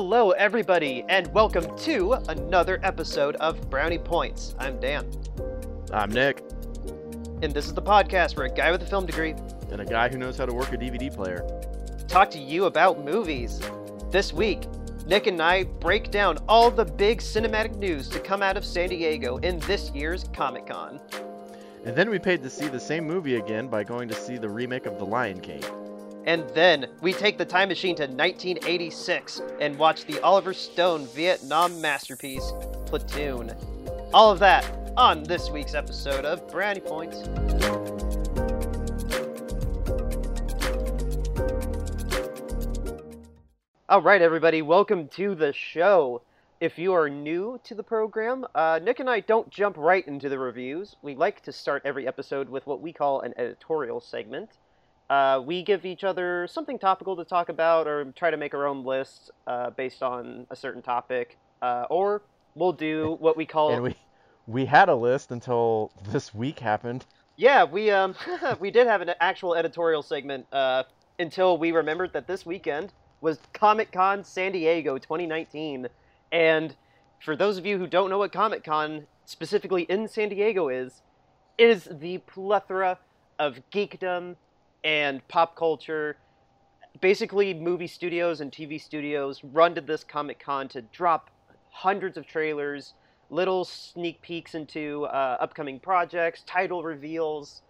Hello, everybody, and welcome to another episode of Brownie Points. I'm Dan, I'm Nick, and this is the podcast where a guy with a film degree and a guy who knows how to work a DVD player. talk to you about movies. This week, Nick and I break down all the big cinematic news to come out of San Diego in this year's Comic Con. And then we paid to see the same movie again by going to see the remake of The Lion King. And then we take the time machine to 1986 and watch the Oliver Stone Vietnam masterpiece, Platoon. All of that on this week's episode of Brownie Points. All right, everybody, welcome to the show. If you are new to the program, uh, Nick and I don't jump right into the reviews. We like to start every episode with what we call an editorial segment. Uh, we give each other something topical to talk about or try to make our own lists uh, based on a certain topic. Uh, or we'll do what we call. And we we had a list until this week happened. Yeah, we um we did have an actual editorial segment uh, until we remembered that this weekend was Comic Con San Diego 2019, and for those of you who don't know what Comic Con specifically in San Diego is, is the plethora of geekdom and pop culture. Basically, movie studios and TV studios run to this Comic Con to drop hundreds of trailers, little sneak peeks into uh, upcoming projects, title reveals,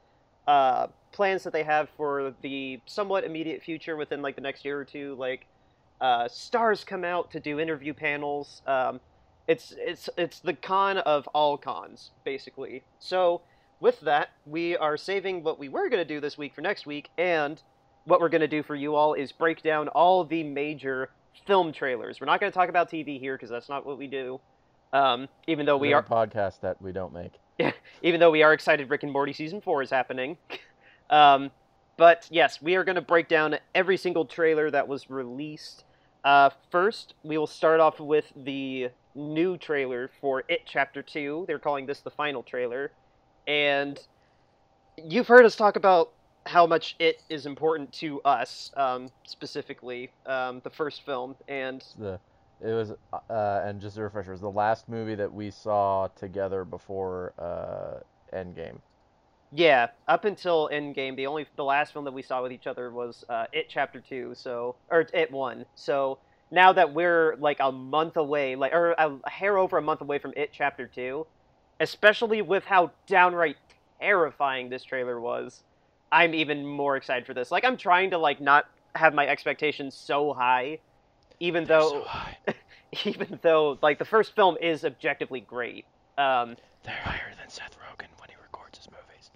uh, plans that they have for the somewhat immediate future within like the next year or two. Like uh, stars come out to do interview panels. Um, it's it's it's the con of all cons basically. So with that, we are saving what we were going to do this week for next week, and what we're going to do for you all is break down all the major film trailers. We're not going to talk about TV here because that's not what we do. Um, even though we are a podcast that we don't make. even though we are excited Rick and Morty season four is happening. um, but yes, we are going to break down every single trailer that was released. Uh, first, we will start off with the new trailer for It Chapter 2. They're calling this the final trailer. And you've heard us talk about how much it is important to us, um, specifically, um, the first film. And the it was uh, and just a refresher, it was the last movie that we saw together before uh, Endgame. Yeah, up until Endgame, the only the last film that we saw with each other was uh, It Chapter Two, so or It One. So now that we're like a month away, like or a, a hair over a month away from It Chapter Two, especially with how downright terrifying this trailer was, I'm even more excited for this. Like I'm trying to like not have my expectations so high, even They're though so high. even though like the first film is objectively great. Um, They're higher than Seth Rogen when he records his movies.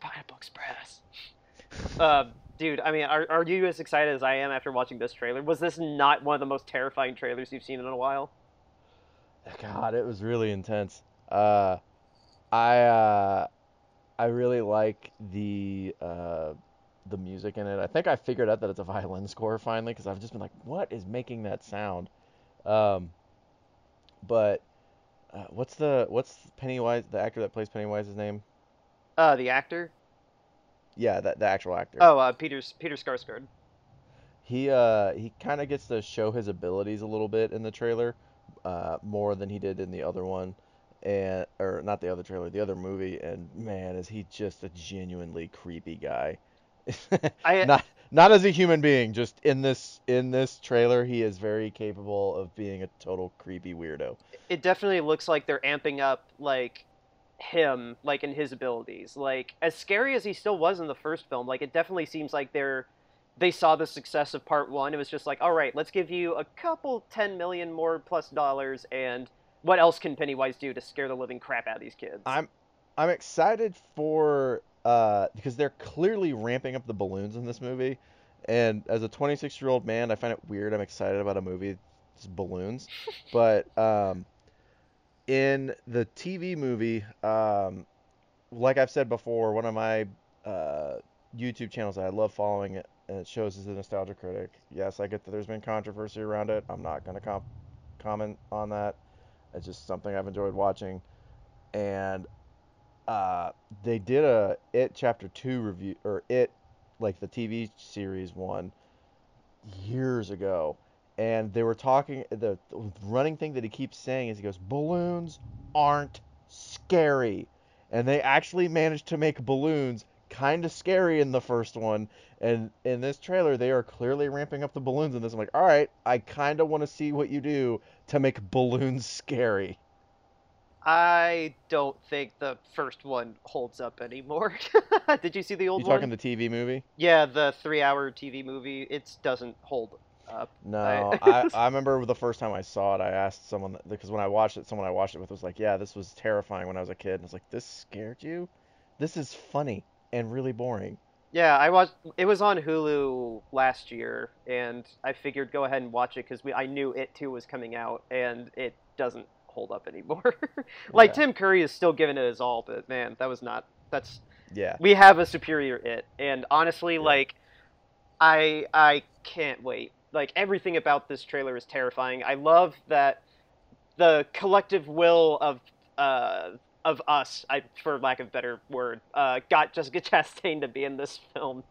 Pineapple Express. uh, dude, I mean, are, are you as excited as I am after watching this trailer? Was this not one of the most terrifying trailers you've seen in a while? God, it was really intense. Uh, I uh, I really like the uh, the music in it. I think I figured out that it's a violin score finally because I've just been like, what is making that sound? Um, but uh, what's the what's Pennywise the actor that plays Pennywise's name? Uh, the actor? Yeah, that the actual actor. Oh, uh, Peter's Peter Skarsgård. He uh he kind of gets to show his abilities a little bit in the trailer, uh more than he did in the other one, and or not the other trailer, the other movie. And man, is he just a genuinely creepy guy. I- not not as a human being, just in this in this trailer, he is very capable of being a total creepy weirdo. It definitely looks like they're amping up like him, like in his abilities. Like as scary as he still was in the first film, like it definitely seems like they're they saw the success of part one. It was just like, all right, let's give you a couple ten million more plus dollars, and what else can Pennywise do to scare the living crap out of these kids? I'm I'm excited for uh because they're clearly ramping up the balloons in this movie. And as a 26 year old man, I find it weird. I'm excited about a movie that's balloons. but um in the TV movie, um like I've said before, one of my uh YouTube channels that I love following it and it shows is the Nostalgia Critic. Yes, I get that there's been controversy around it. I'm not going to com- comment on that. It's just something I've enjoyed watching. And uh, they did a It Chapter 2 review, or It, like the TV series one, years ago. and they were talking. The, the running thing that he keeps saying is he goes, "Balloons aren't scary," and they actually managed to make balloons kind of scary in the first one. And in this trailer, they are clearly ramping up the balloons in this. I'm like, all right, I kind of want to see what you do to make balloons scary. I don't think the first one holds up anymore. Did you see the old You one? talking the TV movie? Yeah, the three-hour TV movie. It doesn't hold up. No, I- I, I remember the first time I saw it, I asked someone because when I watched it, someone I watched it with was like, "Yeah, this was terrifying when I was a kid." And I was like, "This scared you? This is funny and really boring." Yeah, I watched. It was on Hulu last year, and I figured go ahead and watch it because we I knew it too was coming out, and it doesn't hold up anymore. like Yeah. Tim Curry is still giving it his all, but man, that was not. That's Yeah, we have a superior it, and honestly, like, I I can't wait. Like everything about this trailer is terrifying. I love that the collective will of uh of us, I for lack of a better word, uh, got Jessica Chastain to be in this film,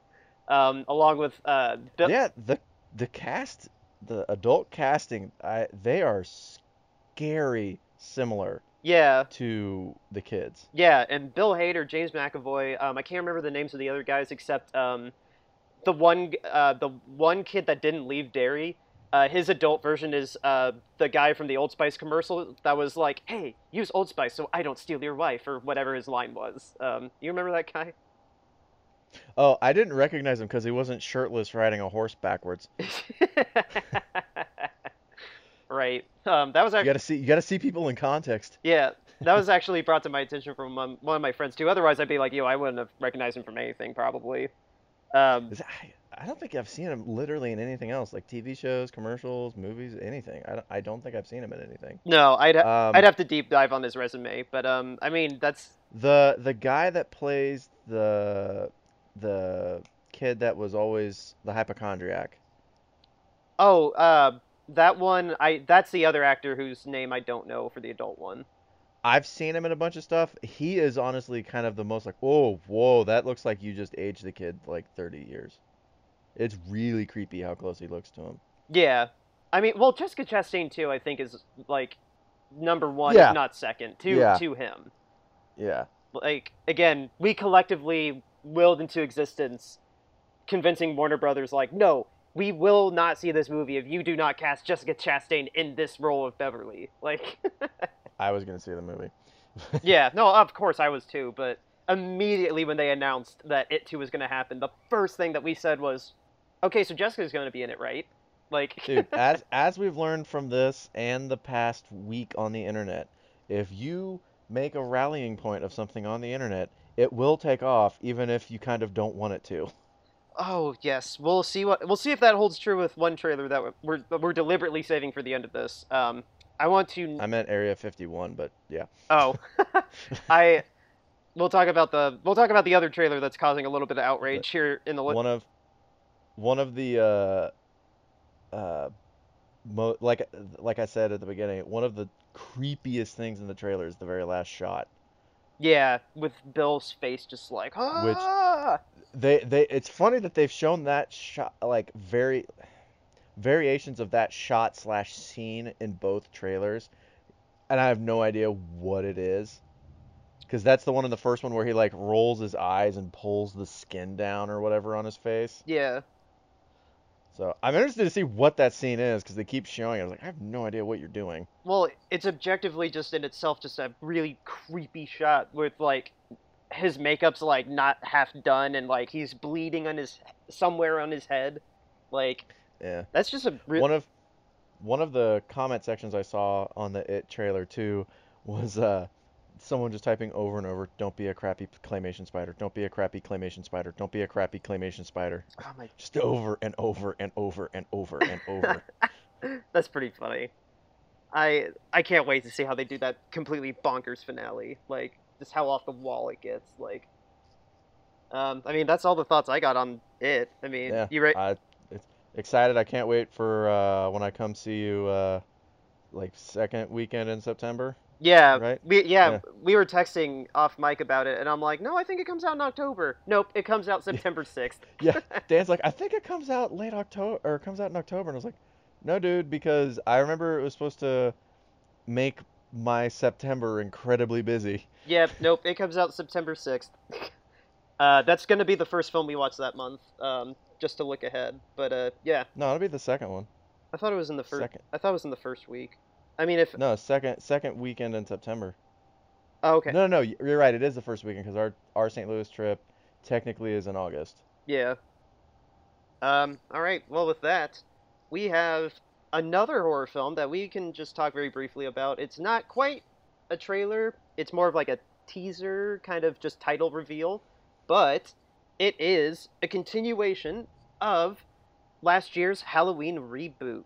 um, along with uh, Bill- yeah. The the cast, the adult casting, I they are scary similar yeah, to the kids. Yeah, and Bill Hader, James McAvoy. Um, I can't remember the names of the other guys except um, the one uh, the one kid that didn't leave Derry. Uh, his adult version is uh, the guy from the Old Spice commercial that was like, "Hey, use Old Spice so I don't steal your wife," or whatever his line was. Um, you remember that guy? Oh, I didn't recognize him because he wasn't shirtless riding a horse backwards. right. Um, that was You actually gotta see, you gotta see people in context. yeah. That was actually brought to my attention from one of my friends too. Otherwise, I'd be like, "Yo, I wouldn't have recognized him from anything, probably." Um, I, don't think I've seen him literally in anything else, like TV shows, commercials, movies, anything. I don't, I don't think I've seen him in anything. no, I'd ha- Um, I'd have to deep dive on his resume, but um, I mean, that's The the guy that plays the the kid that was always the hypochondriac. oh, uh, that one. I that's the other actor whose name I don't know for the adult one. I've seen him in a bunch of stuff. He is honestly kind of the most like, oh, whoa, that looks like you just aged the kid like 30 years. It's really creepy how close he looks to him. Yeah, I mean, well, Jessica Chastain too. I think is like number one, Yeah. if not second, to Yeah. to him. Yeah. Like again, we collectively willed into existence, convincing Warner Brothers like, no, we will not see this movie if you do not cast Jessica Chastain in this role of Beverly. Like, I was gonna see the movie. yeah, no, of course I was too, but immediately when they announced that it too was going to happen, the first thing that we said was, okay, so Jessica's going to be in it, right? Like, Dude, as as we've learned from this and the past week on the internet, if you make a rallying point of something on the internet, it will take off even if you kind of don't want it to. oh yes, we'll see what we'll see if that holds true with one trailer that we're we're deliberately saving for the end of this. Um, I want to. I meant Area 51, but yeah. Oh, I. We'll talk about the we'll talk about the other trailer that's causing a little bit of outrage here in the. One of one of the uh uh mo- like like I said at the beginning, one of the creepiest things in the trailer is the very last shot. Yeah, with Bill's face just like ah! They they it's funny that they've shown that shot like very variations of that shot slash scene in both trailers, and I have no idea what it is. Because that's the one in the first one where he like rolls his eyes and pulls the skin down or whatever on his face. Yeah. So I'm interested to see what that scene is because they keep showing it. I was like, I have no idea what you're doing. Well, it's objectively just in itself just a really creepy shot with like his makeup's like not half done and like he's bleeding on his somewhere on his head. Like Yeah. that's just a re- One of one of the comment sections I saw on the It trailer too was uh someone just typing over and over, "Don't be a crappy claymation spider. Don't be a crappy claymation spider. Don't be a crappy claymation spider." oh my Just over and over and over and over and over. that's pretty funny. I I can't wait to see how they do that completely bonkers finale. Like just how off the wall it gets. Like um I mean that's all the thoughts I got on it. I mean Yeah. you right I excited. I can't wait for uh when I come see you uh like second weekend in September. Yeah, right? we yeah, Yeah. we were texting off mic about it, and I'm like, no, I think it comes out in October. Nope, it comes out September sixth. Yeah, Dan's like, I think it comes out late October or it comes out in October, and I was like, No, dude, because I remember it was supposed to make my September incredibly busy. Yep, nope. It comes out September sixth. uh, that's gonna be the first film we watch that month. Um, just to look ahead. But uh, yeah, No, it'll be the second one. I thought it was in the first. Second. I thought it was in the first week. I mean, if No, second second weekend in September. oh, okay, No, no, no, you're right. It is the first weekend because our our St. Louis trip technically is in August. yeah. Um, all right. Well, with that, we have another horror film that we can just talk very briefly about. It's not quite a trailer. It's more of like a teaser, kind of just title reveal, but it is a continuation of last year's Halloween reboot.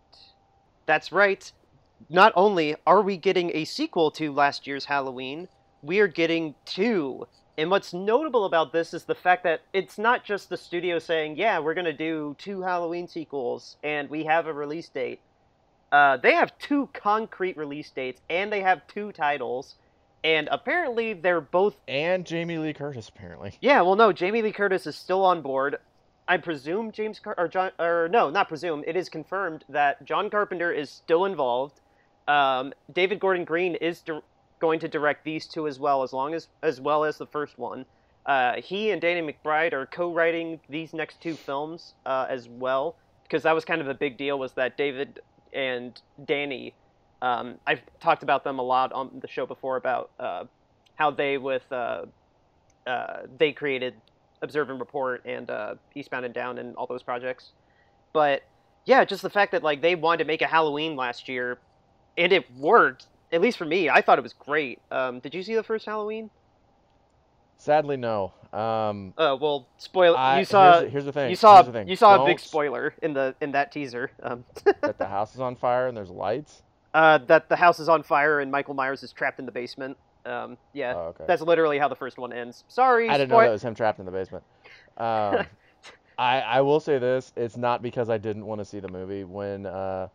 That's right. Not only are we getting a sequel to last year's Halloween, we are getting two. And what's notable about this is the fact that it's not just the studio saying, yeah, we're going to do two Halloween sequels and we have a release date. Uh, they have two concrete release dates and they have two titles. And apparently they're both And Jamie Lee Curtis apparently. yeah, well, no, Jamie Lee Curtis is still on board. I presume James Car- or John or no, not presume. It is confirmed that John Carpenter is still involved. Um, David Gordon Green is di- going to direct these two as well, as long as as well as the first one. Uh, he and Danny McBride are co-writing these next two films uh, as well, because that was kind of a big deal. Was that David and Danny? Um, I've talked about them a lot on the show before about uh, how they with uh, uh, they created Observe and Report and uh, Eastbound and Down and all those projects. But yeah, just the fact that like they wanted to make a Halloween last year, and it worked. At least for me, I thought it was great. Um, did you see the first Halloween? Sadly, no. Um, Uh, well, spoiler. I, you saw. here's, the- here's the thing. You saw. the thing. You saw a big spoiler in the in that teaser. Um, that the house is on fire and there's lights. uh, that the house is on fire and Michael Myers is trapped in the basement. Um, yeah, Oh, okay. that's literally how the first one ends. Sorry, I didn't know that was him trapped in the basement. Um, I I will say this: it's not because I didn't want to see the movie. When uh,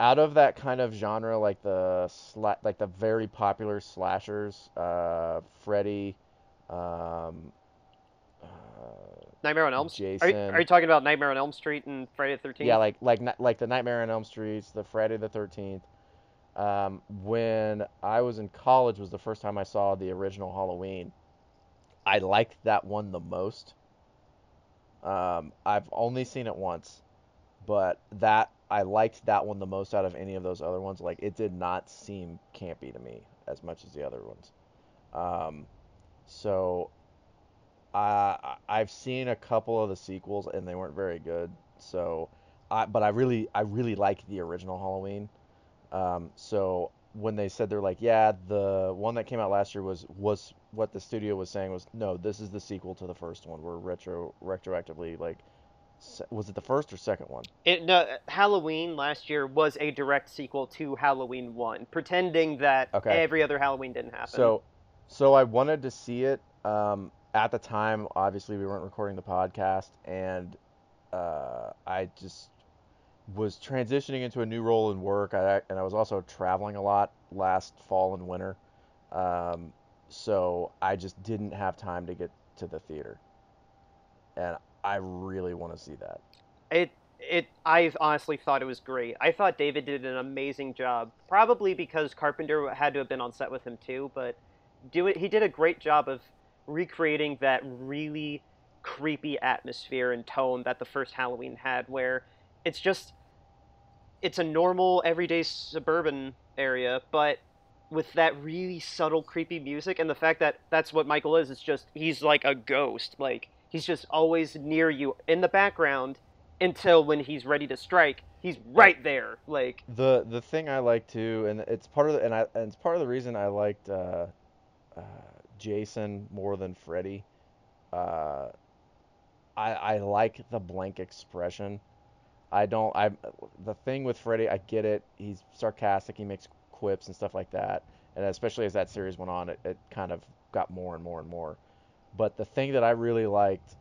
out of that kind of genre, like the sla- like the very popular slashers, uh, Freddy, um, uh, Nightmare on Elm Street. Are, you- are you talking about Nightmare on Elm Street and Friday the Thirteenth? yeah, like like like the Nightmare on Elm Streets, the Friday the Thirteenth. Um, when I was in college was the first time I saw the original Halloween. I liked that one the most. Um, I've only seen it once, but that I liked that one the most out of any of those other ones. Like it did not seem campy to me as much as the other ones. Um, so I- I've seen a couple of the sequels and they weren't very good. So I but I really I really like the original Halloween. Um, so when they said they're like, yeah, the one that came out last year was was what the studio was saying was no, this is the sequel to the first one. We're retro retroactively like, was it the first or second one? It, no, Halloween last year was a direct sequel to Halloween One, pretending that Okay. every other Halloween didn't happen. So, so I wanted to see it. Um, at the time, obviously, we weren't recording the podcast, and uh, I just was transitioning into a new role in work. I, and I was also traveling a lot last fall and winter. Um, so I just didn't have time to get to the theater, and I really want to see that. it it I honestly thought it was great. I thought David did an amazing job. Probably because Carpenter had to have been on set with him too, but do it. He did a great job of recreating that really creepy atmosphere and tone that the first Halloween had, where it's just it's a normal everyday suburban area, but with that really subtle creepy music and the fact that that's what Michael is. It's just he's like a ghost. Like he's just always near you in the background until when he's ready to strike, he's right there. Like The the thing I like too, and it's part of the, and I and it's part of the reason I liked uh, uh, Jason more than Freddy. Uh, I I like the blank expression. I don't. I the thing with Freddy, I get it. He's sarcastic. He makes quips and stuff like that. And especially as that series went on, it, it kind of got more and more and more. But the thing that I really liked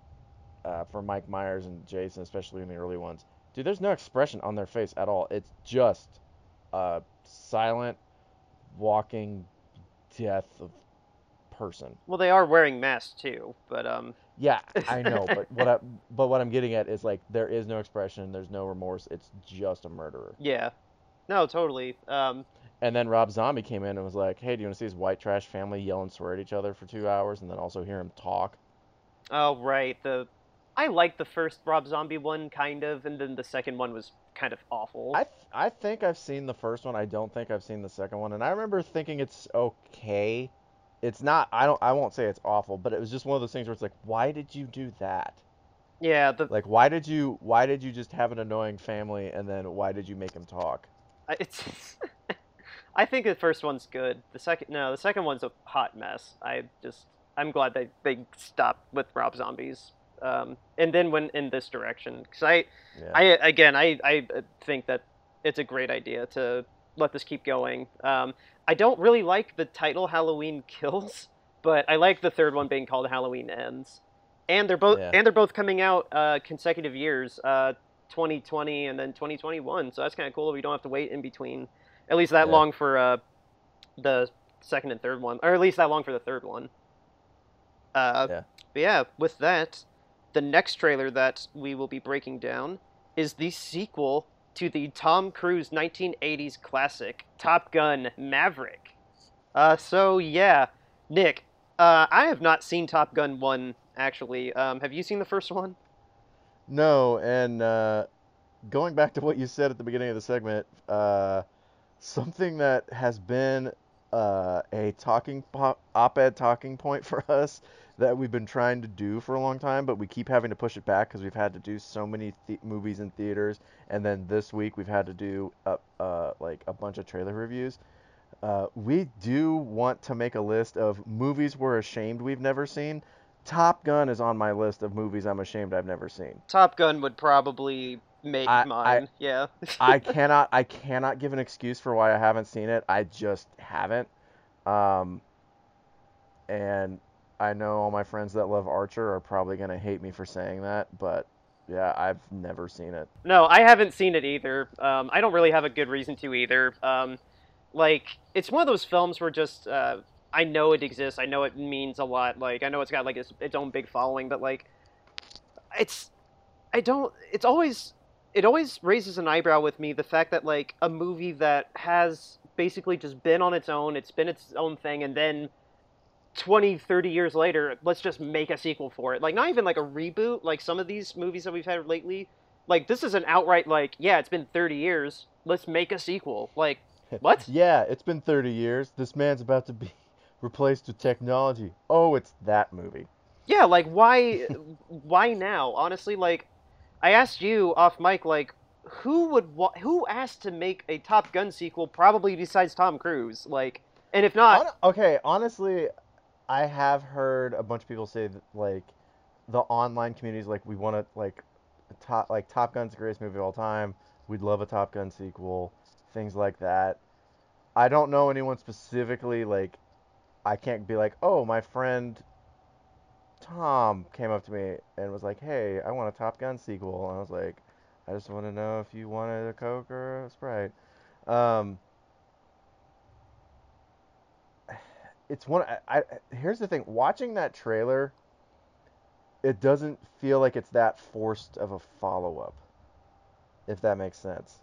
uh, for Mike Myers and Jason, especially in the early ones, dude, there's no expression on their face at all. It's just a silent, walking death of person. well, they are wearing masks too, but um Yeah, I know, but what I but what I'm getting at is like there is no expression, there's no remorse. It's just a murderer. Yeah. No, totally. Um, And then Rob Zombie came in and was like, "Hey, do you want to see his white trash family yell and swear at each other for two hours, and then also hear him talk?" oh right, the I liked the first Rob Zombie one kind of, and then the second one was kind of awful. I th- I think I've seen the first one. I don't think I've seen the second one, and I remember thinking it's okay. It's not. I don't. I won't say it's awful, but it was just one of those things where it's like, why did you do that? yeah, the Like, why did you? Why did you just have an annoying family, and then why did you make him talk? It's. I think the first one's good. The second, no, the second one's a hot mess. I just, I'm glad they they stopped with Rob Zombies, um, and then went in this direction. Because I, Yeah. I again, I I think that it's a great idea to let this keep going. Um, I don't really like the title Halloween Kills, but I like the third one being called Halloween Ends, and they're both Yeah. and they're both coming out uh, consecutive years, uh, 2020 and then 2021. So that's kind of cool. We don't have to wait in between, at least that Yeah. long for uh, the second and third one, or at least that long for the third one. Uh, Yeah. But yeah, with that, the next trailer that we will be breaking down is the sequel to the Tom Cruise 1980s classic Top Gun Maverick. Uh, so yeah, Nick, uh, I have not seen Top Gun 1 actually. Um, have you seen the first one? No, and uh, going back to what you said at the beginning of the segment, uh, something that has been uh, a talking op-ed talking point for us that we've been trying to do for a long time, but we keep having to push it back because we've had to do so many th- movies in theaters, and then this week we've had to do a, uh, like a bunch of trailer reviews. Uh, we do want to make a list of movies we're ashamed we've never seen. Top Gun is on my list of movies I'm ashamed I've never seen. Top Gun would probably make I- I- mine. yeah. I cannot I cannot give an excuse for why I haven't seen it. I just haven't. Um, and I know all my friends that love Archer are probably gonna hate me for saying that, but yeah, I've never seen it. No, I haven't seen it either. Um, I don't really have a good reason to either. Um, like, it's one of those films where just uh, I know it exists. I know it means a lot. Like, I know it's got like its, its own big following, but like, it's I don't. It's always it always raises an eyebrow with me the fact that like a movie that has basically just been on its own, it's been its own thing, and then 20 30 years later let's just make a sequel for it like not even like a reboot like some of these movies that we've had lately like this is an outright like yeah it's been 30 years let's make a sequel like what Yeah, it's been 30 years. This man's about to be replaced with technology. Oh, it's that movie. yeah like why why now honestly like i asked you off mic like who would wa- who asked to make a top gun sequel probably besides tom cruise like and if not okay, honestly, I have heard a bunch of people say that like the online communities like we want to like top like Top Gun's the greatest movie of all time. We'd love a Top Gun sequel, things like that. I don't know anyone specifically like I can't be like, "Oh, my friend Tom came up to me and was like, "Hey, I want a Top Gun sequel." And I was like, "I just want to know if you wanted a Coke or a Sprite." Um it's one I, I here's the thing watching that trailer it doesn't feel like it's that forced of a follow-up if that makes sense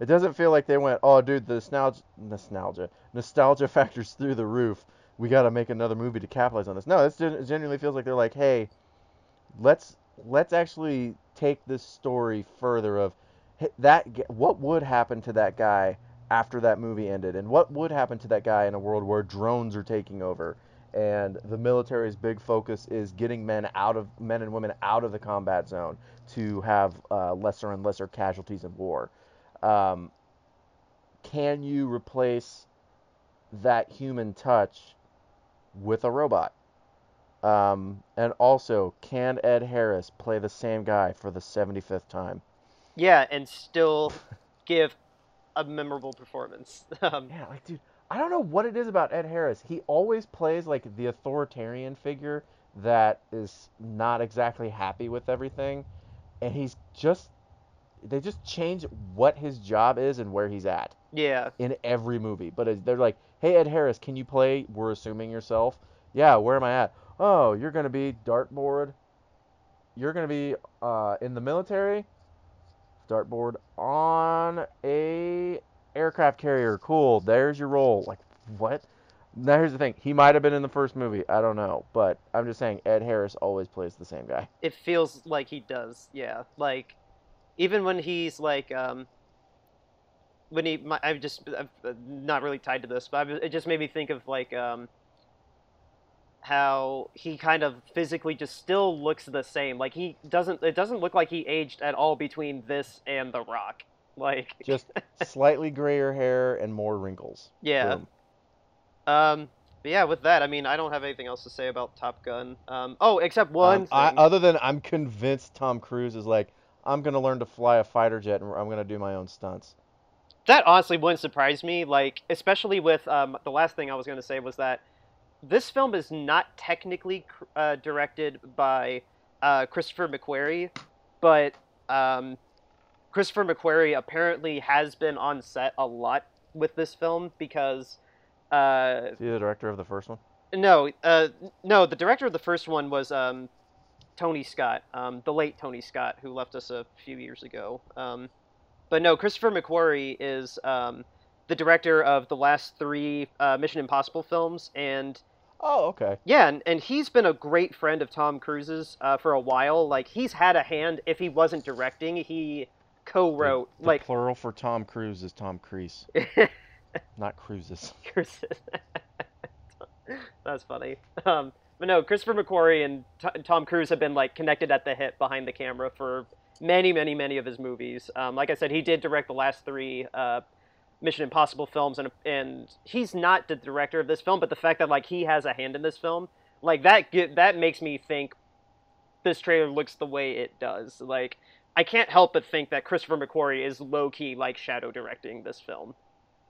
it doesn't feel like they went oh dude the nostalgia nostalgia nostalgia factors through the roof we got to make another movie to capitalize on this. No gen- genuinely feels like they're like hey let's let's actually take this story further of that what would happen to that guy after that movie ended? And what would happen to that guy in a world where drones are taking over? And the military's big focus is getting men out of men and women out of the combat zone to have uh, lesser and lesser casualties in war. Um, can you replace that human touch with a robot. Um, and also can ed harris play the same guy for the 75th time? Yeah and still give a memorable performance. Um, Yeah, like dude, I don't know what it is about Ed Harris. He always plays like the authoritarian figure that is not exactly happy with everything, and he's just they just change what his job is and where he's at yeah in every movie. But they're like, "Hey Ed Harris, can you play? We're assuming yourself. Yeah, where am I at? Oh, you're gonna be dartboard. you're gonna be uh, in the military, dartboard on a aircraft carrier. Cool. There's your role. Like what? Now here's the thing. He might have been in the first movie. I don't know, but I'm just saying Ed Harris always plays the same guy. It feels like he does. Yeah, like even when he's like um when he my, I've just I'm not really tied to this, but it just made me think of like um how he kind of physically just still looks the same. Like he doesn't it doesn't look like he aged at all between this and The Rock. Like Just slightly grayer hair and more wrinkles. yeah. Boom. Um but yeah, with that, I mean, I don't have anything else to say about Top Gun. Um, oh, except one Um, I, other than I'm convinced Tom Cruise is like, I'm gonna learn to fly a fighter jet and I'm gonna do my own stunts. That honestly wouldn't surprise me. Like, especially with um, the last thing I was going to say was that this film is not technically uh, directed by uh, Christopher McQuarrie, but um, Christopher McQuarrie apparently has been on set a lot with this film because. Uh, Is he the director of the first one? no, uh, no, the director of the first one was um, Tony Scott, um, the late Tony Scott, who left us a few years ago. But no, Christopher McQuarrie is um, the director of the last three uh, Mission Impossible films, and Oh, okay. yeah, and, and he's been a great friend of Tom Cruise's uh, for a while. Like he's had a hand if he wasn't directing, he co-wrote The like plural for Tom Cruise is Tom Cruise, not Cruises. Chris. That's funny. Um, but no, Christopher McQuarrie and T- Tom Cruise have been like connected at the hip behind the camera for many, many, many of his movies. Um, like I said, he did direct the last three uh, Mission Impossible films, and and he's not the director of this film, but the fact that like he has a hand in this film, like that, get, that makes me think this trailer looks the way it does. Like I can't help but think that Christopher McQuarrie is low key like shadow directing this film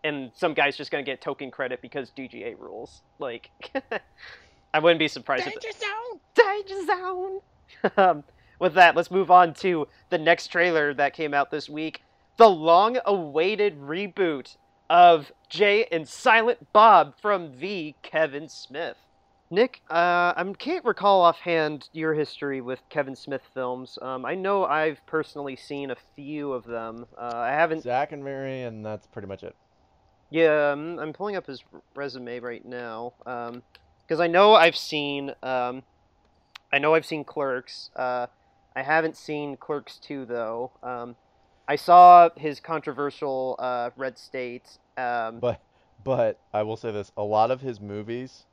and some guy's just gonna get token credit because DGA rules. Like, I wouldn't be surprised. if zone. Danger Zone. um, with that, let's move on to the next trailer that came out this week: the long-awaited reboot of Jay and Silent Bob from the Kevin Smith. Nick, uh, I can't recall offhand your history with Kevin Smith films. Um, I know I've personally seen a few of them. Uh, I haven't Zack and Miri, and that's pretty much it. yeah, um, I'm pulling up his resume right now. Um, because I know I've seen, um, I know I've seen Clerks. Uh, I haven't seen Clerks 2 though. Um, I saw his controversial uh, Red State. Um, But but I will say this: a lot of his movies,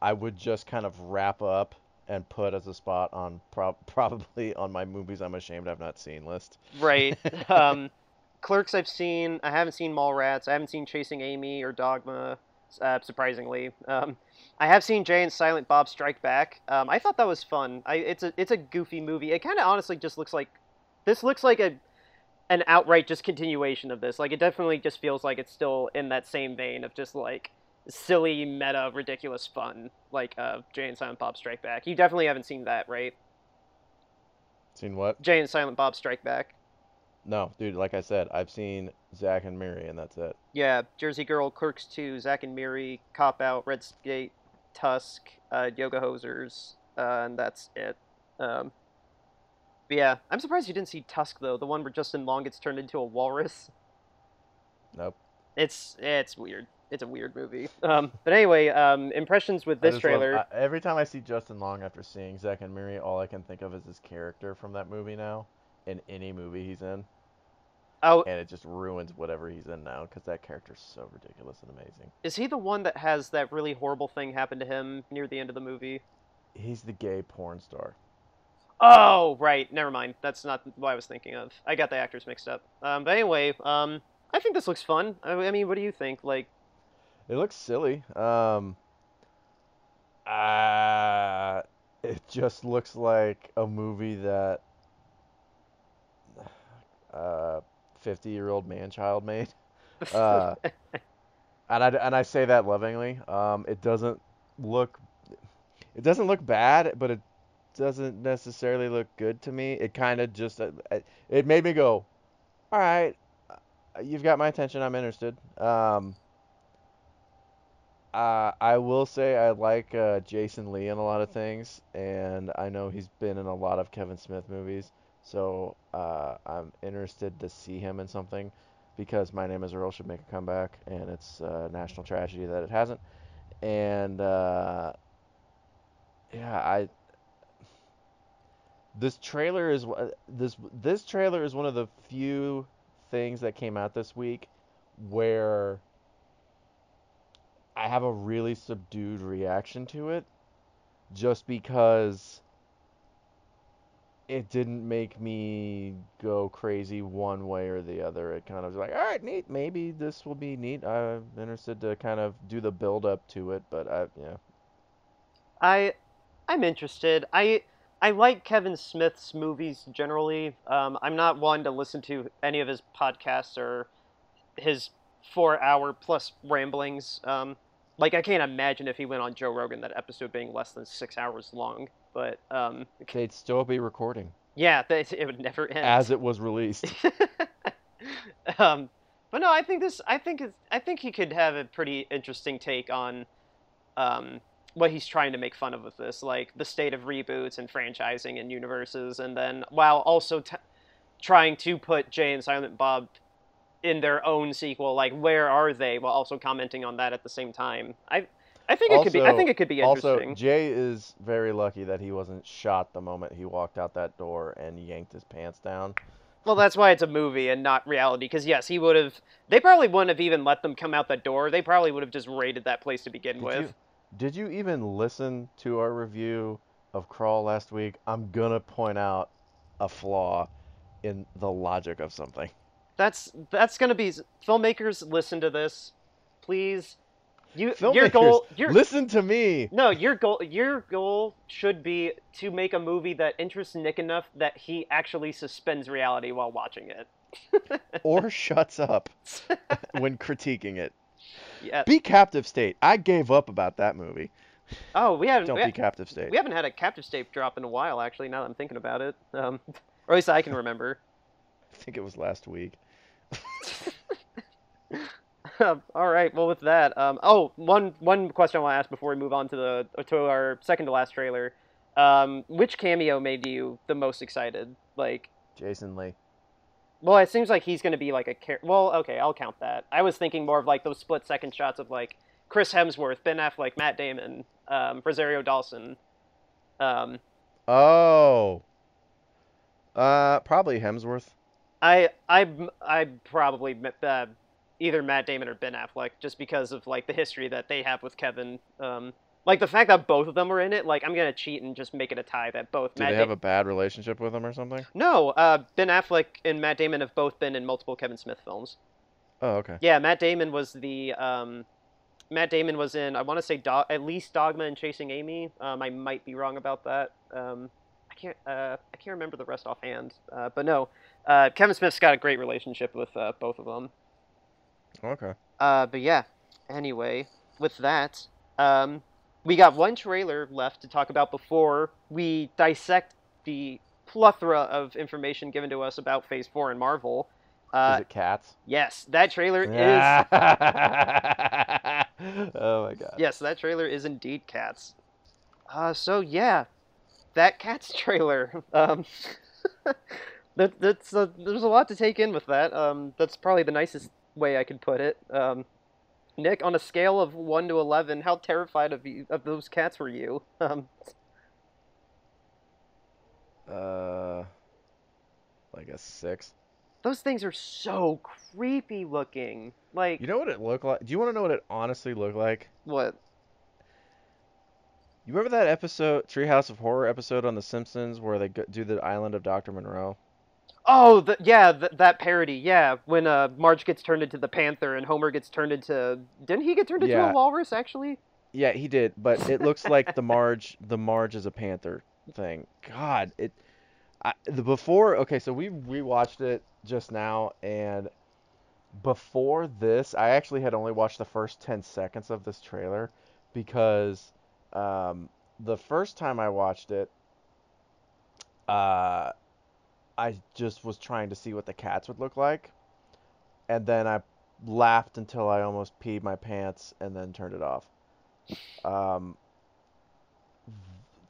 I would just kind of wrap up and put as a spot on prob probably on my movies I'm ashamed I've not seen list. right. um, Clerks I've seen. I haven't seen Mallrats. I haven't seen Chasing Amy or Dogma. Uh, surprisingly, um, I have seen Jay and Silent Bob Strike Back. Um, I thought that was fun. I, it's a it's a goofy movie. It kind of honestly just looks like this looks like a an outright just continuation of this. Like it definitely just feels like it's still in that same vein of just like silly meta ridiculous fun like uh, Jay and Silent Bob Strike Back. You definitely haven't seen that, right? Seen what? Jay and Silent Bob Strike Back. No, dude. Like I said, I've seen Zack and Miri, and that's it. Yeah, Jersey Girl, Clerks 2, Zack and Miri, Cop Out, Red State, Tusk, uh, Yoga Hosers, uh, and that's it. Um, but yeah, I'm surprised you didn't see Tusk though, the one where Justin Long gets turned into a walrus. Nope. It's it's weird. It's a weird movie. Um, but anyway, um, impressions with this love- trailer. I- every time I see Justin Long after seeing Zack and Miri, all I can think of is his character from that movie now, in any movie he's in, oh, and it just ruins whatever he's in now because that character's so ridiculous and amazing. is he the one that has that really horrible thing happen to him near the end of the movie? He's the gay porn star. Oh, right. Never mind. That's not what I was thinking of. I got the actors mixed up. Um, but anyway, um, I think this looks fun. I, I mean, what do you think? Like, It looks silly. Um, uh, it just looks like a movie that uh, 50 year old man child made. Uh, and I, and I say that lovingly. Um, it doesn't look it doesn't look bad, but it doesn't necessarily look good to me. It kind of just uh, it made me go, all right, uh, you've got my attention. I'm interested. Um, Uh, I will say I like uh, Jason Lee in a lot of things, and I know he's been in a lot of Kevin Smith movies, so uh, I'm interested to see him in something because My Name Is Earl should make a comeback, and it's a national tragedy that it hasn't. And uh, yeah, I this trailer is this this trailer is one of the few things that came out this week where I have a really subdued reaction to it just because it didn't make me go crazy one way or the other. It kind of was like, all right, neat. Maybe this will be neat. I'm interested to kind of do the build up to it, but I, yeah. I, I'm interested. I, I like Kevin Smith's movies generally. Um, I'm not one to listen to any of his podcasts or his four-hour plus ramblings. Um, like I can't imagine if he went on Joe Rogan that episode being less than six hours long. But um, they'd still be recording. Yeah, it would never end. As it was released. um, but no, I think this. I think it's, I think he could have a pretty interesting take on um, what he's trying to make fun of with this, like the state of reboots and franchising and universes, and then while also t- trying to put Jay and Silent Bob in their own sequel, like where are they, while also commenting on that at the same time. I I think also, it could be. I think it could be interesting. Also, Jay is very lucky that he wasn't shot the moment he walked out that door and yanked his pants down. Well, that's why it's a movie and not reality. Because yes, he would have. They probably wouldn't have even let them come out the door. They probably would have just raided that place to begin did with. You, did you even listen to our review of Crawl last week? I'm gonna point out a flaw in the logic of something. That's that's gonna be filmmakers. Listen to this, please. You your goal. Your, listen to me. No, your goal. Your goal should be to make a movie that interests Nick enough that he actually suspends reality while watching it. or shuts up when critiquing it. Yeah. Be captive state. I gave up about that movie. Oh, we haven't. Don't we be captive state. We haven't had a captive state drop in a while, actually. Now that I'm thinking about it, um, or at least I can remember. I think it was last week. All right. Well, with that, um, oh, one one question I want to ask before we move on to the to our second to last trailer. Um, which cameo made you the most excited? Like Jason Lee. Well, it seems like he's going to be like a char- well, okay, I'll count that. I was thinking more of like those split second shots of like Chris Hemsworth, Ben Affleck, Matt Damon, um, Rosario Dawson. Um, oh. Uh, probably Hemsworth. I I I probably uh, either Matt Damon or Ben Affleck, just because of like the history that they have with Kevin. Um, like the fact that both of them were in it, like I'm gonna cheat and just make it a tie that both. Do Matt they have da- a bad relationship with him or something? No, uh, Ben Affleck and Matt Damon have both been in multiple Kevin Smith films. Oh, okay. Yeah, Matt Damon was the um, Matt Damon was in I want to say Do- at least Dogma and Chasing Amy. Um, I might be wrong about that. Um, I can't uh, I can't remember the rest offhand. Uh, but no, uh, Kevin Smith's got a great relationship with uh, both of them. Okay. Uh, but yeah. Anyway, with that, um, we got one trailer left to talk about before we dissect the plethora of information given to us about Phase Four and Marvel. Uh, is it Cats? Yes, that trailer is. oh my god. Yes, that trailer is indeed Cats. Uh, so yeah, that Cats trailer. Um, that, that's uh, there's a lot to take in with that. Um, that's probably the nicest way I could put it. Um, Nick, on a scale of one to eleven, how terrified of you of those cats were you? Um, uh, like a six. Those things are so creepy looking. Like you know what it looked like? Do you want to know what it honestly looked like? What? You remember that episode, Treehouse of Horror episode on The Simpsons, where they do the island of Doctor Moreau? Oh, the, yeah, the, that parody. Yeah, when uh, Marge gets turned into the panther and Homer gets turned into didn't he get turned into yeah. a walrus actually? Yeah, he did, but it looks like the Marge the Marge is a panther thing. God, it I, the before okay, so we rewatched it just now and before this, I actually had only watched the first 10 seconds of this trailer because um, the first time I watched it, uh, I just was trying to see what the cats would look like, and then I laughed until I almost peed my pants and then turned it off. Um,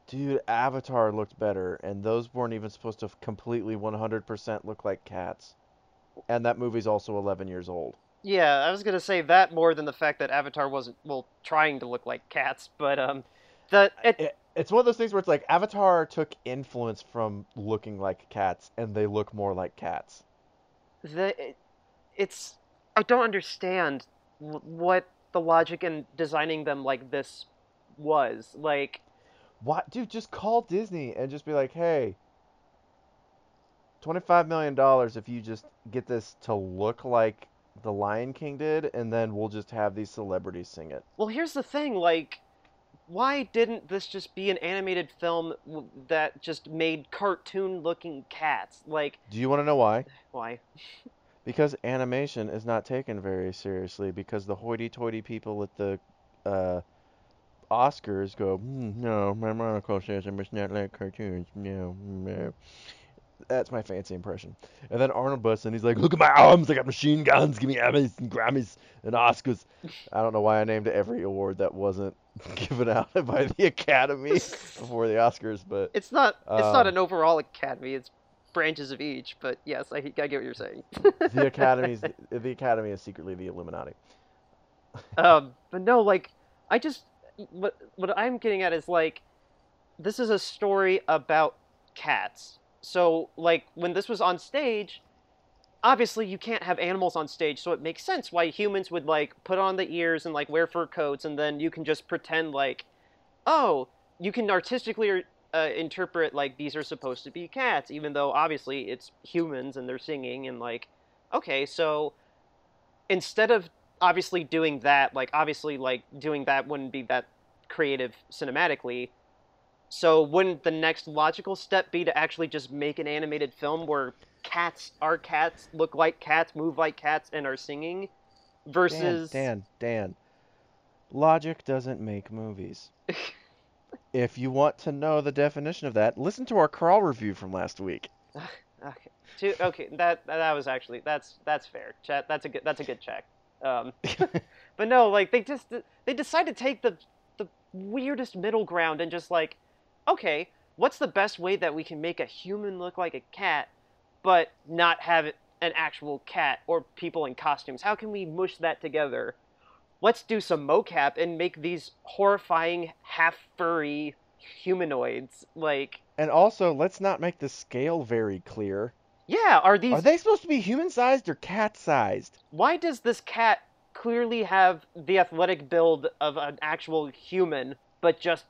dude, Avatar looked better, and those weren't even supposed to completely 100% look like cats. And that movie's also 11 years old. Yeah, I was gonna say that more than the fact that Avatar wasn't well trying to look like cats, but um, the it, It, it's one of those things where it's like Avatar took influence from looking like cats, and they look more like cats. the it's I don't understand what the logic in designing them like this was. Like, What, dude? Just call Disney and just be like, hey, $25 million if you just get this to look like the Lion King did, and then we'll just have these celebrities sing it. well, here's the thing, like. Why didn't this just be an animated film that just made cartoon-looking cats? Like, Do you want to know why? why? Because animation is not taken very seriously because the hoity-toity people at the uh, Oscars go, "Mm, no, my Monaco says I must not like cartoons. No, no. That's my fancy impression. And then Arnold busts in, he's like, look at my arms, I got machine guns, give me Emmys and Grammys and Oscars. I don't know why I named every award that wasn't given out by the Academy before the Oscars, but It's not. It's not Um, an overall academy. It's branches of each. But yes, I, I get what you're saying. the Academy's the Academy is secretly the Illuminati. um, but no, like I just what what I'm getting at is like this is a story about cats. So like when this was on stage, obviously you can't have animals on stage, so it makes sense why humans would like put on the ears and like wear fur coats, and then you can just pretend like, oh, you can artistically uh, interpret like these are supposed to be cats, even though obviously it's humans and they're singing and like, okay, so instead of obviously doing that, like obviously like doing that wouldn't be that creative cinematically. So wouldn't the next logical step be to actually just make an animated film where cats are cats, look like cats, move like cats, and are singing, versus Dan, Dan, Dan. Logic doesn't make movies. if you want to know the definition of that, listen to our crawl review from last week. Okay, Two- okay, that that was actually that's that's fair. Chat, that's a good that's a good check. Um, but no, like they just they decided to take the the weirdest middle ground and just like, okay, what's the best way that we can make a human look like a cat, but not have it an actual cat or people in costumes? How can we mush that together? Let's do some mocap and make these horrifying half furry humanoids. Like, And also, let's not make the scale very clear. yeah, are these Are they supposed to be human-sized or cat-sized? why does this cat clearly have the athletic build of an actual human, but just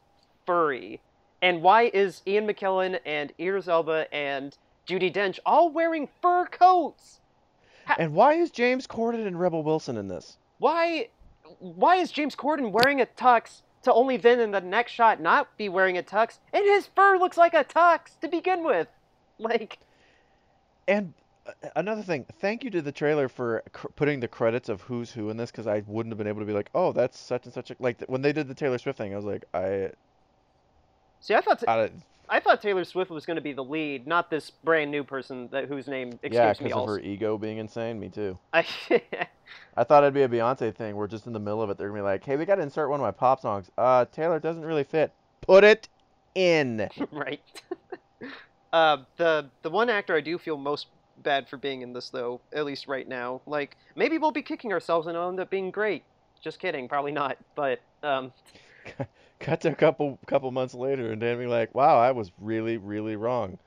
furry? And why is Ian McKellen and Idris Elba and Judi Dench all wearing fur coats? And why is James Corden and Rebel Wilson in this? Why, why is James Corden wearing a tux to only then in the next shot not be wearing a tux? And his fur looks like a tux to begin with. Like, And uh, another thing, thank you to the trailer for cr- putting the credits of who's who in this, because I wouldn't have been able to be like, oh, that's such and such a like th- when they did the Taylor Swift thing, I was like, I, see, I thought I I thought Taylor Swift was going to be the lead, not this brand new person that whose name escapes yeah, me. because of Also, her ego being insane. Me too. I, I thought it'd be a Beyonce thing We're just in the middle of it they're gonna be like, hey, we gotta insert one of my pop songs. Uh, Taylor doesn't really fit. Put it in. right. uh, the the one actor I do feel most bad for being in this though, at least right now. Like maybe we'll be kicking ourselves and it'll end up being great. Just kidding, probably not. But um, Cut to a couple couple months later and Dan be like, wow, I was really really wrong.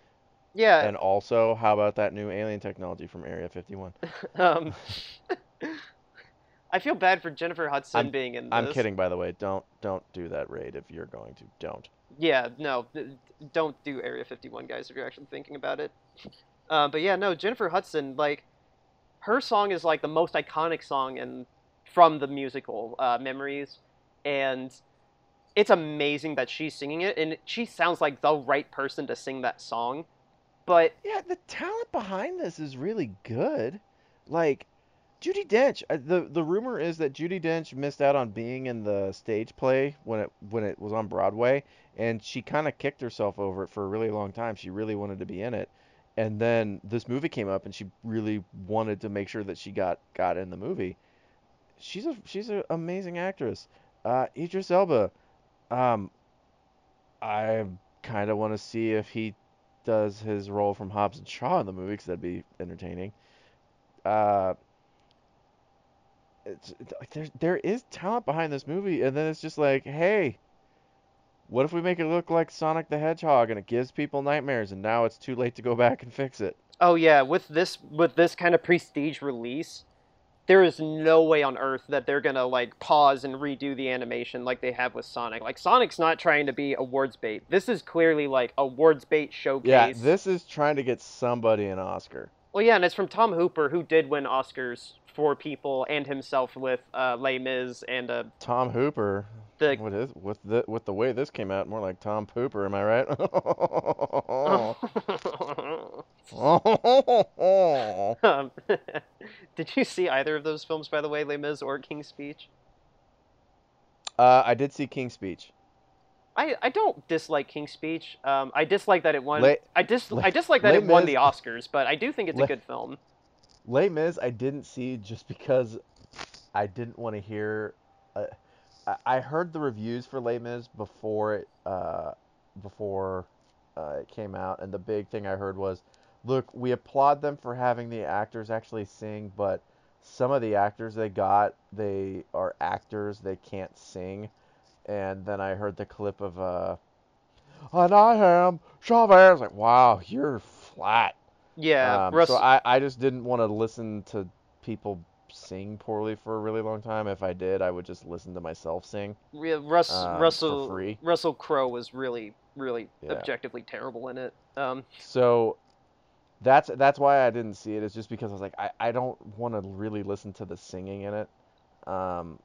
yeah. And also, how about that new alien technology from Area 51? um, I feel bad for Jennifer Hudson I'm- being in this. I'm kidding, by the way. Don't don't do that raid if you're going to. Don't. Yeah, no, don't do Area 51, guys, if you're actually thinking about it. Uh, but yeah, no, Jennifer Hudson, like, her song is like the most iconic song in from the musical uh, Memories, and it's amazing that she's singing it, and she sounds like the right person to sing that song. But Yeah, the talent behind this is really good. Like Judi Dench. uh, the The rumor is that Judi Dench missed out on being in the stage play when it when it was on Broadway, and she kind of kicked herself over it for a really long time. She really wanted to be in it, and then this movie came up, and she really wanted to make sure that she got got in the movie. She's a she's an amazing actress. Uh, Idris Elba. Um, I kind of want to see if he does his role from Hobbs and Shaw in the movie because that'd be entertaining. Uh, it's, there there is talent behind this movie, and then it's just like, hey, what if we make it look like Sonic the Hedgehog and it gives people nightmares, and now it's too late to go back and fix it? Oh yeah, with this with this kind of prestige release, there is no way on earth that they're gonna like pause and redo the animation like they have with Sonic. Like Sonic's not trying to be awards bait. This is clearly like awards bait showcase. Yeah, this is trying to get somebody an Oscar. Well, yeah, and it's from Tom Hooper, who did win Oscars for People and himself with uh, Les Mis and uh, Tom Hooper. the What is with the with the way this came out? More like Tom Pooper, am I right? um, did you see either of those films, by the way, Les Mis or King's Speech? uh, I did see King's Speech. I, I don't dislike King's Speech. Um, I dislike that it won. Les- I dis Les- I dislike that Les it won Mis- the Oscars, but I do think it's a good film. Les Mis, I didn't see just because I didn't want to hear. Uh, I- I heard the reviews for Les Mis before it uh, before uh, it came out, and the big thing I heard was, "Look, we applaud them for having the actors actually sing, but some of the actors they got, they are actors, they can't sing." And then I heard the clip of uh, and I am Chavez. Like, wow, you're flat. Yeah, Um, Russ, so I, I just didn't want to listen to people sing poorly for a really long time. If I did, I would just listen to myself sing. Re- Russ um, Russell. Russell Crowe was really really Yeah. objectively terrible in it. Um, So that's that's why I didn't see it. It's just because I was like, I, I don't want to really listen to the singing in it. Um,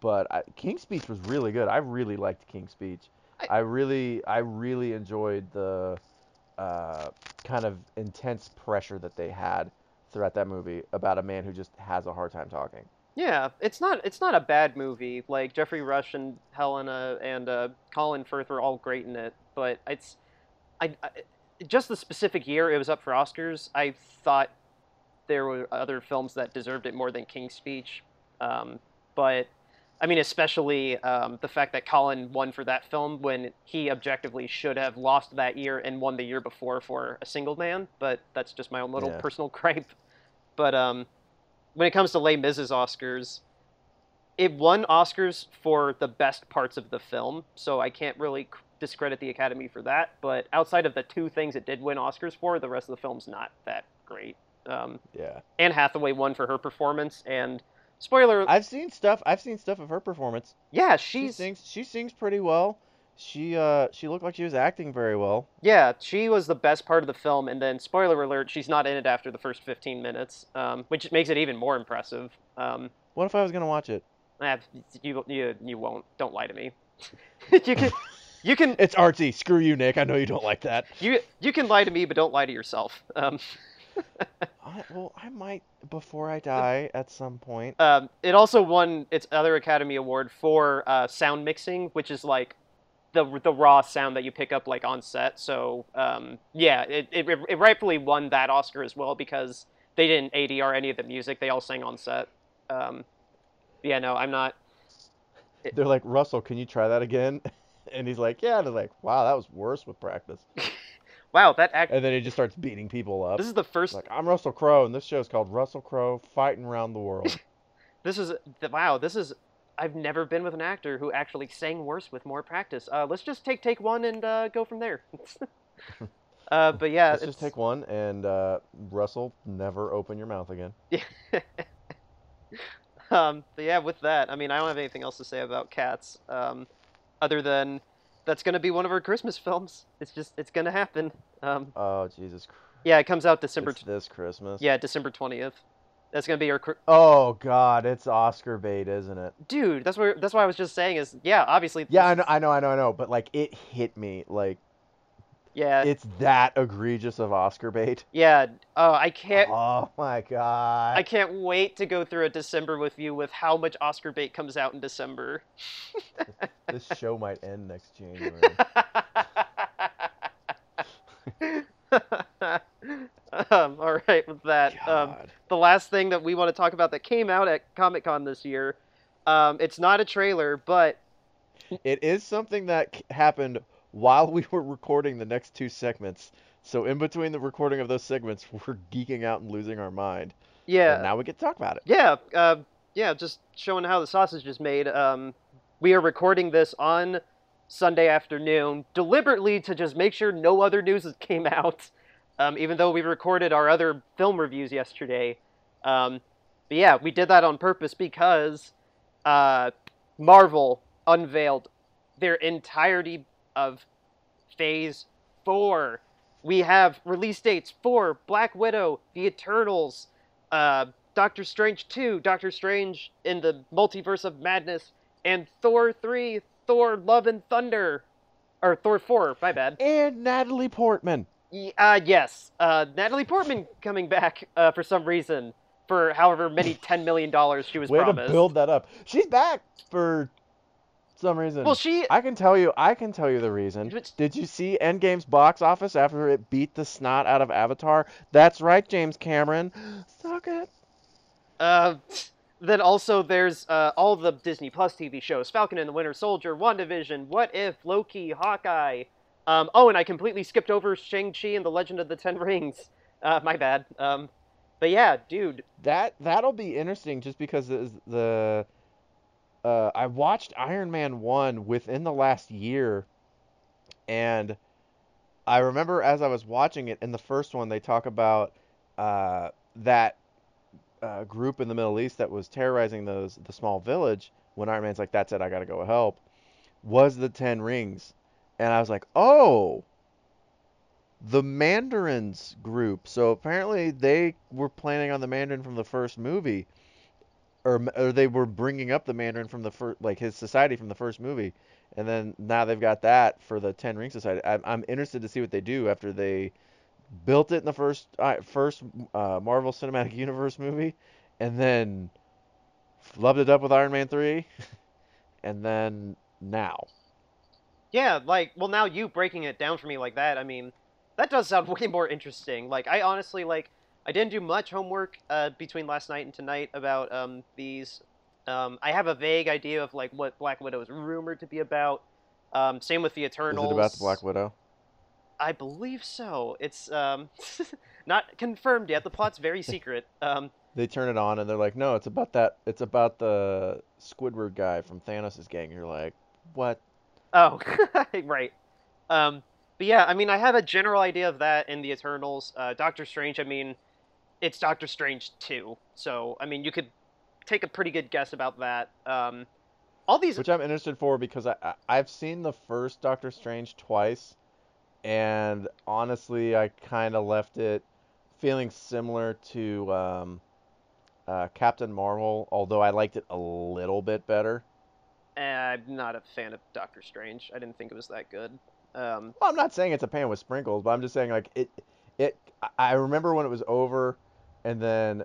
but I, King's Speech was really good. I really liked King's Speech. I- I really I really enjoyed the uh, kind of intense pressure that they had throughout that movie about a man who just has a hard time talking. yeah, it's not it's not a bad movie. Like Geoffrey Rush and Helena and uh, Colin Firth were all great in it, but it's I, I just the specific year it was up for Oscars. I thought there were other films that deserved it more than King's Speech, um, but I mean, especially um, the fact that Colin won for that film when he objectively should have lost that year and won the year before for A Single Man. But that's just my own little Yeah. personal gripe. But um, when it comes to Les Mis' Oscars, it won Oscars for the best parts of the film, so I can't really discredit the Academy for that. But outside of the two things it did win Oscars for, the rest of the film's not that great. Um, Yeah. Anne Hathaway won for her performance, and spoiler, I've seen stuff. I've seen stuff of her performance. yeah, She sings. She sings pretty well. She uh she looked like she was acting very well. Yeah, she was the best part of the film, and then spoiler alert, she's not in it after the first 15 minutes, um, which makes it even more impressive. Um, What if I was gonna watch it? eh, you you you won't. Don't lie to me. you can you can It's artsy. Screw you, Nick. I know you don't like that. you you can lie to me, but don't lie to yourself. Um, I, well, I might before I die at some point. um, it also won its other Academy Award for uh, sound mixing, which is like the the raw sound that you pick up like on set. So um, yeah, it, it it rightfully won that Oscar as well because they didn't ADR any of the music; they all sang on set. Um, yeah, no, I'm not. They're like, Russell, can you try that again? And he's like, yeah. And they're like, wow, that was worse with practice. Wow, that act. And then he just starts beating people up. This is the first. Like, I'm Russell Crowe, and this show's called Russell Crowe Fighting Around the World. This is wow. This is. I've never been with an actor who actually sang worse with more practice. Uh, let's just take take one and uh, go from there. uh, but yeah, Let's it's, just take one, and uh, Russell, never open your mouth again. um, but yeah, with that, I mean, I don't have anything else to say about Cats, um, other than that's gonna be one of our Christmas films. It's just it's gonna happen. Um, Oh, Jesus Christ. yeah, it comes out December. It's this Christmas. yeah, December twentieth. That's gonna be our. Oh, God, it's Oscar bait, isn't it? Dude, that's what that's what I was just saying. Is yeah, obviously. Yeah, I know, I know, I know, I know. But, like, it hit me. Like, Yeah, it's that egregious of Oscar bait. yeah. Oh, I can't. Oh, my God. I can't wait to go through a December with you with how much Oscar bait comes out in December. This show might end next January. um, all right, with that, um, the last thing that we want to talk about that came out at Comic Con this year, Um, it's not a trailer, but It is something that happened while we were recording the next two segments. So in between the recording of those segments, we're geeking out and losing our mind. yeah, And now we get to talk about it. Yeah, uh, yeah, just showing how the sausage is made. Um, we are recording this on Sunday afternoon, deliberately to just make sure no other news came out. Um, even though we recorded our other film reviews yesterday. Um, but yeah, we did that on purpose because uh, Marvel unveiled their entirety of Phase Four. We have release dates for Black Widow, The Eternals, uh, Doctor Strange 2, Doctor Strange in the Multiverse of Madness, and Thor 3, Thor Love and Thunder. Or Thor 4, my bad. And Natalie Portman. Uh, yes. Uh, Natalie Portman coming back uh, for some reason for however many $10 million she was Way promised. to build that up. She's back for some reason. Well, she. I can tell you. I can tell you the reason. But- Did you see Endgame's box office after it beat the snot out of Avatar? That's right, James Cameron. Suck it. Uh, then also there's uh, all the Disney Plus TV shows: Falcon and the Winter Soldier, WandaVision, What If, Loki, Hawkeye. Um, oh, and I completely skipped over Shang Chi and the Legend of the Ten Rings. Uh, my bad. Um, but yeah, dude. That that'll be interesting just because the, the uh, I watched Iron Man 1 within the last year and I remember as I was watching it in the first one they talk about uh, that uh, group in the Middle East that was terrorizing those the small village when Iron Man's like that's it I got to go help was the 10 rings and I was like oh the Mandarins group. So apparently they were planning on the Mandarin from the first movie, or or they were bringing up the Mandarin from the first, like his society from the first movie, and then now they've got that for the Ten Ring Society. I'm I'm interested to see what they do after they built it in the first uh, first uh, Marvel Cinematic Universe movie, and then loved it up with Iron Man three, and then now. Yeah, like, well, now you breaking it down for me like that, I mean, that does sound way more interesting. Like, I honestly, like, I didn't do much homework uh, between last night and tonight about um, these. Um, I have a vague idea of, like, what Black Widow is rumored to be about. Um, same with the Eternals. Is it about the Black Widow? I believe so. It's um, not confirmed yet. The plot's very secret. Um, They turn it on and they're like, no, it's about that. It's about the Squidward guy from Thanos' gang. You're like, what? Oh, right. Um, but yeah, I mean, I have a general idea of that in the Eternals. Uh, Doctor Strange, I mean, it's Doctor Strange 2. So, I mean, you could take a pretty good guess about that. Um, all these. Which I'm interested for because I, I I've seen the first Doctor Strange twice, and honestly, I kind of left it feeling similar to um, uh, Captain Marvel, although I liked it a little bit better. eh, I'm not a fan of Doctor Strange. I didn't think it was that good. Um, Well, I'm not saying it's a pan with sprinkles, but I'm just saying like it it I remember when it was over and then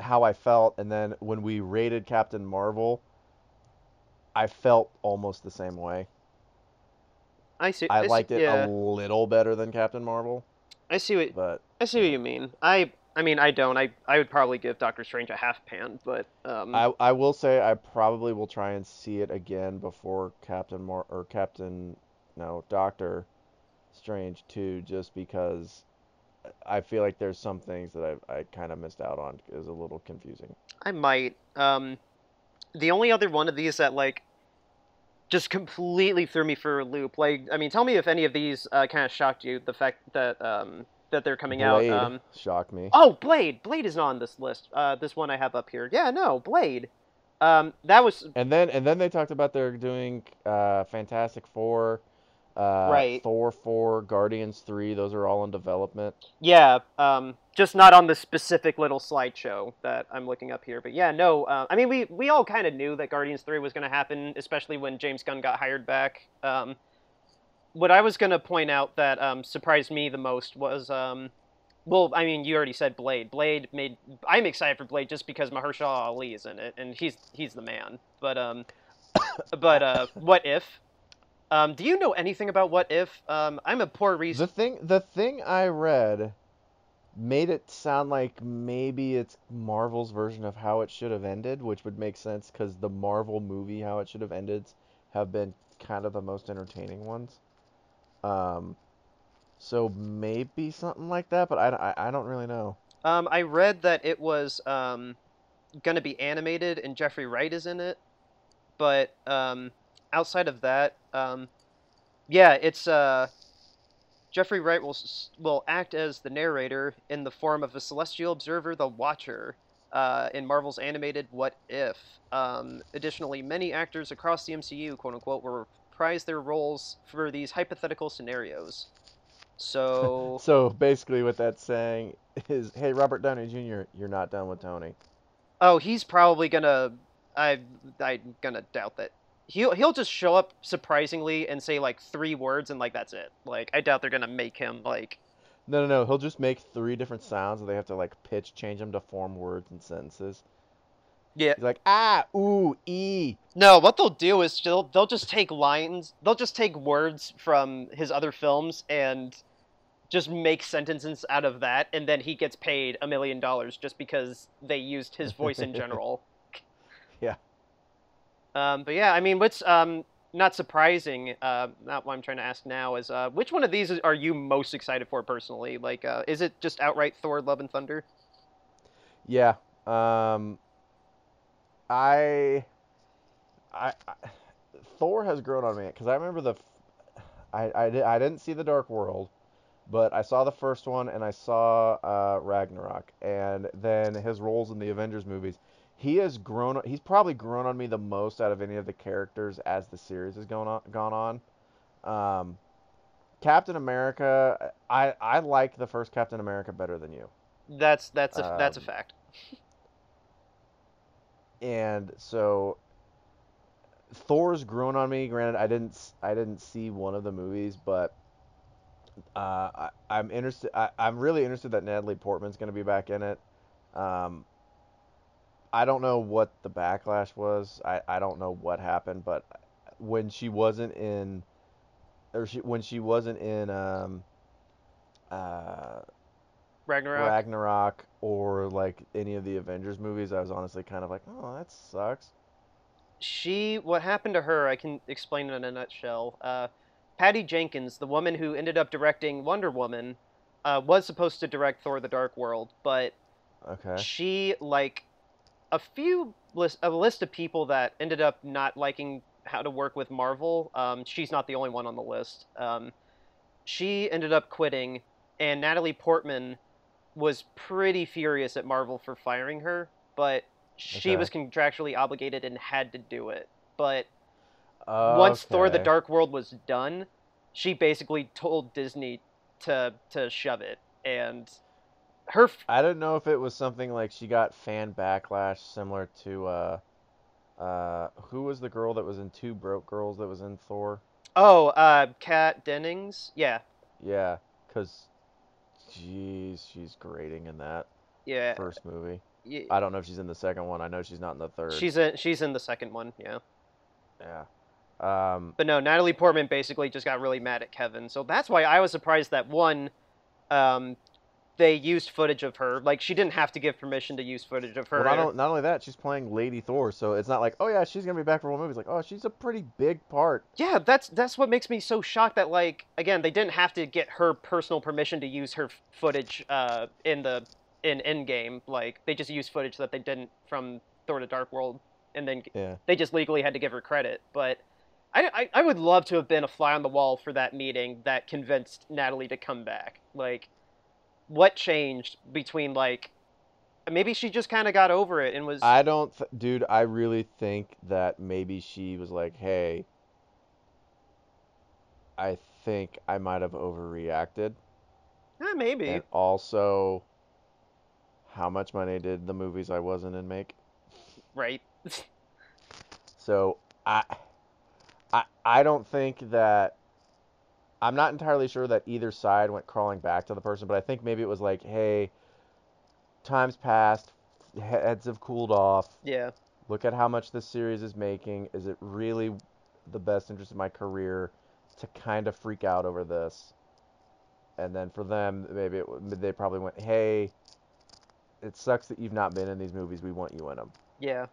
how I felt and then when we rated Captain Marvel I felt almost the same way. I see. I see- liked it yeah, a little better than Captain Marvel, I see what but I see what you mean. I I mean I don't. I I would probably give Doctor Strange a half pan, but um, I I will say I probably will try and see it again before Captain Mar or Captain no, Doctor Strange 2 just because I feel like there's some things that I I kind of missed out on. It was a little confusing. I might. Um, the only other one of these that like just completely threw me for a loop. Like, I mean, tell me if any of these uh, kind of shocked you. The fact that um, that they're coming Blade out. Um, shocked me. oh, Blade. Blade is not on this list. Uh, this one I have up here. Yeah, no, Blade. Um, that was And then and then they talked about they're doing uh, Fantastic Four, uh, Right. Thor 4, Guardians 3. Those are all in development. yeah. Um, just not on the specific little slideshow that I'm looking up here. But yeah, no. Uh, I mean, we we all kind of knew that Guardians Three was going to happen, especially when James Gunn got hired back. Um, what I was going to point out that um, surprised me the most was, um, well, I mean, you already said Blade. Blade made. I'm excited for Blade just because Mahershala Ali is in it, and he's he's the man. But um, but uh, what if? Um, do you know anything about what if? Um, I'm a poor The thing the thing I read made it sound like maybe it's Marvel's version of how it should have ended, which would make sense because the Marvel movie how it should have ended have been kind of the most entertaining ones. Um, so maybe something like that, but I, I, I don't really know. Um, I read that it was um, gonna be animated and Jeffrey Wright is in it, but um, outside of that, um, yeah, it's uh, Jeffrey Wright will will act as the narrator in the form of a celestial observer, the Watcher, uh, in Marvel's animated What If. Um, additionally, many actors across the MCU, quote unquote, will reprise their roles for these hypothetical scenarios. So So basically, what that's saying is, hey, Robert Downey Jr., you're not done with Tony. Oh, he's probably gonna. I I'm gonna doubt that. He'll he'll just show up surprisingly and say like three words and like that's it. Like I doubt they're gonna make him like. No, no, no. He'll just make three different sounds, and they have to like pitch change them to form words and sentences. Yeah. He's like ah, ooh, e. No, what they'll do is they'll they'll just take lines. They'll just take words from his other films and just make sentences out of that, and then he gets paid a million dollars just because they used his voice in general. Yeah. Um, but yeah, I mean, what's um, not surprising, uh, not what I'm trying to ask now, is uh, which one of these are you most excited for personally? Like, uh, is it just outright Thor: Love and Thunder? Yeah. Um. I. I. I Thor has grown on me because I remember the. I I, I didn't see the Dark World, but I saw the first one and I saw uh, Ragnarok, and then his roles in the Avengers movies. He has grown. He's probably grown on me the most out of any of the characters as the series has gone on. Gone on. Um, Captain America. I I like the first Captain America better than you. That's that's a that's a Um, fact. and so Thor's grown on me. Granted, I didn't I didn't see one of the movies, but uh, I, I'm interested. I, I'm really interested that Natalie Portman's going to be back in it. Um, I don't know what the backlash was. I, I don't know what happened, but when she wasn't in, or she when she wasn't in um, uh, Ragnarok. Ragnarok or like any of the Avengers movies, I was honestly kind of like, oh, that sucks. she what happened to her i can explain it in a nutshell uh, patty jenkins the woman who ended up directing wonder woman uh, was supposed to direct thor the dark world but Okay. she like a few list a list of people that ended up not liking how to work with marvel um, she's not the only one on the list. Um, she ended up quitting and natalie portman was pretty furious at marvel for firing her but she Okay. was contractually obligated and had to do it. But once Thor: The Dark World was done, she basically told Disney to to shove it, and her f- I didn't know if it was something like she got fan backlash similar to uh uh who was the girl that was in Two Broke Girls that was in Thor? oh uh Kat Dennings, yeah, Yeah, because, jeez, she's grating in that yeah, first movie. I don't know if she's in the second one. I know she's not in the third. she's in she's in the second one, yeah. yeah. Um But no, Natalie Portman basically just got really mad at Kevin, so that's why I was surprised that one, um, they used footage of her. Like she didn't have to give permission to use footage of her. well, not, not only that, she's playing Lady Thor, so it's not like, oh yeah, she's gonna be back for one movie. It's like, oh, she's a pretty big part. Yeah, that's that's what makes me so shocked that like again they didn't have to get her personal permission to use her f- footage uh, in the in Endgame. Like they just used footage that they didn't from Thor: The Dark World, and then Yeah. they just legally had to give her credit. But I, I I would love to have been a fly on the wall for that meeting that convinced Natalie to come back. Like, what changed between like maybe she just kind of got over it and was I don't, th- dude. I really think that maybe she was like, "Hey, I think I might have overreacted," eh, maybe and also, how much money did the movies I wasn't in make? right. So I, I, I don't think that. I'm not entirely sure that either side went crawling back to the person, but I think maybe it was like, "Hey, time's passed, heads have cooled off." yeah. look at how much this series is making. Is it really the best interest of my career to kind of freak out over this? and then for them, maybe it, they probably went, "Hey, it sucks that you've not been in these movies. We want you in them." Yeah.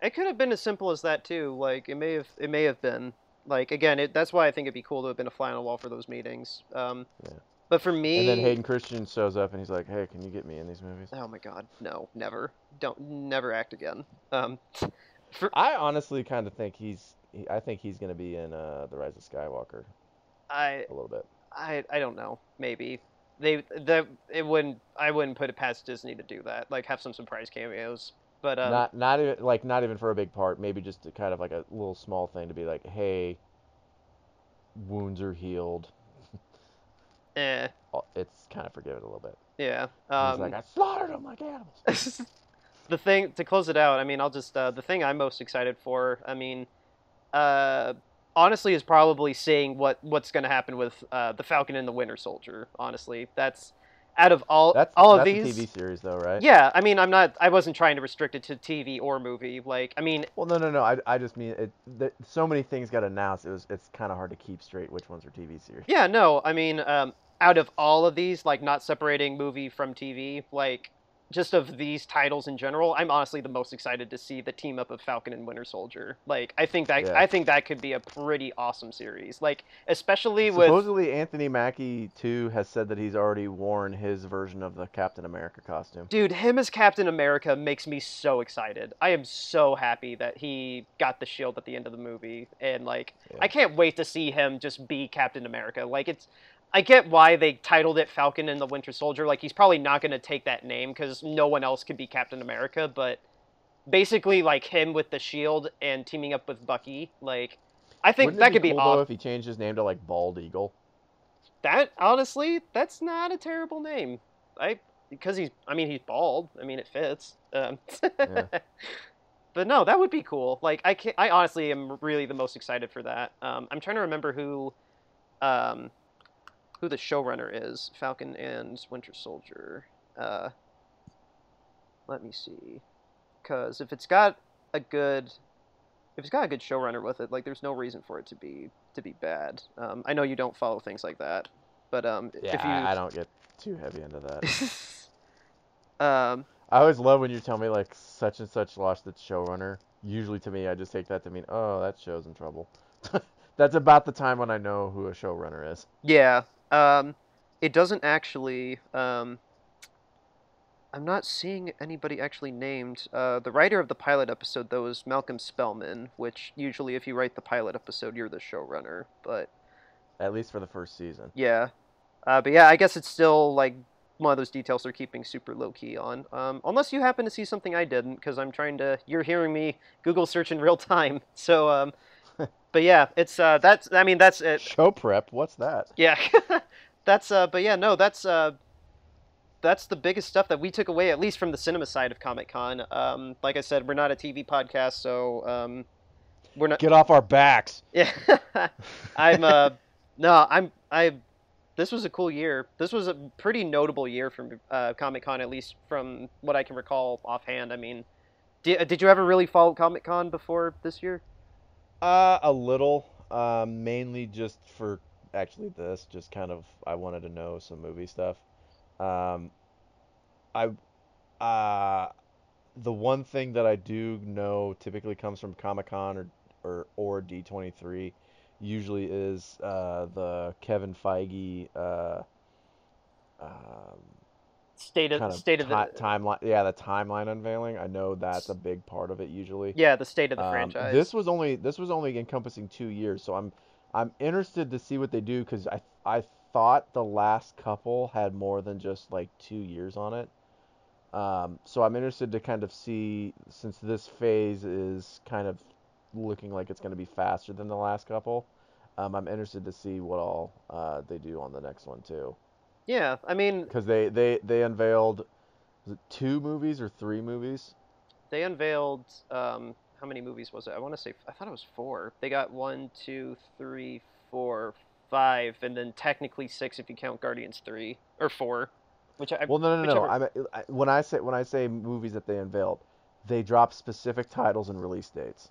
It could have been as simple as that too. Like it may have it may have been. Like again, it, that's why I think it'd be cool to have been a fly on the wall for those meetings. Um, Yeah. But for me, And then Hayden Christensen shows up and he's like, "Hey, can you get me in these movies?" oh my god, no, never, don't, never act again. Um, for I honestly kind of think he's. He, I think he's gonna be in uh, the Rise of Skywalker I a little bit. I I don't know. Maybe they that it wouldn't. I wouldn't put it past Disney to do that. Like have some surprise cameos. But um, not not even like not even for a big part. Maybe just a, kind of like a little small thing to be like, "Hey, wounds are healed." eh, It's kind of forgiven a little bit. yeah. he's Um, like, "I slaughtered them like animals." the thing to close it out. I mean, I'll just uh, the thing I'm most excited for. I mean, uh, honestly, is probably seeing what what's going to happen with uh, the Falcon and the Winter Soldier. Honestly, that's out of all That's all of these. TV series though, right? Yeah, I mean, I'm not. I wasn't trying to restrict it to TV or movie. Like, I mean, Well, no, no, no. I, I just mean it. The, so many things got announced. It was it's kind of hard to keep straight which ones are TV series. yeah, no, I mean, um, out of all of these, like, not separating movie from TV, like, just of these titles in general, I'm honestly the most excited to see the team up of Falcon and Winter Soldier. Like, I think that Yeah. I think that could be a pretty awesome series. Like, especially with Supposedly, Anthony Mackie too has said that he's already worn his version of the Captain America costume. Dude, him as Captain America makes me so excited. I am so happy that he got the shield at the end of the movie, and like, Yeah. I can't wait to see him just be Captain America. Like, it's, I get why they titled it Falcon and the Winter Soldier. Like, he's probably not going to take that name because no one else could be Captain America. But basically, like him with the shield and teaming up with Bucky, like, I think Wouldn't that could be be cool awesome. though if he changed his name to like Bald Eagle? That honestly, that's not a terrible name. I because he's I mean he's bald. I mean it fits. Um, Yeah. But no, that would be cool. Like I can I honestly am really the most excited for that. Um, I'm trying to remember who um, who the showrunner is. Falcon and Winter Soldier. Uh, let me see. Cuz if it's got a good if it's got a good showrunner with it, like there's no reason for it to be to be bad. Um, I know you don't follow things like that, but um, Yeah, if you I, I don't get too heavy into that. um, I always love when you tell me like such and such lost its showrunner. Usually to me, I just take that to mean, oh, that show's in trouble. That's about the time when I know who a showrunner is. yeah, um, it doesn't actually. Um, I'm not seeing anybody actually named. Uh, the writer of the pilot episode, though, is Malcolm Spellman, which usually, if you write the pilot episode, you're the showrunner. But At least for the first season. yeah, uh, but yeah, I guess it's still like one of those details they're keeping super low key on. Um, unless you happen to see something I didn't, because I'm trying to. You're hearing me Google search in real time. So, um, but yeah, it's uh, that's. I mean, that's it. Show prep, what's that? Yeah, that's. Uh, but yeah, no, that's. Uh, that's the biggest stuff that we took away, at least from the cinema side of Comic Con. Um, like I said, we're not a TV podcast, so um, we're not. Get off our backs. Yeah, I'm. Uh, no, I'm. I. This was a cool year. This was a pretty notable year from uh, Comic Con, at least from what I can recall offhand. I mean, did, did you ever really follow Comic Con before this year? Uh, a little. Um, mainly just for actually this, just kind of I wanted to know some movie stuff. Um, I, uh, the one thing that I do know typically comes from Comic Con or or or D23, usually is uh the Kevin Feige uh. Um, State of kind of state of the timeline. Yeah, the timeline unveiling. I know that's a big part of it usually. yeah the state of the Um, franchise. This was only this was only encompassing two years, so I'm I'm interested to see what they do because I I thought the last couple had more than just like two years on it. Um, so I'm interested to kind of see since this phase is kind of looking like it's going to be faster than the last couple. Um, I'm interested to see what all uh, they do on the next one too, yeah, I mean because they they they unveiled was it two movies or three movies? they unveiled um, how many movies was it? I want to say I thought it was four. They got one, two, three, four, five, and then technically six if you count Guardians three or four. Which I Well, no, no, no. whichever- I'm, I, when I say when I say movies that they unveiled, they drop specific titles and release dates.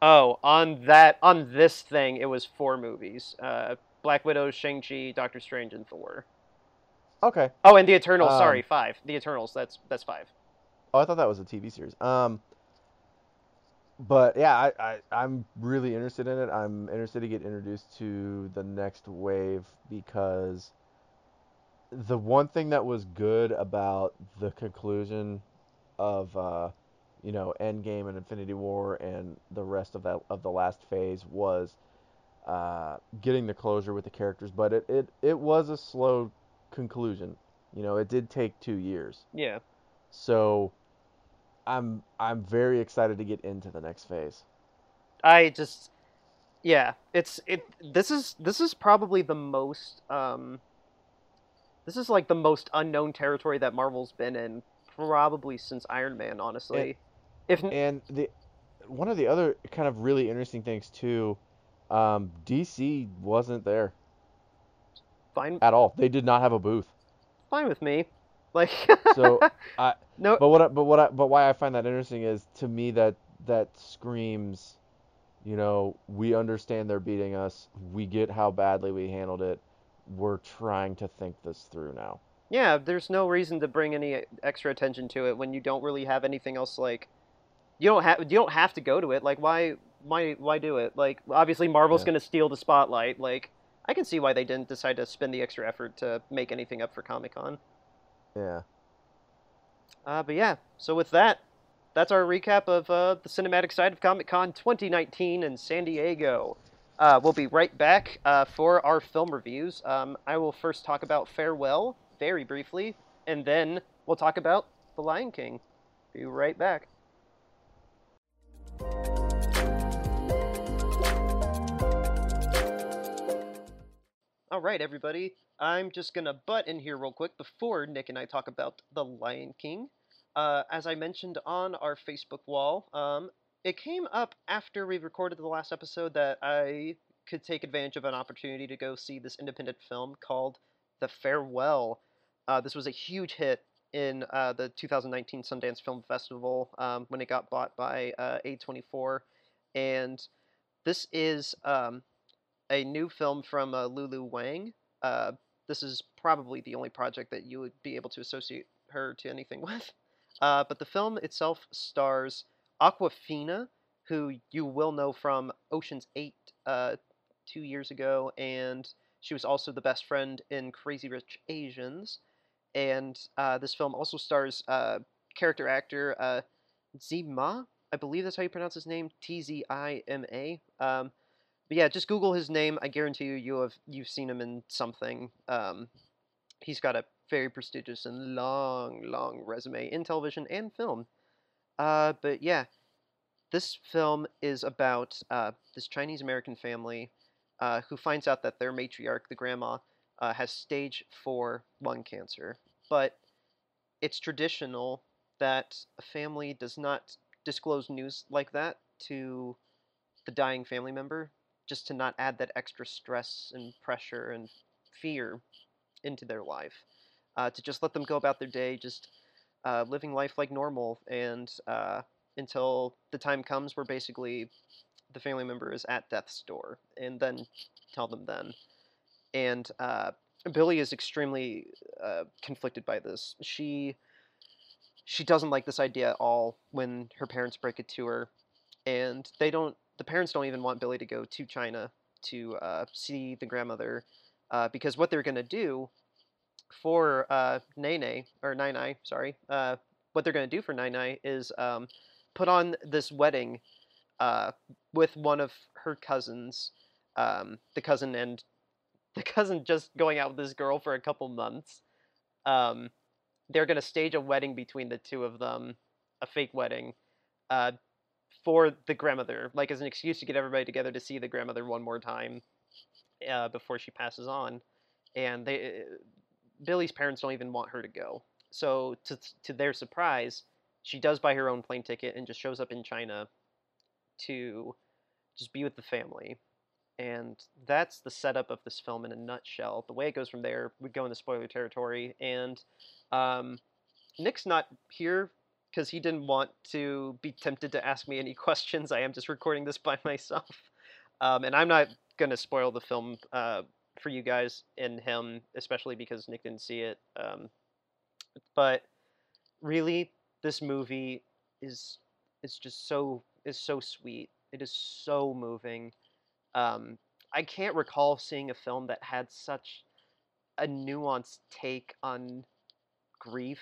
oh on that on this thing it was four movies. Uh, Black Widow, Shang Chi, Doctor Strange, and Thor. Okay. Oh, and the Eternals. Um, sorry, five. The Eternals. That's that's five. Oh, I thought that was a TV series. Um, but yeah, I, I I'm really interested in it. I'm interested to get introduced to the next wave because the one thing that was good about the conclusion of uh, you know, Endgame and Infinity War and the rest of that of the last phase was uh, getting the closure with the characters, but it, it, it was a slow conclusion. You know, it did take two years. Yeah. So I'm I'm very excited to get into the next phase. I just yeah, it's it this is this is probably the most um this is like the most unknown territory that Marvel's been in probably since Iron Man, honestly. if n- And the one of the other kind of really interesting things too, um, DC wasn't there fine at all. They did not have a booth. fine with me. Like So I no But what I, but what I, but why I find that interesting is to me that that screams, you know, we understand they're beating us. We get how badly we handled it. We're trying to think this through now. Yeah, there's no reason to bring any extra attention to it when you don't really have anything else like you don't have you don't have to go to it. Like why why why do it? Like obviously Marvel's Yeah. going to steal the spotlight. Like I can see why they didn't decide to spend the extra effort to make anything up for Comic-Con. Yeah. Uh, but yeah, so with that, that's our recap of uh, the cinematic side of Comic Con 2019 in San Diego. Uh, we'll be right back uh, for our film reviews. Um, I will first talk about Farewell very briefly, and then we'll talk about The Lion King. Be right back. All right, everybody. I'm just gonna butt in here real quick before Nick and I talk about The Lion King. Uh, as I mentioned on our Facebook wall, um, it came up after we recorded the last episode that I could take advantage of an opportunity to go see this independent film called The Farewell. Uh, this was a huge hit in uh, the 2019 Sundance Film Festival um, when it got bought by uh, A24, and this is um, a new film from uh, Lulu Wang. Uh, this is probably the only project that you would be able to associate her to anything with. Uh, but the film itself stars Awkwafina, who you will know from Ocean's 8 uh, two years ago, and she was also the best friend in Crazy Rich Asians. And uh, this film also stars uh, character actor Tzi Ma, I believe that's how you pronounce his name, T Z I M A. Um, but yeah, just Google his name. I guarantee you, you have you've seen him in something. Um, he's got a very prestigious and long, long resume in television and film. Uh, but yeah, this film is about uh, this Chinese American family uh, who finds out that their matriarch, the grandma, uh, has stage four lung cancer. But it's traditional that a family does not disclose news like that to the dying family member, just to not add that extra stress and pressure and fear into their life. Uh, to just let them go about their day, just uh, living life like normal, and uh, until the time comes where basically the family member is at death's door, and then tell them then. And uh, Billi is extremely uh, conflicted by this. She she doesn't like this idea at all when her parents break it to her, and they don't. The parents don't even want Billi to go to China to uh, see the grandmother, uh, because what they're gonna do for uh, Nene or Nai Nai, sorry, uh, what they're gonna do for Nai is um, put on this wedding uh, with one of her cousins, um, the cousin and the cousin just going out with this girl for a couple months. Um, they're gonna stage a wedding between the two of them, a fake wedding, uh, for the grandmother, like as an excuse to get everybody together to see the grandmother one more time uh, before she passes on. And they, Billi's parents don't even want her to go. So to to their surprise, she does buy her own plane ticket and just shows up in China to just be with the family. And that's the setup of this film in a nutshell. The way it goes from there, we go into spoiler territory, and um, Nick's not here because he didn't want to be tempted to ask me any questions. I am just recording this by myself, um, and I'm not gonna spoil the film uh, for you guys and him, especially because Nick didn't see it. Um, but really, this movie is is just so is so sweet. It is so moving. Um, I can't recall seeing a film that had such a nuanced take on grief.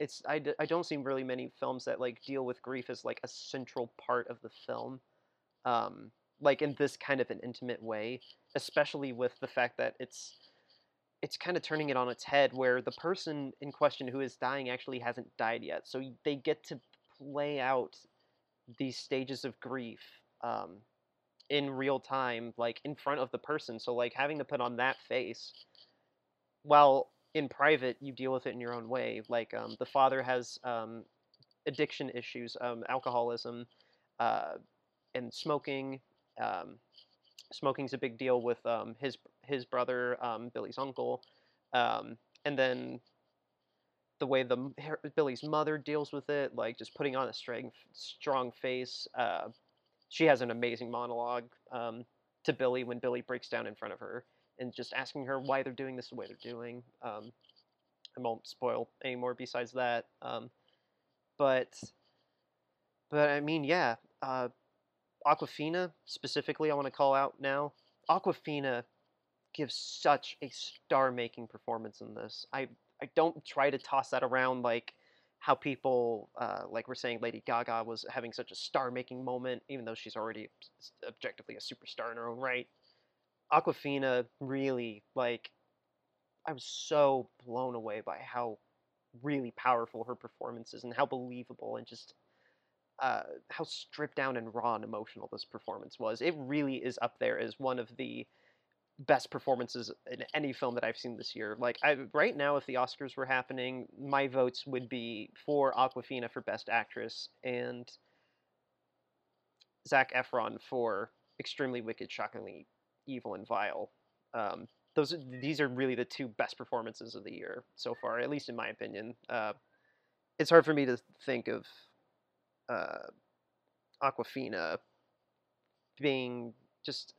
It's I, d- I don't see really many films that like deal with grief as like a central part of the film, um, like in this kind of an intimate way, especially with the fact that it's it's kind of turning it on its head where the person in question who is dying actually hasn't died yet, so they get to play out these stages of grief um, in real time, like in front of the person. So like having to put on that face while in private you deal with it in your own way. Like um, the father has um, addiction issues, um, alcoholism, uh, and smoking. Um, smoking's a big deal with um, his his brother, um, Billi's uncle, and then the way the Billi's mother deals with it, like just putting on a strong strong face. Uh, she has an amazing monologue to Billi when Billi breaks down in front of her and just asking her why they're doing this the way they're doing. Um, I won't spoil any more besides that. Um, but but I mean, yeah, uh, Awkwafina specifically, I want to call out now. Awkwafina gives such a star-making performance in this. I I don't try to toss that around like how people uh, like we're saying Lady Gaga was having such a star-making moment, even though she's already objectively a superstar in her own right. Awkwafina really like I was so blown away by how really powerful her performance is and how believable and just uh, how stripped down and raw and emotional this performance was. It really is up there as one of the best performances in any film that I've seen this year. Like I, right now, if the Oscars were happening, my votes would be for Awkwafina for Best Actress and Zac Efron for Extremely Wicked, Shockingly Evil, and Vile. Um, those these are really the two best performances of the year so far, at least in my opinion. Uh, it's hard for me to think of uh, Awkwafina being just.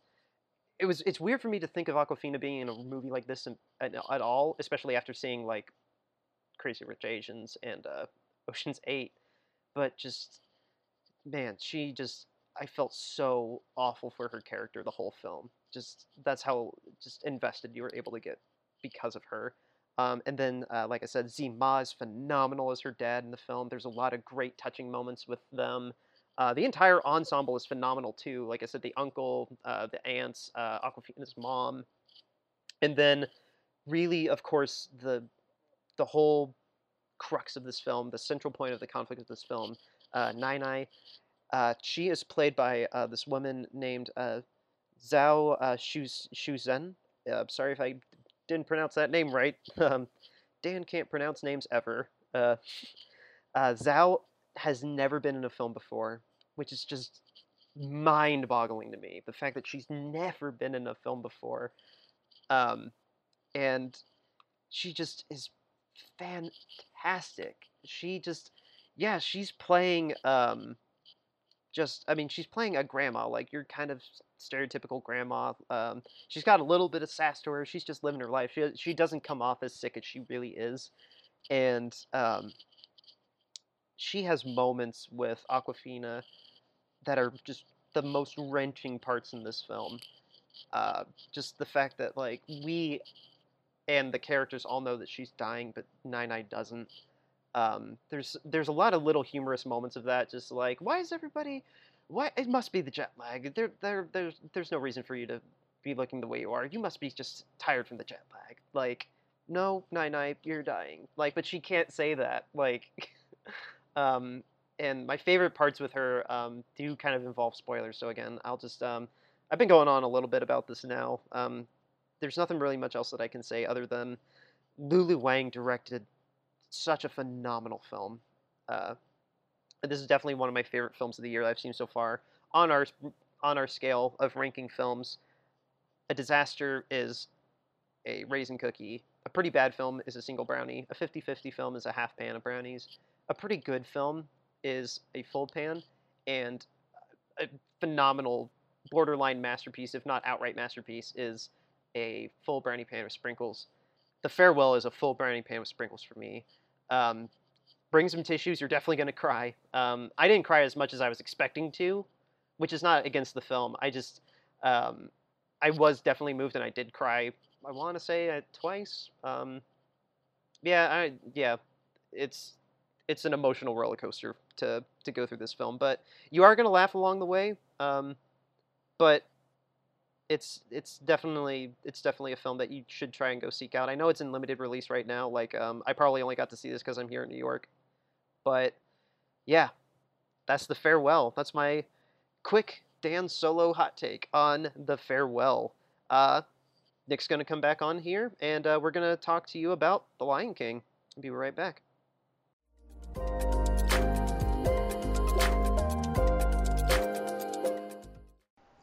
It was. It's weird for me to think of Awkwafina being in a movie like this in, at, at all, especially after seeing like Crazy Rich Asians and uh, Ocean's Eight. But just, man, she just. I felt so awful for her character the whole film. Just that's how just invested you were able to get because of her. Um, and then, uh, like I said, Tzi Ma is phenomenal as her dad in the film. There's a lot of great touching moments with them. Uh, the entire ensemble is phenomenal too. Like I said, the uncle, uh, the aunts, uh, Awkwafina's mom, and then really, of course, the the whole crux of this film, the central point of the conflict of this film, uh, Nai Nai. Uh, she is played by uh, this woman named uh, Zhao uh, Shuzhen. Uh, sorry if I didn't pronounce that name right. Um, Dan can't pronounce names ever. Uh, uh, Zhao has never been in a film before, which is just mind-boggling to me. The fact that she's never been in a film before, um, and she just is fantastic. She just, yeah, she's playing. Um, just, I mean, she's playing a grandma, like your kind of stereotypical grandma. Um, she's got a little bit of sass to her. She's just living her life. She she doesn't come off as sick as she really is, and um, she has moments with Awkwafina that are just the most wrenching parts in this film. Uh, just the fact that like we and the characters all know that she's dying, but Nai Nai doesn't. Um, there's there's a lot of little humorous moments of that, just like why is everybody, why it must be the jet lag. There there there's there's no reason for you to be looking the way you are. You must be just tired from the jet lag. Like no, Nai Nai, you're dying. Like, but she can't say that. Like, um, and my favorite parts with her um, do kind of involve spoilers. So again, I'll just um, I've been going on a little bit about this now. Um, there's nothing really much else that I can say other than Lulu Wang directed such a phenomenal film. Uh, this is definitely one of my favorite films of the year that I've seen so far. On our on our scale of ranking films, A Disaster is a raisin cookie. A pretty bad film is a single brownie. A 50-50 film is a half pan of brownies. A pretty good film is a full pan, and a phenomenal borderline masterpiece, if not outright masterpiece, is a full brownie pan with sprinkles. The farewell is a full brownie pan with sprinkles for me. Um, bring some tissues. You're definitely gonna cry. Um, I didn't cry as much as I was expecting to, which is not against the film. I just um, I was definitely moved and I did cry. I want to say it twice. Um, yeah, I yeah, it's it's an emotional roller coaster to to go through this film, but you are gonna laugh along the way. Um, but it's it's definitely it's definitely a film that you should try and go seek out. I know it's in limited release right now. Like um, I probably only got to see this because I'm here in New York, but yeah, that's the farewell. That's my quick Dan Solo hot take on the farewell. Uh, Nick's gonna come back on here, and uh, we're gonna talk to you about The Lion King. I'll be right back.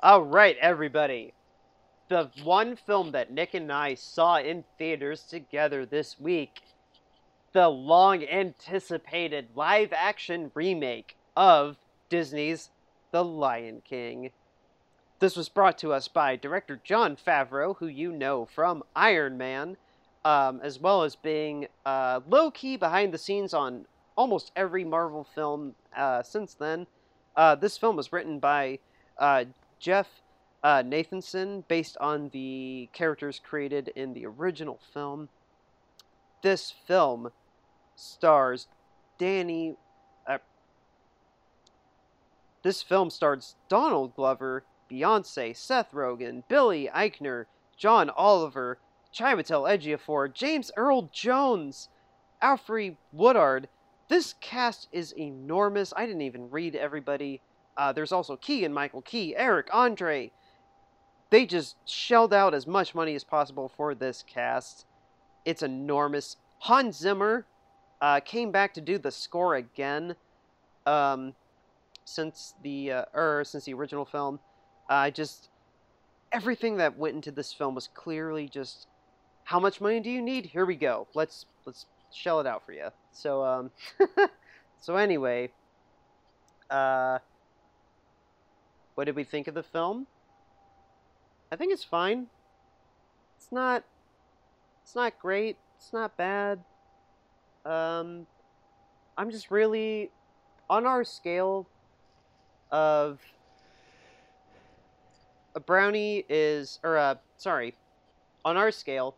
All right, everybody. The one film that Nick and I saw in theaters together this week, the long anticipated live action remake of Disney's The Lion King. This was brought to us by director Jon Favreau, who you know from Iron Man, um, as well as being uh, low key behind the scenes on almost every Marvel film uh, since then. Uh, this film was written by uh, Jeff uh, Nathanson, based on the characters created in the original film. This film stars Danny. Uh, this film stars Donald Glover, Beyonce, Seth Rogen, Billy Eichner, John Oliver, Chiwetel Ejiofor, James Earl Jones, Alfre Woodard. This cast is enormous. I didn't even read everybody. Uh, there's also Keegan Michael Key, Eric Andre. They just shelled out as much money as possible for this cast. It's enormous. Hans Zimmer uh, came back to do the score again um, since the uh, er, since the original film. I uh, just everything that went into this film was clearly just how much money do you need? Here we go. Let's let's shell it out for you. So um, so anyway, uh, what did we think of the film? I think it's fine. It's not it's not great. It's not bad. Um I'm just really on our scale of a brownie is or a, sorry, on our scale,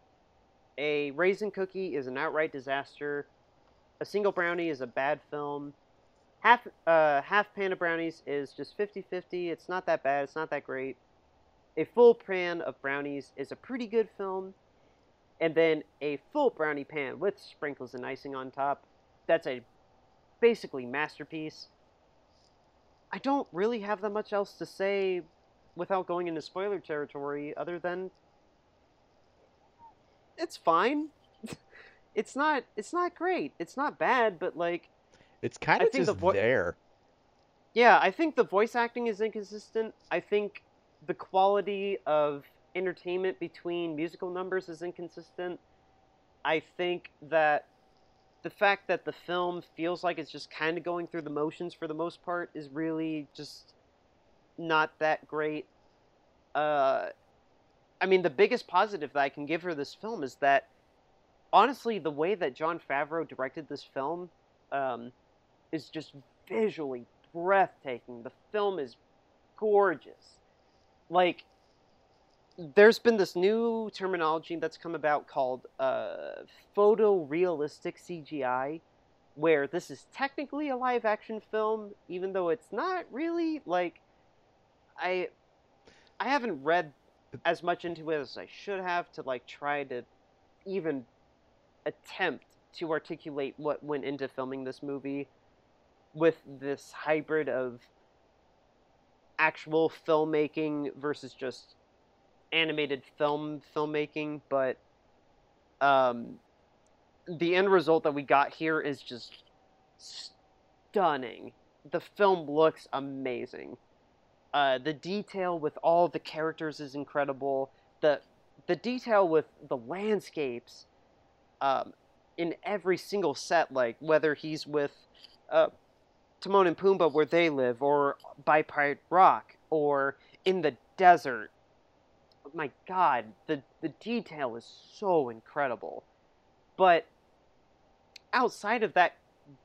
a raisin cookie is an outright disaster. A single brownie is a bad film half uh, half pan of brownies is just 50-50. It's not that bad. It's not that great. A full pan of brownies is a pretty good film. And then a full brownie pan with sprinkles and icing on top. That's a basically masterpiece. I don't really have that much else to say without going into spoiler territory other than it's fine. it's not it's not great. It's not bad, but like it's kind of just the vo- there. Yeah, I think the voice acting is inconsistent. I think the quality of entertainment between musical numbers is inconsistent. I think that the fact that the film feels like it's just kind of going through the motions for the most part is really just not that great. Uh, I mean, the biggest positive that I can give for this film is that, honestly, the way that Jon Favreau directed this film, um, is just visually breathtaking. The film is gorgeous. Like, there's been this new terminology that's come about called uh, photorealistic CGI, where this is technically a live action film, even though it's not really. Like, I, I haven't read as much into it as I should have to like try to even attempt to articulate what went into filming this movie with this hybrid of actual filmmaking versus just animated film filmmaking, but um, the end result that we got here is just stunning. The film looks amazing. Uh, the detail with all the characters is incredible. The the detail with the landscapes um, in every single set, like whether he's with uh, Timon and Pumbaa where they live, or by Pride Rock, or in the desert. my god, the the detail is so incredible. But outside of that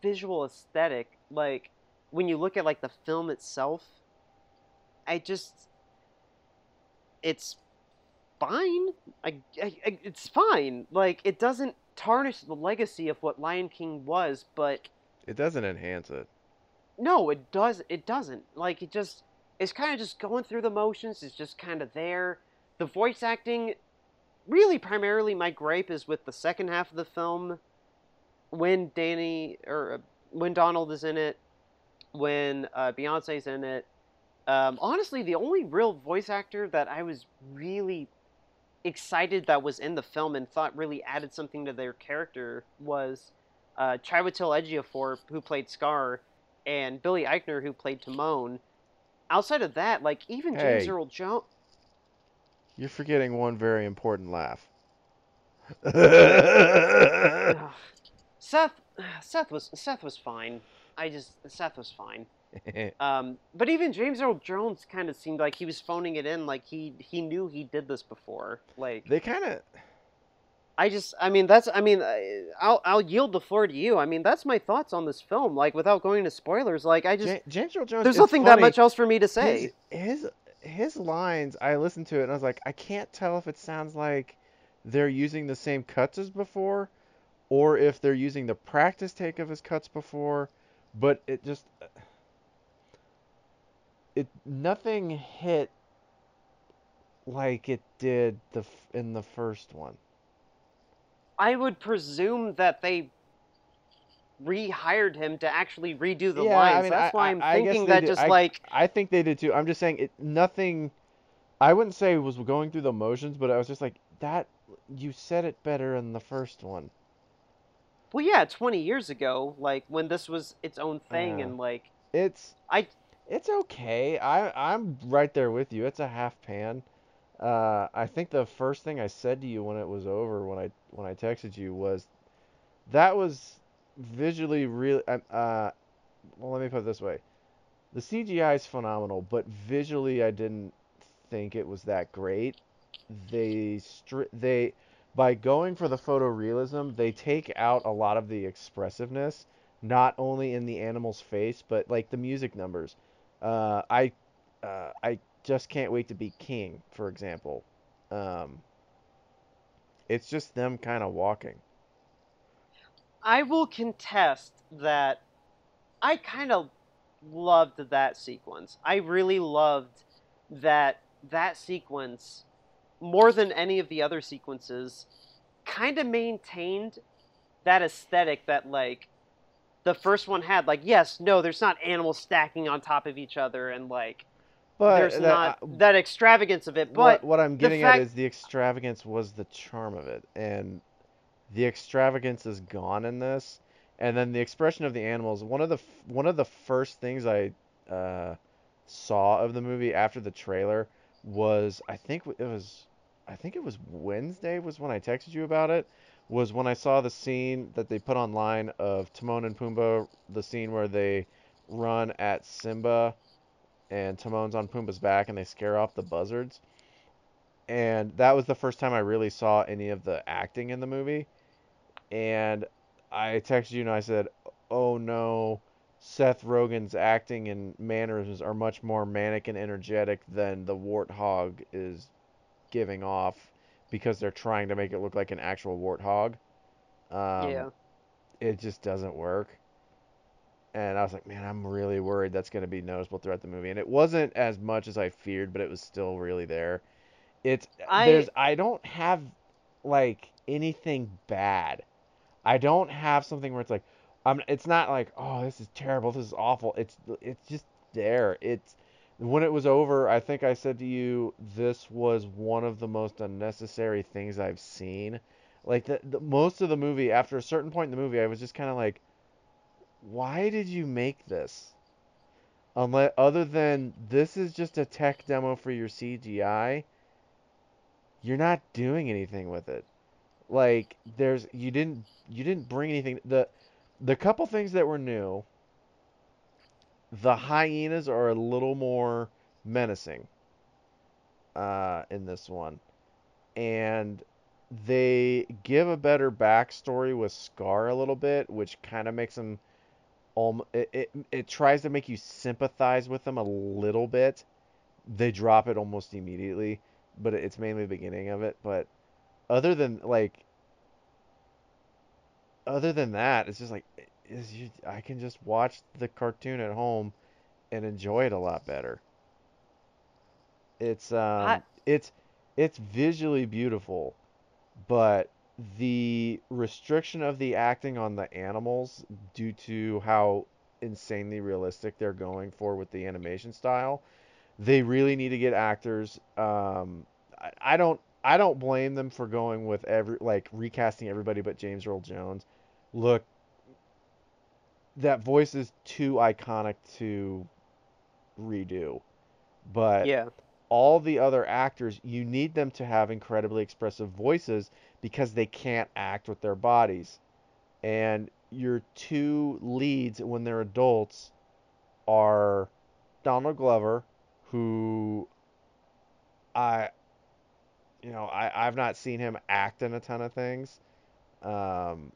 visual aesthetic, like when you look at like the film itself, I just it's fine. I, I, it's fine. Like it doesn't tarnish the legacy of what Lion King was, but It doesn't enhance it. No, it does. It doesn't. Like it just it's kind of just going through the motions. It's just kind of there. The voice acting, really, primarily my gripe is with the second half of the film, when Danny or uh, when Donald is in it, when uh, Beyonce's in it. Um, honestly, the only real voice actor that I was really excited that was in the film and thought really added something to their character was uh, Chiwetel Ejiofor, who played Scar, and Billy Eichner, who played Timon. Outside of that, like even James Earl Jones. You're forgetting one very important laugh. Seth, Seth was Seth was fine. I just Seth was fine. Um, but even James Earl Jones kind of seemed like he was phoning it in, like he he knew he did this before. Like they kind of I just, I mean, that's, I mean, I'll I'll yield the floor to you. I mean, that's my thoughts on this film. Like without going to spoilers, like I just Ja- James Earl Jones. there's nothing that much else for me to say. His, his his lines, I listened to it and I was like, I can't tell if it sounds like they're using the same cuts as before, or if they're using the practice take of his cuts before. But it just it nothing hit like it did the in the first one. I would presume that they rehired him to actually redo the Yeah, I lines. mean, That's I- why I- I'm I thinking that did- just I- like I think they did too. I'm just saying it nothing I wouldn't say was going through the motions, but I was just like that you said it better in the first one. well, yeah, 20 years ago, like when this was its own thing, Yeah. and like It's I it's okay. I I'm right there with you. It's a half pan. Uh, I think the first thing I said to you when it was over, when I when I texted you, was that was visually really. Uh, well, let me put it this way: the CGI is phenomenal, but visually, I didn't think it was that great. They stri- they by going for the photorealism, they take out a lot of the expressiveness, not only in the animal's face, but like the music numbers. Uh, I uh, I just can't wait to be king, for example. Um, it's just them kind of walking. I will contest that I kind of loved that sequence. I really loved that that sequence more than any of the other sequences kind of maintained that aesthetic that like the first one had like yes no there's not animals stacking on top of each other and like But there's that- not I- that extravagance of it what, but what I'm getting fact- at is the extravagance was the charm of it, and the extravagance is gone in this. And then the expression of the animals. One of the one of the first things I uh, saw of the movie after the trailer was I think it was I think it was Wednesday was when I texted you about it. Was when I saw the scene that they put online of Timon and Pumbaa, the scene where they run at Simba and Timon's on Pumbaa's back and they scare off the buzzards. And that was the first time I really saw any of the acting in the movie. And I texted you and I said, "Oh no, Seth Rogen's acting and mannerisms are much more manic and energetic than the warthog is giving off because they're trying to make it look like an actual warthog." Um, yeah it just doesn't work. And I was like, man, I'm really worried that's going to be noticeable throughout the movie. And it wasn't as much as I feared, but it was still really there. It's I- there's I don't have like anything bad. I don't have something where it's like I'm it's not like, oh, this is terrible, this is awful. It's it's just there. It's when it was over, I think I said to you, this was one of the most unnecessary things I've seen like the, the most of the movie after a certain point in the movie i was just kind of like why did you make this unless other than this is just a tech demo for your cgi you're not doing anything with it like there's you didn't you didn't bring anything the the couple things that were new the hyenas are a little more menacing uh, in this one, and they give a better backstory with Scar a little bit, which kind of makes him. Um, it, it it tries to make you sympathize with them a little bit. They drop it almost immediately, but it's mainly the beginning of it. But other than like, other than that, it's just like is you, I can just watch the cartoon at home and enjoy it a lot better. It's um I- it's it's visually beautiful, but the restriction of the acting on the animals due to how insanely realistic they're going for with the animation style, they really need to get actors. Um, I, I don't I don't blame them for going with every like recasting everybody but James Earl Jones. Look, that voice is too iconic to redo. But Yeah. all the other actors, you need them to have incredibly expressive voices because they can't act with their bodies. And your two leads when they're adults are Donald Glover, who I you know, I, I've not seen him act in a ton of things. Um,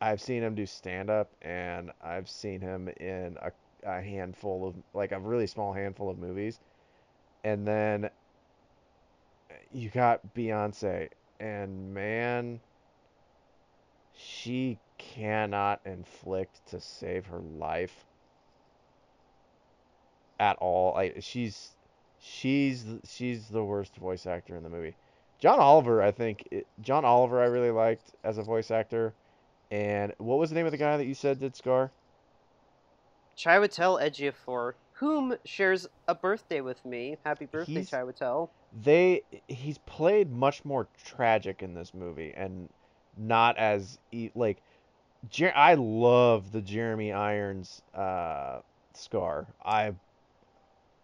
I've seen him do stand up and I've seen him in a, a handful of like a really small handful of movies. And then you got Beyonce and man she cannot inflict to save her life at all. I she's she's she's the worst voice actor in the movie. John Oliver, I think it, John Oliver I really liked as a voice actor. And what was the name of the guy that you said did Scar? Chiwetel Ejiofor, whom shares a birthday with me. Happy birthday, He's- Chiwetel. They he's played much more tragic in this movie and not as like Jer- I love the Jeremy Irons uh Scar. I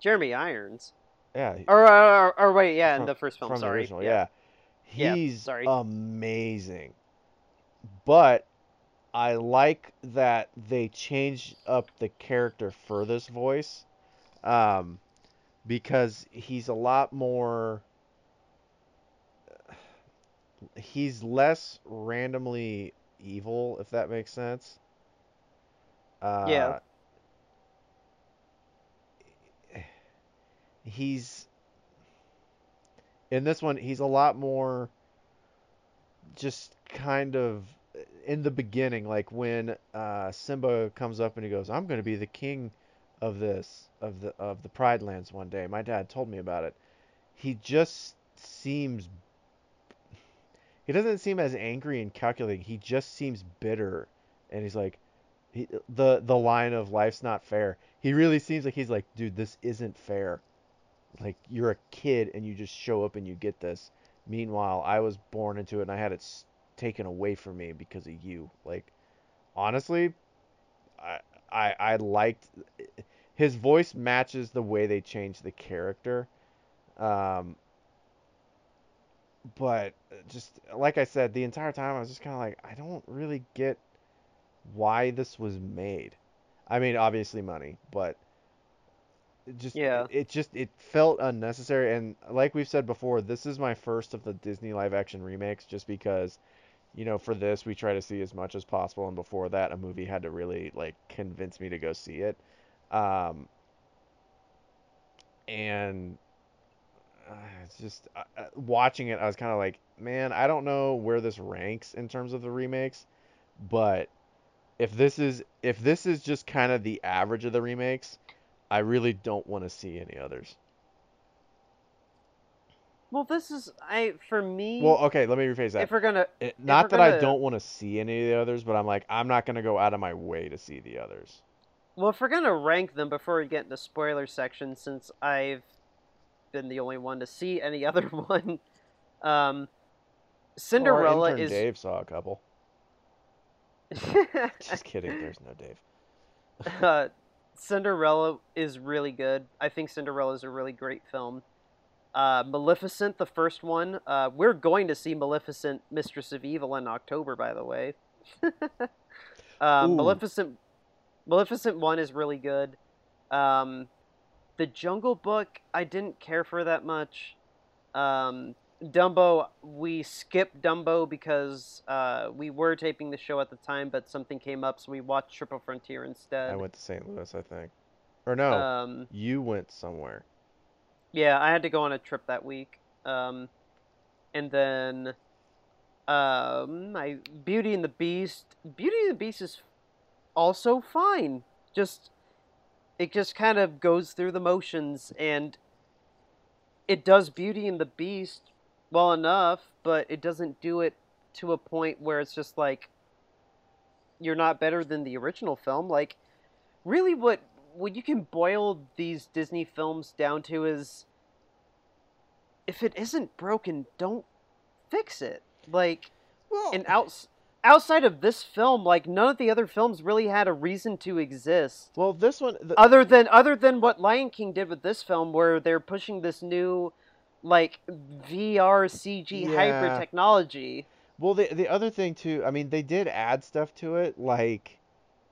Jeremy Irons. yeah, Or, or, or wait, yeah, in the first film. from the sorry. original, yeah. Yeah, He's sorry. amazing. But I like that they changed up the character for this voice. Um because he's a lot more he's less randomly evil if that makes sense. Uh Yeah. He's in this one he's a lot more just kind of in the beginning like when uh Simba comes up and he goes I'm going to be the king of this of the of the Pride Lands one day. My dad told me about it. He just seems he doesn't seem as angry and calculating. He just seems bitter and he's like he, the the line of life's not fair. He really seems like he's like, dude, this isn't fair. Like you're a kid and you just show up and you get this. Meanwhile, I was born into it and I had it taken away from me because of you. Like honestly, I I I liked his voice matches the way they change the character. Um but just like I said, the entire time I was just kind of like, I don't really get why this was made. I mean, obviously money, but just Yeah. it just it felt unnecessary and like we've said before, this is my first of the Disney live action remakes just because you know, for this we try to see as much as possible and before that a movie had to really like convince me to go see it. Um and uh, it's just uh, uh, watching it I was kind of like, man, I don't know where this ranks in terms of the remakes, but if this is if this is just kind of the average of the remakes, I really don't want to see any others. Well, this is I for me. Well, okay, let me rephrase that. if we're gonna, It, not we're that I gonna- don't want to see any of the others, but I'm like I'm not gonna go out of my way to see the others. Well, if we're gonna rank them before we get into spoiler section, since I've been the only one to see any other one, um, Cinderella intern is. Dave saw a couple. Just kidding. There's no Dave. uh, Cinderella is really good. I think Cinderella is a really great film. Uh, Maleficent, the first one. Uh, we're going to see Maleficent, Mistress of Evil in October, by the way. um, Ooh. Maleficent, Maleficent one is really good. Um, the Jungle Book, I didn't care for that much. Um, Dumbo, we skipped Dumbo because uh, we were taping the show at the time, but something came up, so we watched Triple Frontier instead. I went to St. Louis, I think. Or no, Um, you went somewhere. yeah, I had to go on a trip that week. Um, and then, um, my Beauty and the Beast. Beauty and the Beast is also fine. Just, it just kind of goes through the motions, and it does Beauty and the Beast well enough, but it doesn't do it to a point where it's just like you're not better than the original film. Like, really, what what you can boil these Disney films down to is if it isn't broken, don't fix it. Like, Well, and outs- outside of this film, like none of the other films really had a reason to exist well, this one. The, other than other than what Lion King did with this film, where they're pushing this new like VR CG hybrid Yeah. technology. well, the the other thing too. I mean, they did add stuff to it, like.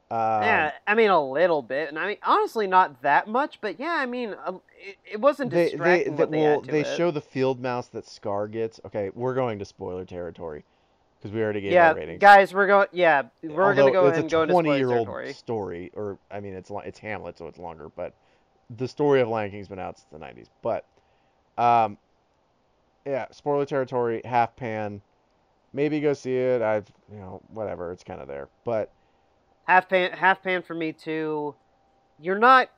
Um, yeah, I mean a little bit, and I mean honestly not that much, but yeah, I mean it, it wasn't they they, distracting they what they well they it. show the field mouse that Scar gets. Okay, we're going to spoiler territory because we already gave yeah, our ratings. guys, we're going. Yeah, we're Although gonna go ahead and go into spoiler twenty-year-old territory. story, or I mean, it's it's Hamlet, so it's longer. But the story of Lion King's been out since the '90s. But, um, yeah, spoiler territory, half pan. Maybe go see it. I've you know whatever. It's kind of there, but Half pan, half pan for me too. You're not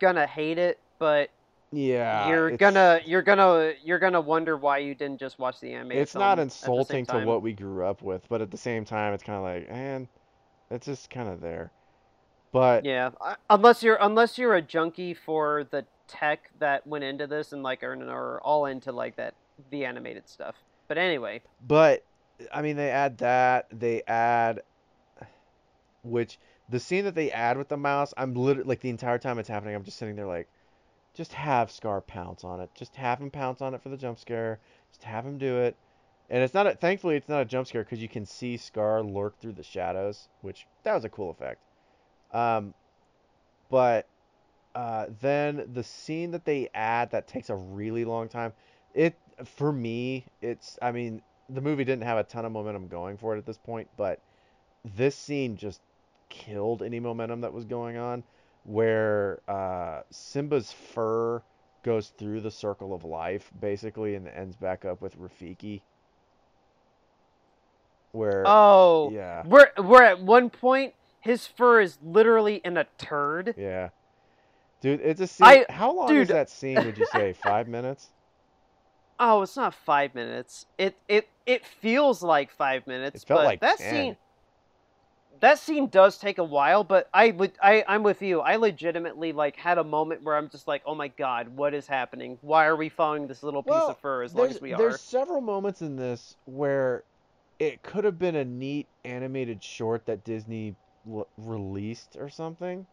gonna hate it, but yeah, you're gonna you're gonna you're gonna wonder why you didn't just watch the anime It's not at the same insulting to what we grew up with, but at the same time, it's kind of like, man, it's just kind of there. But Yeah, I- unless you're unless you're a junkie for the tech that went into this and like are, are all into like that the animated stuff. But anyway, But I mean, they add that. They add, which the scene that they add with the mouse, I'm literally like the entire time it's happening, I'm just sitting there like, just have Scar pounce on it. Just have him pounce on it for the jump scare. Just have him do it. And it's not a, thankfully it's not a jump scare because you can see Scar lurk through the shadows, which that was a cool effect. Um, but uh, then the scene that they add that takes a really long time. It for me, it's I mean the movie didn't have a ton of momentum going for it at this point, but this scene just killed any momentum that was going on. Where uh, Simba's fur goes through the circle of life basically and ends back up with Rafiki. Where oh, yeah, we're we're at one point his fur is literally in a turd. yeah, dude, it's a scene. I- How long dude. is that scene? Would you say five minutes? Oh, it's not five minutes. It it it feels like five minutes. It felt but like that 10. scene. That scene does take a while, but I would I I'm with you. I legitimately like had a moment where I'm just like, oh my god, what is happening? Why are we following this little piece Well, of fur as long as we are? There's several moments in this where it could have been a neat animated short that Disney l- released or something.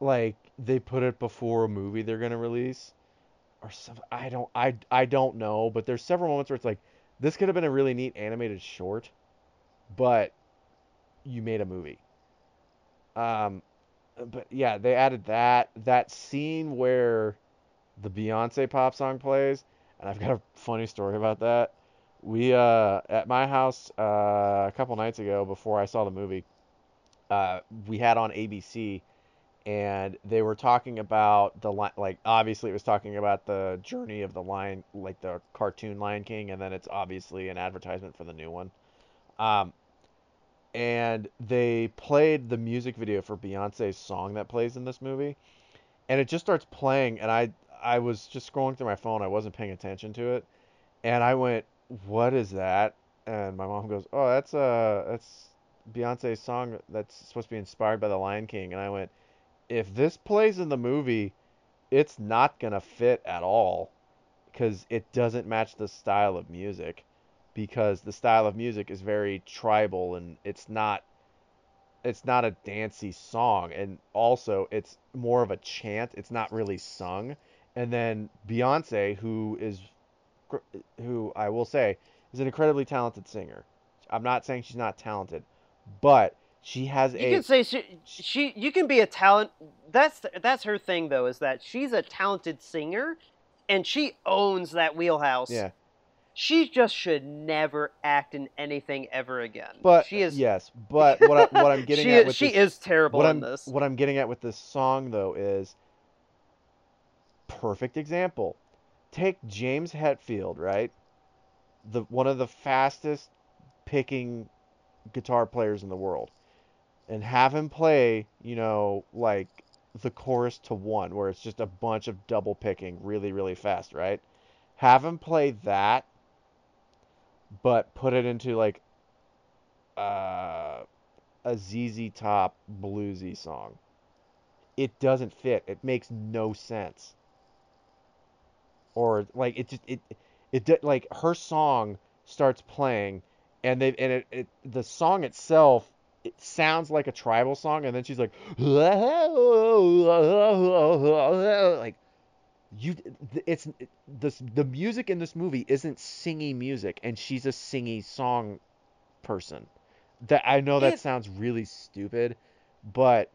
Like they put it before a movie they're gonna release, or some. I don't. I I don't know. But there's several moments where it's like this could have been a really neat animated short, but you made a movie. Um, but yeah, they added that that scene where the Beyonce pop song plays, and I've got a funny story about that. We uh at my house uh, a couple nights ago before I saw the movie, uh we had on ABC and they were talking about the li- like obviously it was talking about the journey of the lion like the cartoon Lion King and then it's obviously an advertisement for the new one. Um and they played the music video for Beyonce's song that plays in this movie and it just starts playing and I I was just scrolling through my phone I wasn't paying attention to it and I went what is that? And my mom goes oh that's uh that's Beyonce's song that's supposed to be inspired by the Lion King. And I went if this plays in the movie it's not to fit at all because it doesn't match the style of music because the style of music is very tribal and it's not it's not a dancey song and also it's more of a chant it's not really sung and then Beyonce who is who I will say is an incredibly talented singer I'm not saying she's not talented but she has you a can say she, she you can be a talent. That's that's her thing though, is that she's a talented singer, and she owns that wheelhouse. Yeah. She just should never act in anything ever again. But she is yes, but what I, what I'm getting she at with she this, is terrible what in I'm this. what I'm getting at with this song though is perfect example. Take James Hetfield, right? The one of the fastest picking guitar players in the world. And have him play, you know, like the chorus to one where it's just a bunch of double picking really really fast, right? Have him play that but put it into like uh a ZZ Top bluesy song. It doesn't fit. It makes no sense. Or like it just it it di- like her song starts playing and they and it, it the song itself it sounds like a tribal song and then she's like like you it's this the music in this movie isn't singy music and she's a singy song person that I know that It- sounds really stupid, but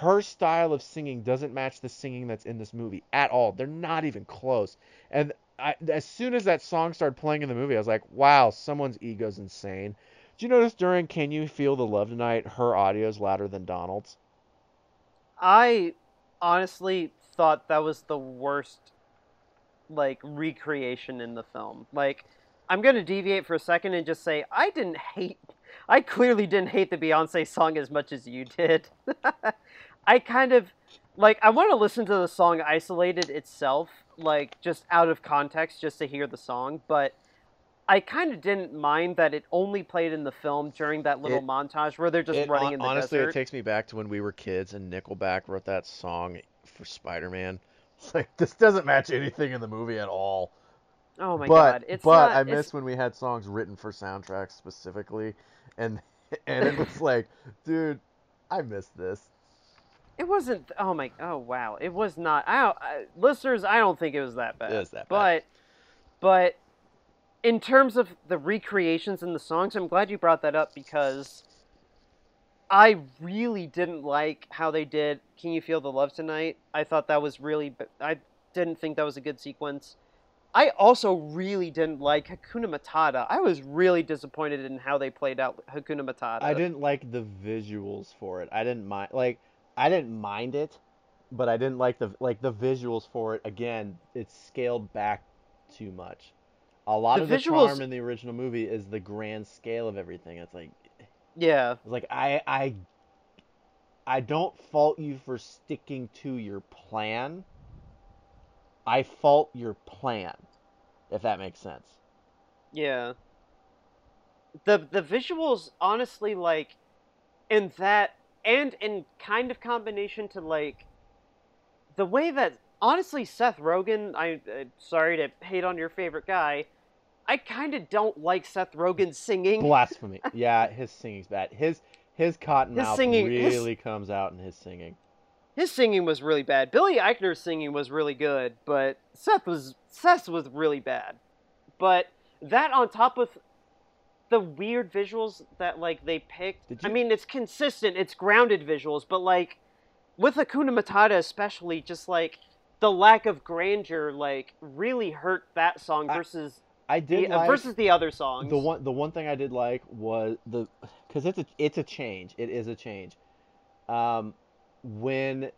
her style of singing doesn't match the singing that's in this movie at all. They're not even close. And I, as soon as that song started playing in the movie, I was like, "Wow, someone's ego's insane." do you notice during "Can You Feel the Love Tonight" her audio is louder than Donald's? I honestly thought that was the worst like recreation in the film. Like I'm going to deviate for a second and just say I didn't hate I clearly didn't hate the Beyonce song as much as you did. I kind of like I want to listen to the song isolated itself like just out of context just to hear the song, but I kind of didn't mind that it only played in the film during that little It- montage where they're just It- running hon- in the honestly, desert. it takes me back to when we were kids and Nickelback wrote that song for Spider-Man. It's like this doesn't match anything in the movie at all. oh my but god, it's but not, I it's- miss when we had songs written for soundtracks specifically, and and it was like, dude, I miss this. It wasn't. Oh my. Oh wow. It was not. I, don't, I listeners. I don't think it was that bad. It was that bad. But, but, in terms of the recreations in the songs, I'm glad you brought that up because I really didn't like how they did "Can You Feel the Love Tonight." I thought that was really. I didn't think that was a good sequence. I also really didn't like Hakuna Matata. I was really disappointed in how they played out Hakuna Matata. I didn't like the visuals for it. I didn't mind like I didn't mind it, but I didn't like the like the visuals for it. Again, it's scaled back too much. A lot The of the visuals- charm in the original movie is the grand scale of everything. It's like Yeah. like I I I don't fault you for sticking to your plan. I fault your plan, if that makes sense. Yeah. The the visuals honestly like in that and in kind of combination to like the way that honestly Seth Rogen, I uh, sorry to hate on your favorite guy, I kind of don't like Seth Rogen singing. Blasphemy. Yeah, his singing's bad. His his cotton His mouth singing- his- really comes out in his singing. His singing was really bad. Billy Eichner's singing was really good, but Seth was Seth was really bad. But that on top of the weird visuals that like they picked. Did I mean, it's consistent. It's grounded visuals, but like with Hakuna Matata especially, just like the lack of grandeur, like really hurt that song versus I did the, uh, like versus the other songs. the one the one thing I did like was the because it's a it's a change. It is a change. Um, when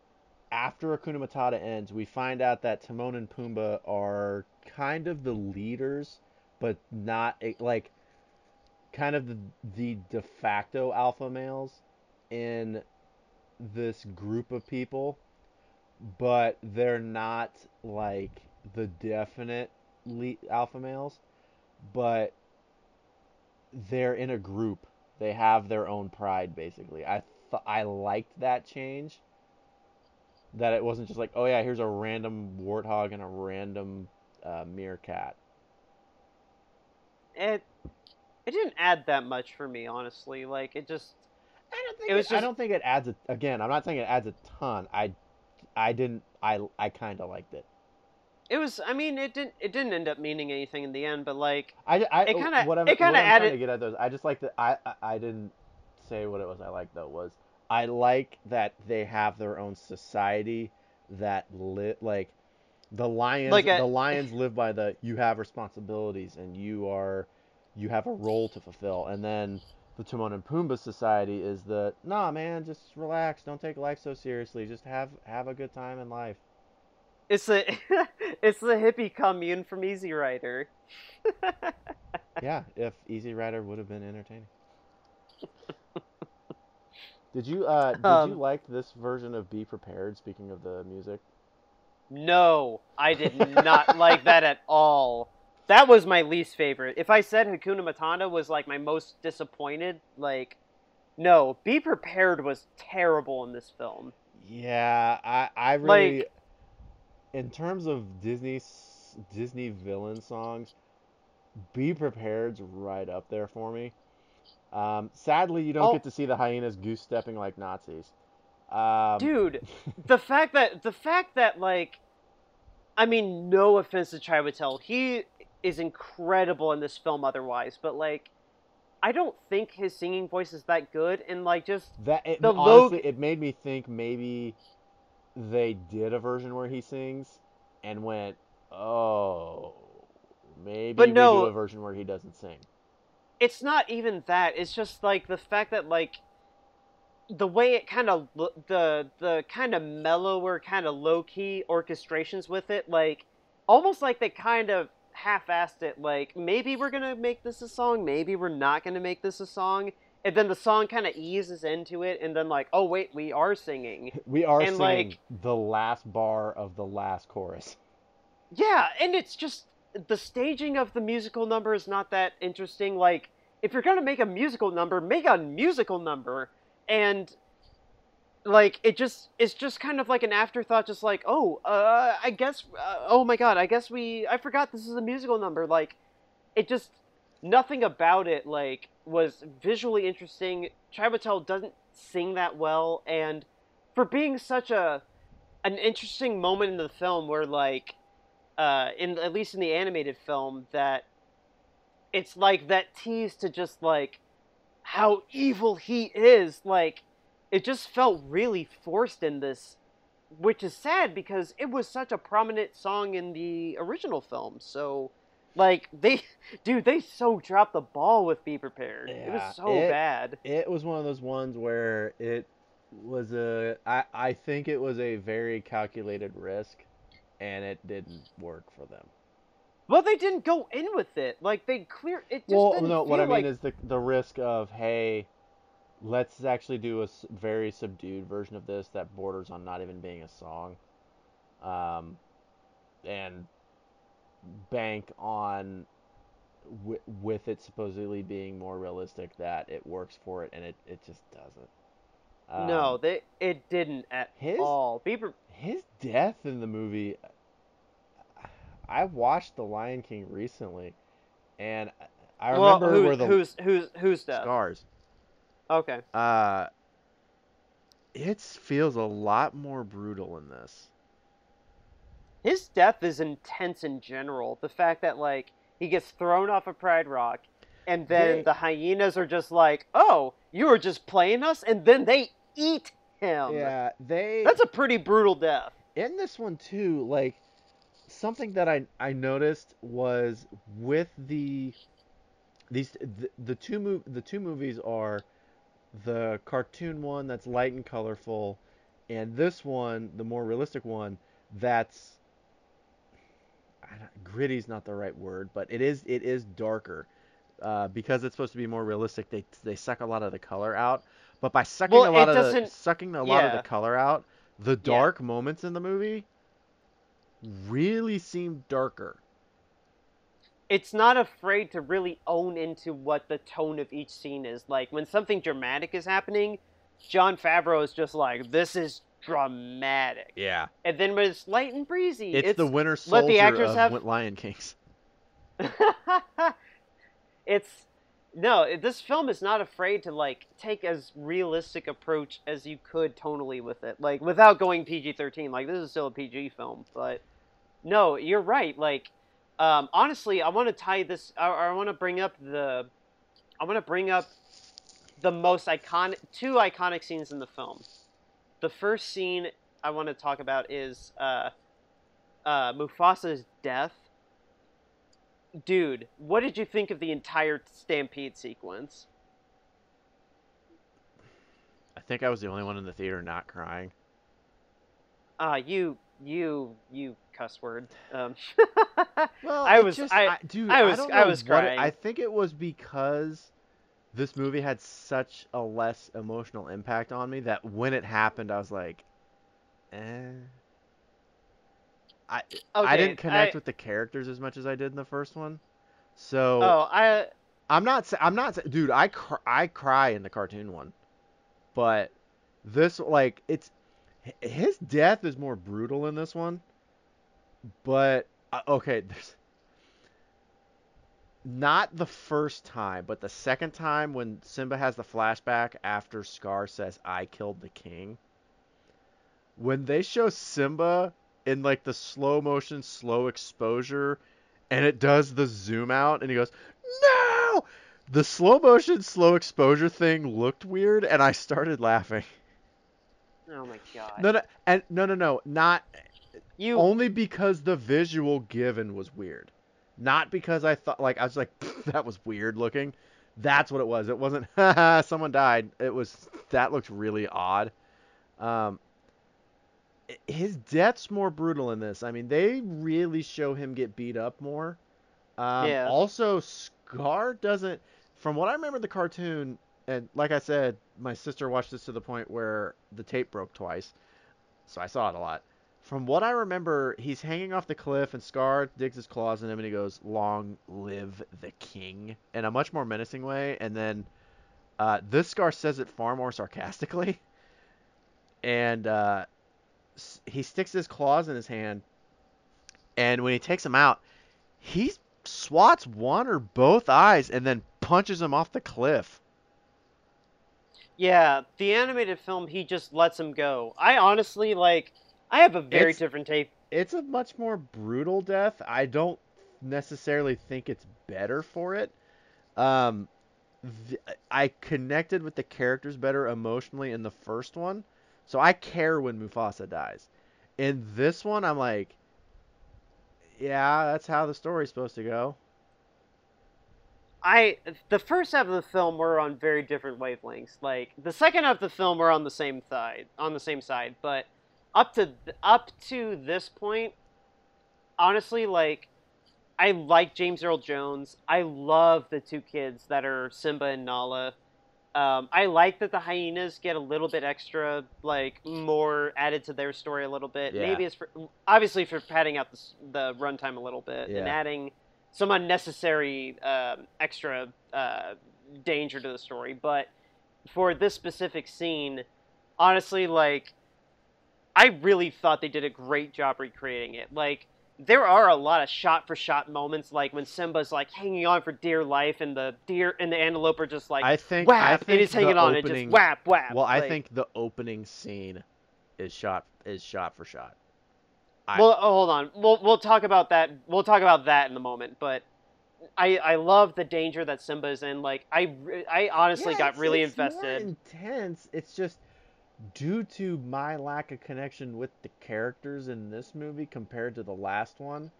after Hakuna Matata ends, we find out that Timon and Pumbaa are kind of the leaders, but not like kind of the, the de facto alpha males in this group of people, but they're not like the definite le- alpha males, but they're in a group. They have their own pride, basically. I th- I liked that change. That it wasn't just like, oh yeah, here's a random warthog and a random uh, meerkat. it it didn't add that much for me, honestly. Like it just I don't think It was I just- don't think it adds a, again. I'm not saying it adds a ton. I I didn't I I kind of liked it. It was. I mean, it didn't it didn't end up meaning anything in the end, but like I, I It kinda- what I'm, it kinda what I'm trying to added- get at those. I just like that. I, I I didn't say what it was I like though. Was I like that they have their own society that lit like The lions, Like a- the lions live by the you have responsibilities and you are, you have a role to fulfill. And then the Timon and Pumbaa society is the nah, man, just relax, don't take life so seriously, just have have a good time in life. It's the it's the hippie commune from Easy Rider. yeah, if Easy Rider would have been entertaining. Did you uh did Um, you like this version of Be Prepared? Speaking of the music, No, I did not like that at all. That was my least favorite. If I said Hakuna Matata was like my most disappointed, like no, Be Prepared was terrible in this film. yeah, I I really, Like- in terms of Disney Disney villain songs, Be Prepared's right up there for me. Um, sadly, you don't Oh. get to see the hyenas goose stepping like Nazis. Um, Dude, the fact that the fact that like I mean, no offense to Chiwetel, he is incredible in this film otherwise, but like I don't think his singing voice is that good and like just That it, The honestly, Log- it made me think maybe they did a version where he sings and went, oh, maybe But we no- do a version where he doesn't sing. it's not even that. It's just like the fact that like the way it kind of the the kind of mellower, kind of low key orchestrations with it, like almost like they kind of half-assed it. Like maybe we're gonna make this a song, maybe we're not gonna make this a song, and then the song kind of eases into it, and then like oh wait, we are singing. We are And, singing like- the last bar of the last chorus. Yeah, and it's just the staging of the musical number is not that interesting. Like, if you're gonna make a musical number, make a musical number, and like it just it's just kind of like an afterthought. Just like, oh, uh, I guess, uh, oh my god, I guess we, I forgot this is a musical number. Like, it just nothing about it like was visually interesting. Chiwetel doesn't sing that well, and for being such a an interesting moment in the film where like uh, in at least in the animated film that it's like that tease to just like how evil he is like it just felt really forced in this which is sad because it was such a prominent song in the original film so like they dude they so dropped the ball with be prepared it was so it- bad It was one of those ones where it was a. I, I think it was a very calculated risk, and it didn't work for them. well they didn't go in with it like they clear it just well, didn't no, what I mean like is the the risk of hey, let's actually do a very subdued version of this that borders on not even being a song, um, and bank on w- with it supposedly being more realistic that it works for it, and it it just doesn't. no Um, they it didn't at his- all be pre- his death in the movie. I watched The Lion King recently, and I well, remember who, where the who's who's who's death scars. okay Uh, it feels a lot more brutal in this. His death is intense in general. The fact that like he gets thrown off of Pride Rock, and then They- the hyenas are just like, "Oh, you were just playing us," and then they eat him. yeah, they that's a pretty brutal death. in this one too. Like something that I I noticed was with the these the, the two mov- the two movies are the cartoon one that's light and colorful, and this one, the more realistic one, that's I don't, gritty's not the right word, but it is it is darker. Uh, because it's supposed to be more realistic, they they suck a lot of the color out. But by sucking Well, a lot of the sucking a lot of the color out, the dark moments in the movie really seem darker. It's not afraid to really own into what the tone of each scene is. Like when something dramatic is happening, Jon Favreau is just like, "This is dramatic," Yeah, and then when it's light and breezy, it's, the winter let the soldier actors of have- Lion Kings. it's no this film is not afraid to like take as realistic approach as you could tonally with it like without going pg-13 like this is still a pg film but no you're right. Like um, honestly i want to tie this i, I want to bring up the i want to bring up the most iconic two iconic scenes in the film the first scene i want to talk about is uh, uh, Mufasa's death, dude, what did you think of the entire stampede sequence? I think I was the only one in the theater not crying. Uh, you, you, you cuss word. Um, Well, I was- just, I- dude, I was- don't I was what it- crying. I think it was because this movie had such a less emotional impact on me that when it happened, I was like, eh. I I didn't connect I- with the characters as much as I did in the first one. So oh, I, I'm not. I'm not. Dude, I cr- I cry in the cartoon one, but this like it's his death is more brutal in this one. But uh, okay, there's not the first time, but the second time when Simba has the flashback after Scar says, "I killed the king." When they show Simba in like the slow motion, slow exposure, and it does the zoom out, and he goes, "No!" The slow motion, slow exposure thing looked weird, and I started laughing. oh my god, No, no, and no, no, no, not you, only because the visual given was weird, not because I thought like I was like that was weird looking. That's what it was. It wasn't someone died. It was that looked really odd. Um, his death's more brutal in this. I mean, they really show him get beat up more. Um, Yeah. Also, Scar doesn't. From what I remember the cartoon, and like I said, my sister watched this to the point where the tape broke twice, so I saw it a lot. From what I remember, he's hanging off the cliff, and Scar digs his claws in him, and he goes, "Long live the king," in a much more menacing way. And then uh, this Scar says it far more sarcastically, and uh, he sticks his claws in his hand, and when he takes him out, he swats one or both eyes, and then punches him off the cliff. yeah, the animated film, he just lets him go. I honestly like, I have a very It's- different take. it's a much more brutal death. I don't necessarily think it's better for it. Um, th- I connected with the characters better emotionally in the first one, so I care when Mufasa dies. In this one, I'm like, yeah, that's how the story's supposed to go. I the first half of the film were on very different wavelengths. Like the second half of the film were on the same side, on the same side. But up to up to this point, honestly, like I like James Earl Jones. I love the two kids that are Simba and Nala. Um, I like that the hyenas get a little bit extra, like more added to their story a little bit. Yeah. Maybe it's for obviously for padding out the, the runtime a little bit and adding some unnecessary um, extra uh, danger to the story. But for this specific scene, honestly, like I really thought they did a great job recreating it. Like there are a lot of shot for shot moments, like when Simba's like hanging on for dear life, and the deer and the antelope are just like I think whap, I think he's hanging the on, opening, and just whap whap. Well, I like- think the opening scene is shot is shot for shot. I- Well, oh, hold on. We'll we'll talk about that. We'll talk about that in a moment. But I I love the danger that Simba is in. Like I I honestly Yeah, got really invested. intense. It's just due to my lack of connection with the characters in this movie compared to the last one.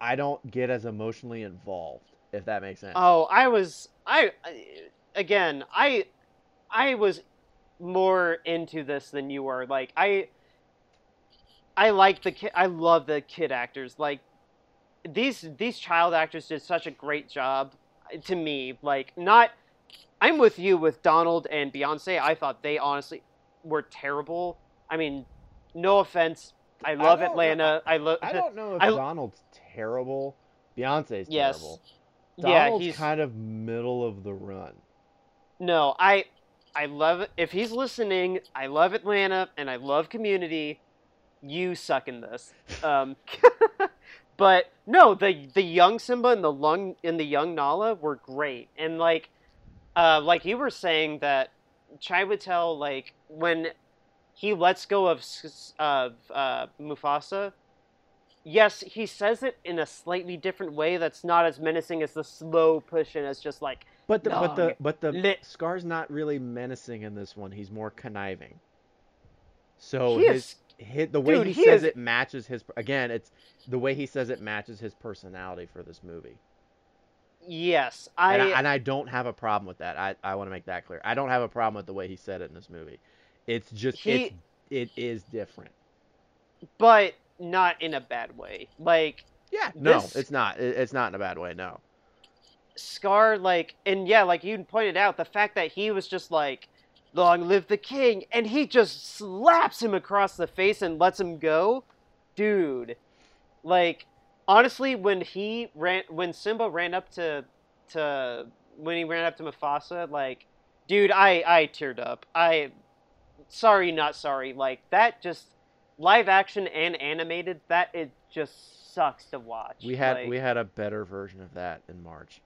I don't get as emotionally involved, if that makes sense. Oh, I was I again I I was more into this than you were. Like I I like the kid. I love the kid actors. Like these these child actors did such a great job to me. Like not I'm with you with Donald and Beyonce. I thought they honestly were terrible. I mean, no offense. I love don't. Atlanta. I love. I don't know if I- Donald's terrible. Beyonce's Yes. terrible. yeah, Donald's he's kind of middle of the run. No, I I love it. If he's listening, I love Atlanta and I love Community. You suck in this. Um, but no, the the young Simba and the lung and the young Nala were great. And like uh, like you were saying that Chiwetel like when he lets go of of uh, Mufasa. Yes, he says it in a slightly different way that's not as menacing as the slow push and it's just like But the but the but the lit- Scar's not really menacing in this one. He's more conniving. So he his is hit the way Dude, he, he says is- it matches his again. It's the way he says it matches his personality for this movie. Yes, I, and, I, and I don't have a problem with that. I, I want to make that clear. I don't have a problem with the way he said it in this movie. It's just He- it's it is different. but not in a bad way. Like Yeah, no, This- it's not. It's not in a bad way. No. Scar, like, and yeah, like you pointed out, the fact that he was just like, "Long live the king," and he just slaps him across the face and lets him go, dude. Like, honestly, when he ran, when Simba ran up to, to when he ran up to Mufasa, like, dude, I I teared up. I, sorry, not sorry. Like that just live action and animated. That it just sucks to watch. We had Like, we had a better version of that in March.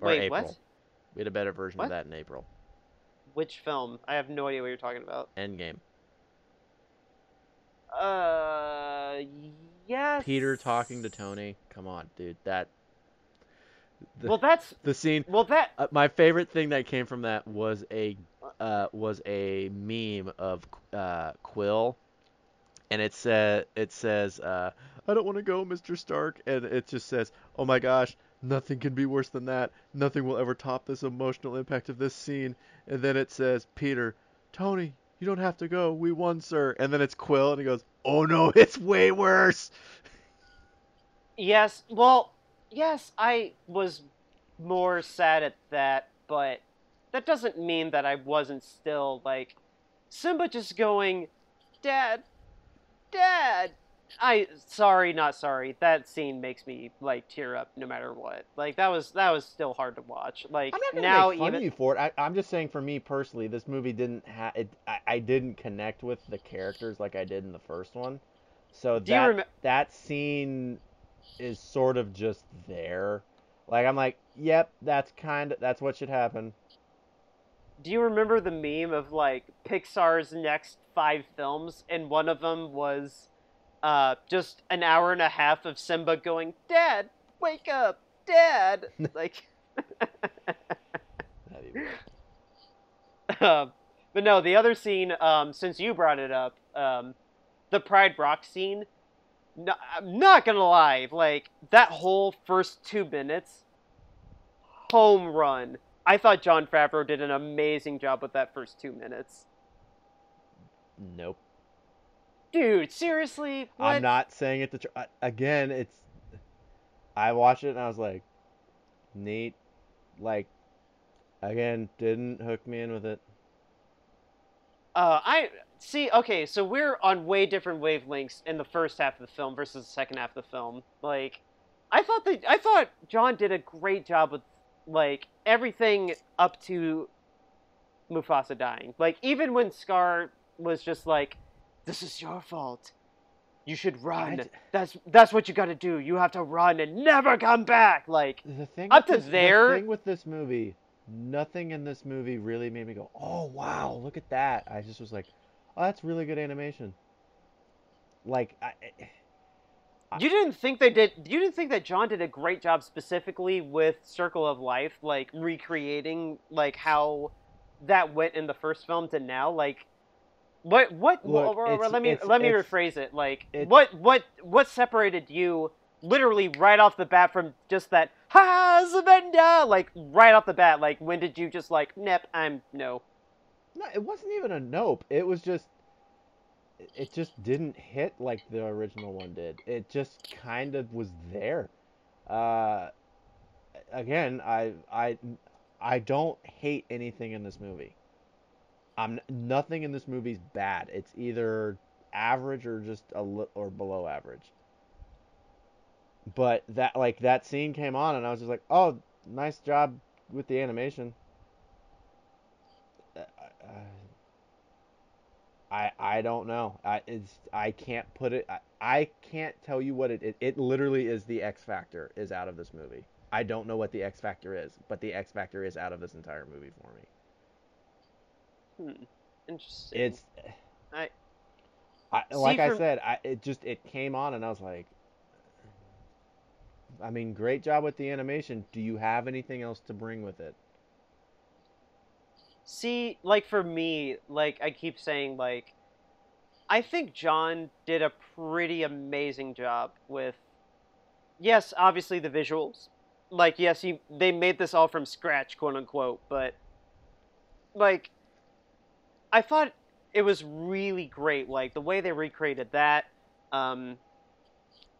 Or Wait, April. what? We had a better version What? of that in April. Which film? I have no idea what you're talking about. Endgame. Uh, yes. Peter talking to Tony. Come on, dude. That. The, Well, that's the scene. well that Uh, my favorite thing that came from that was a uh, was a meme of uh, Quill, and it said it says uh, I don't want to go, Mr. Stark, and it just says, Oh my gosh, nothing can be worse than that. Nothing will ever top this emotional impact of this scene. And then it says, Peter, Tony, you don't have to go. We won, sir. And then it's Quill, and he goes, Oh no, it's way worse. yes. Well, yes, I was more sad at that, but that doesn't mean that I wasn't still like Simba just going, "Dad, Dad." I sorry, not sorry. That scene makes me like tear up no matter what. Like that was that was still hard to watch. Like I'm not now make fun even of you for it. I, I'm just saying, for me personally, this movie didn't have it. I, I didn't connect with the characters like I did in the first one. So Do that remem- that scene is sort of just there. Like I'm like, yep, that's kind of that's what should happen. Do you remember the meme of like Pixar's next five films, and one of them was uh, just an hour and a half of Simba going, "Dad, wake up, Dad!" like, That'd be weird. um, but no, the other scene, um, since you brought it up, um, the Pride Rock scene. No, I'm not gonna lie, like that whole first two minutes, home run. I thought Jon Favreau did an amazing job with that first two minutes. Nope. Dude, seriously? What? I'm not saying it to tr- again. It's I watched it and I was like, neat. Like, again, didn't hook me in with it. Uh, I see. Okay, so we're on way different wavelengths in the first half of the film versus the second half of the film. Like, I thought that I thought Jon did a great job with like everything up to Mufasa dying. Like, even when Scar was just like, "This is your fault. You should run. That's that's what you got to do. You have to run and never come back." Like, The thing Up to this, there- the thing with this movie, nothing in this movie really made me go, "Oh wow, look at that!" I just was like, "Oh, that's really good animation." Like, I, eh, eh, I- You didn't think they did. You didn't think that Jon did a great job specifically with Circle of Life, like recreating like how that went in the first film to now. Like, what? What? Look, well, well, let me it's- let me it's- rephrase it. Like, what? What? What separated you literally right off the bat from just that ha Zabenda? Like right off the bat. Like when did you just like, nep, I'm no. no, it wasn't even a nope. It was just, it- it just didn't hit like the original one did. It just kind of was there. Uh, again, I, I, I don't hate anything in this movie. I'm nothing in this movie's bad. It's either average or just a li- or below average. But that like that scene came on and I was just like, "Oh, nice job with the animation." Uh, I I don't know. I it's I can't put it. I, I can't tell you what it, it. It literally is the X factor is out of this movie. I don't know what the X factor is, but the X factor is out of this entire movie for me. Hmm. Interesting. It's I- I like I said, I it just it came on and I was like I mean, great job with the animation. Do you have anything else to bring with it? See, like for me, like I keep saying, like I think Jon did a pretty amazing job with. Yes, obviously the visuals. Like, yes, he they made this all from scratch, quote unquote. But like, I thought it was really great. Like the way they recreated that. Um,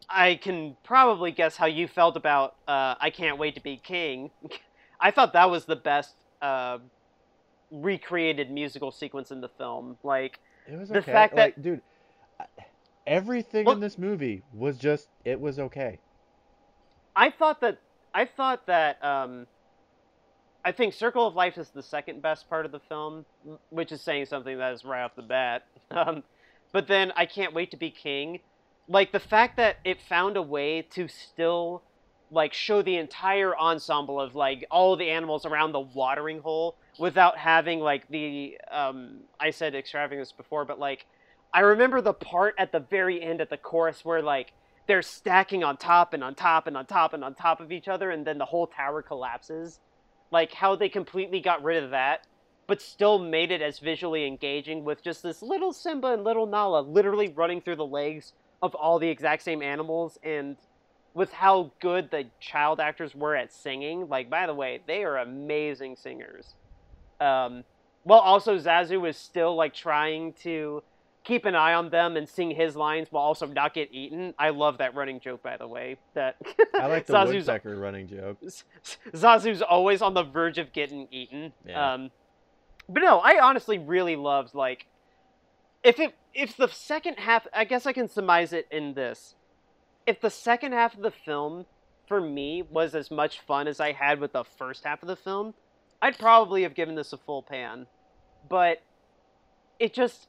I can probably guess how you felt about uh, "I Can't Wait to Be King." I thought that was the best uh, recreated musical sequence in the film. Like It was The okay. fact that- like, dude, everything in this movie was just it was okay. I thought that I thought that um, I think Circle of Life is the second best part of the film, which is saying something that is right off the bat. Um, but then I can't wait to be king. Like the fact that it found a way to still like show the entire ensemble of like all the animals around the watering hole without having like the um I said extravagance before, but like I remember the part at the very end at the chorus where like they're stacking on top and on top and on top and on top of each other and then the whole tower collapses. Like how they completely got rid of that, but still made it as visually engaging with just this little Simba and little Nala literally running through the legs of all the exact same animals and with how good the child actors were at singing. Like by the way, they are amazing singers. Um while also Zazu is still like trying to keep an eye on them and sing his lines while also not get eaten. I love that running joke, by the way. That I like the Zazu's, woodpecker running joke. Zazu's always on the verge of getting eaten. Yeah. Um, but no, I honestly really loved like if it if the second half. I guess I can surmise it in this. If the second half of the film for me was as much fun as I had with the first half of the film, I'd probably have given this a full pan. But it just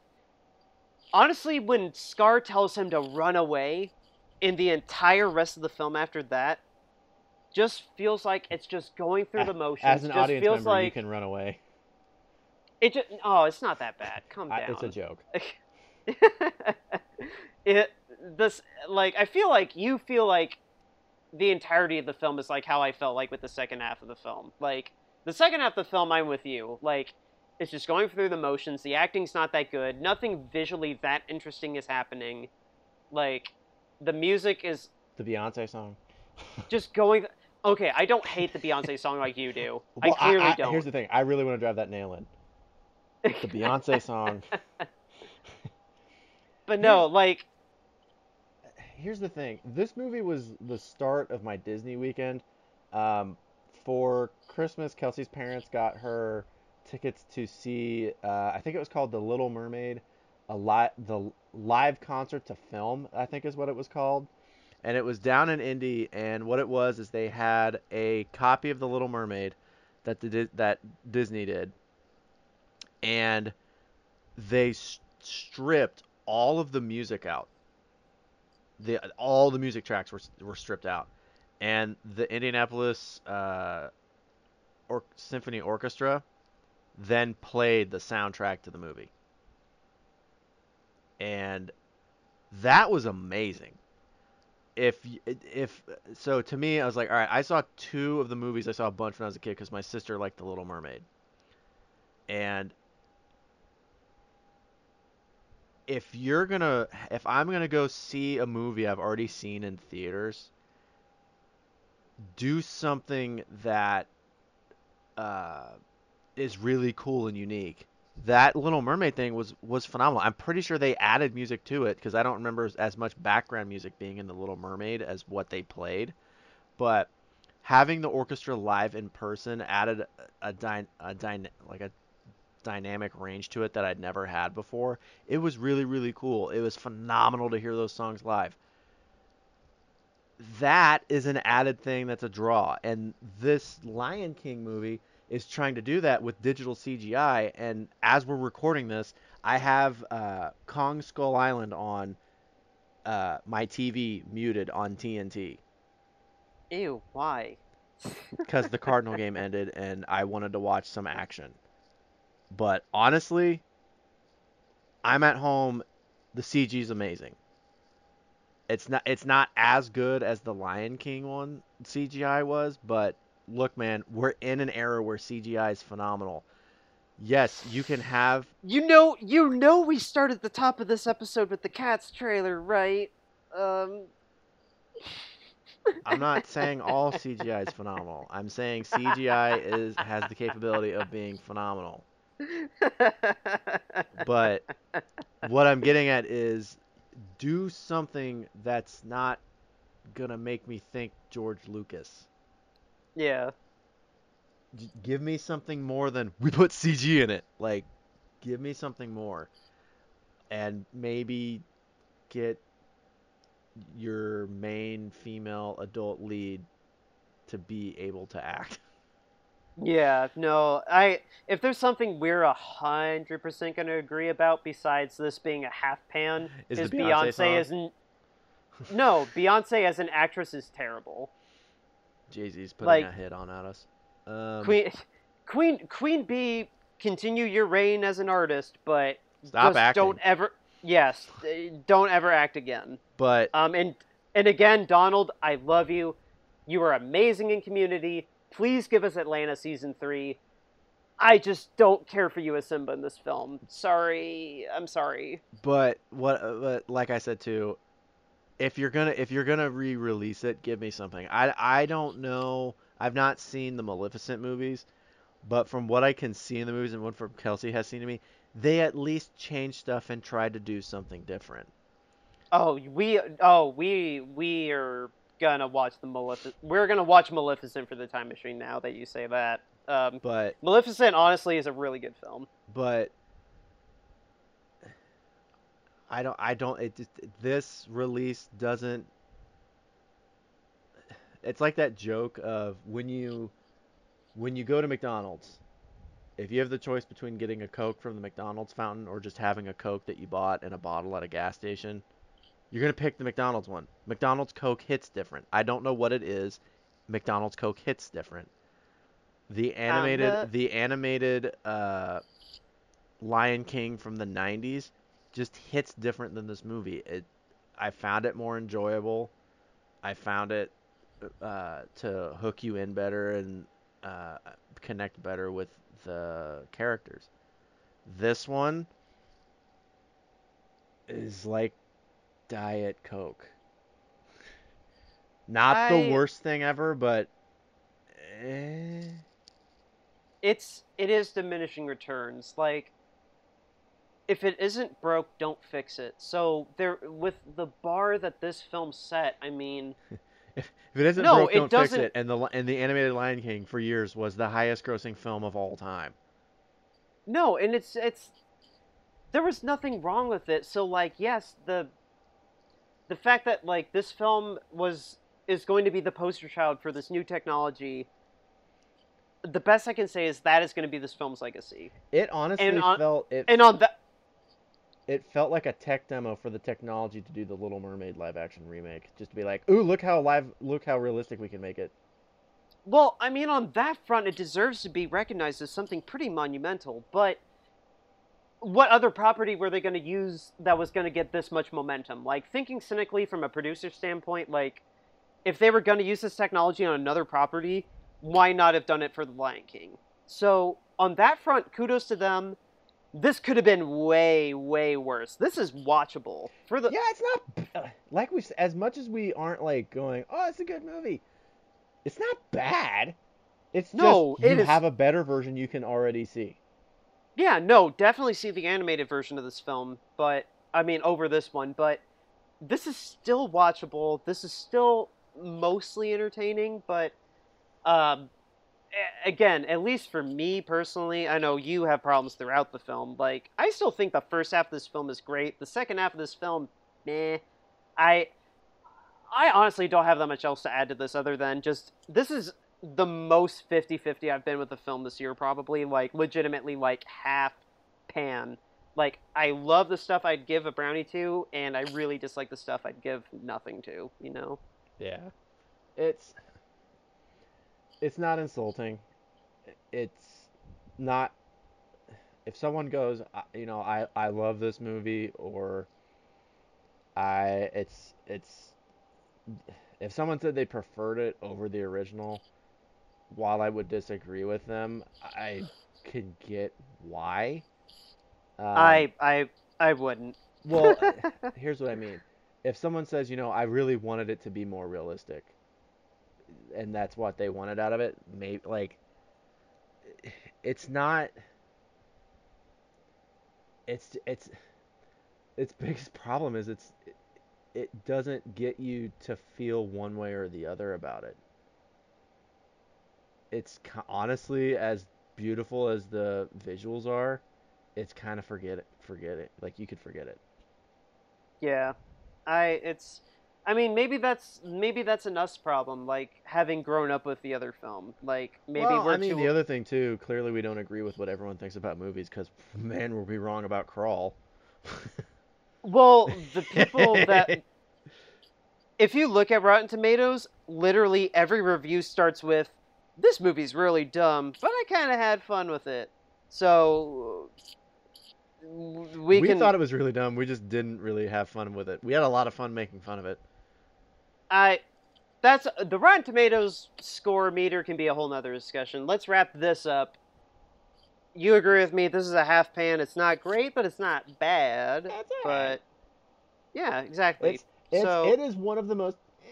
honestly when Scar tells him to run away in the entire rest of the film after that just feels like it's just going through the motions. As an just audience feels member, like you can run away. it just oh, it's not that bad. Come down. it's a joke. it this like I feel like you feel like the entirety of the film is like how I felt like with the second half of the film. Like the second half of the film, I'm with you. Like it's just going through the motions. The acting's not that good. Nothing visually that interesting is happening. Like the music is The Beyonce song. just going. Okay, I don't hate the Beyonce song like you do. Well, I clearly don't. Here's the thing. I really want to drive that nail in. The Beyonce song. but no, like Here's the thing. This movie was the start of my Disney weekend. Um, for Christmas, Kelsey's parents got her tickets to see. Uh, I think it was called The Little Mermaid, a li- the live concert to film. I think is what it was called. And it was down in Indy, and what it was is they had a copy of The Little Mermaid that the, that Disney did, and they stripped all of the music out. The all the music tracks were were stripped out, and the Indianapolis uh, or Symphony Orchestra then played the soundtrack to the movie, and that was amazing. If if so, to me, I was like, all right, I saw two of the movies I saw a bunch when I was a kid because my sister liked The Little Mermaid, and if you're gonna if I'm gonna go see a movie I've already seen in theaters, do something that uh, is really cool and unique. That Little Mermaid thing was was phenomenal. I'm pretty sure they added music to it because I don't remember as- much background music being in the Little Mermaid as what they played, but having the orchestra live in person added a, a, dy- a dyna- like a dynamic range to it that I'd never had before. It was really, really cool. It was phenomenal to hear those songs live. That is an added thing that's a draw. And this Lion King movie is trying to do that with digital CGI. And as we're recording this, I have uh, Kong Skull Island on uh, my TV muted on TNT ew, why? because the Cardinal game ended and I wanted to watch some action. But honestly, I'm at home. The CG is amazing. It's not it's not as good as the Lion King one CGI was, but look, man, we're in an era where CGI is phenomenal. yes, you can have. You know, you know, we started at the top of this episode with the Cats trailer, right? Um. I'm not saying all CGI is phenomenal. I'm saying CGI is has the capability of being phenomenal. But what I'm getting at is do something that's not gonna make me think George Lucas. Yeah. Give me something more than we put CG in it. Like, give me something more, and maybe get your main female adult lead to be able to act. Yeah, no, I if there's something we're a hundred percent gonna agree about besides this being a half pan Is is, Beyonce? Beyonce n- no Beyonce as an actress is terrible. Jay Z's putting Like- a hit on at us. Um, Queen Queen Queen Bee, continue your reign as an artist, but Stop just acting. don't ever yes, don't ever act again. but Um, and and again, Donald, I love you. You are amazing in Community. Please give us Atlanta season three. I just don't care for you as Simba in this film. Sorry, I'm sorry. but what uh, but like I said too, if you're gonna if you're gonna re-release it, give me something. I I don't know. I've not seen the Maleficent movies, but from what I can see in the movies and what from Kelsey has seen to me, they at least changed stuff and tried to do something different. Oh, we oh we we are gonna watch the Maleficent. We're gonna watch Maleficent for the time machine. Now that you say that, um, But Maleficent honestly is a really good film. but I don't I don't it just this release doesn't it's like that joke of when you when you go to McDonald's if you have the choice between getting a Coke from the McDonald's fountain or just having a Coke that you bought in a bottle at a gas station, you're going to pick the McDonald's one. McDonald's Coke hits different. I don't know what it is. McDonald's Coke hits different. The animated the- the animated uh Lion King from the 90s just hits different than this movie. It I found it more enjoyable. I found it uh, to hook you in better and uh, connect better with the characters. This one is like Diet Coke. Not I- the worst thing ever, but eh. it's it is diminishing returns like if it isn't broke don't fix it so there with the bar that this film set i mean If it isn't No, broke, it don't fix doesn't- it. And the and the animated Lion King for years was the highest grossing film of all time. no and it's it's there was nothing wrong with it so like yes the the fact that like this film was is going to be the poster child for this new technology the best i can say is that is going to be this film's legacy It honestly on- felt it and on that it felt like a tech demo for the technology to do the Little Mermaid live action remake. Just to be like, ooh, look how live, look how realistic we can make it. Well, I mean, on that front, it deserves to be recognized as something pretty monumental. But what other property were they going to use that was going to get this much momentum? Like, thinking cynically from a producer standpoint, like, if they were going to use this technology on another property, why not have done it for The Lion King? So, on that front, kudos to them. This could have been way, way worse. This is watchable. For the Yeah, it's not like we as much as we aren't like going, oh, it's a good movie. It's not bad. It's No, just you it is- have a better version you can already see. Yeah, no, definitely see the animated version of this film, but I mean over this one, but this is still watchable. This is still mostly entertaining, but um again, at least for me personally, I know you have problems throughout the film. Like, I still think the first half of this film is great. The second half of this film, meh. I I honestly don't have that much else to add to this other than just this is the most 50-50 I've been with the film this year probably like legitimately like half pan like I love the stuff I'd give a brownie to and I really dislike the stuff I'd give nothing to you know Yeah. It's it's not insulting. It's not if someone goes, you know, I I love this movie or I it's it's if someone said they preferred it over the original while I would disagree with them, I can get why. Um, I I I wouldn't. well, here's what I mean. If someone says, you know, I really wanted it to be more realistic, and that's what they wanted out of it, maybe like it's not. It's it's its biggest problem is it's it doesn't get you to feel one way or the other about it. It's honestly as beautiful as the visuals are, it's kind of forget it, forget it. Like you could forget it. Yeah, I it's. I mean, maybe that's maybe that's an us problem, like having grown up with the other film. Like maybe well, we're I mean, too. the other thing too. Clearly, we don't agree with what everyone thinks about movies because man, we'll be wrong about Crawl. Well, the people that if you look at Rotten Tomatoes, literally every review starts with this movie's really dumb, but I kind of had fun with it. So we, we can thought it was really dumb. We just didn't really have fun with it. We had a lot of fun making fun of it. I that's the Rotten Tomatoes score meter can be a whole nother discussion. Let's wrap this up. You agree with me? This is a half pan. It's not great, but it's not bad. That's but yeah, exactly. It's, it's So- it is one of the most eh,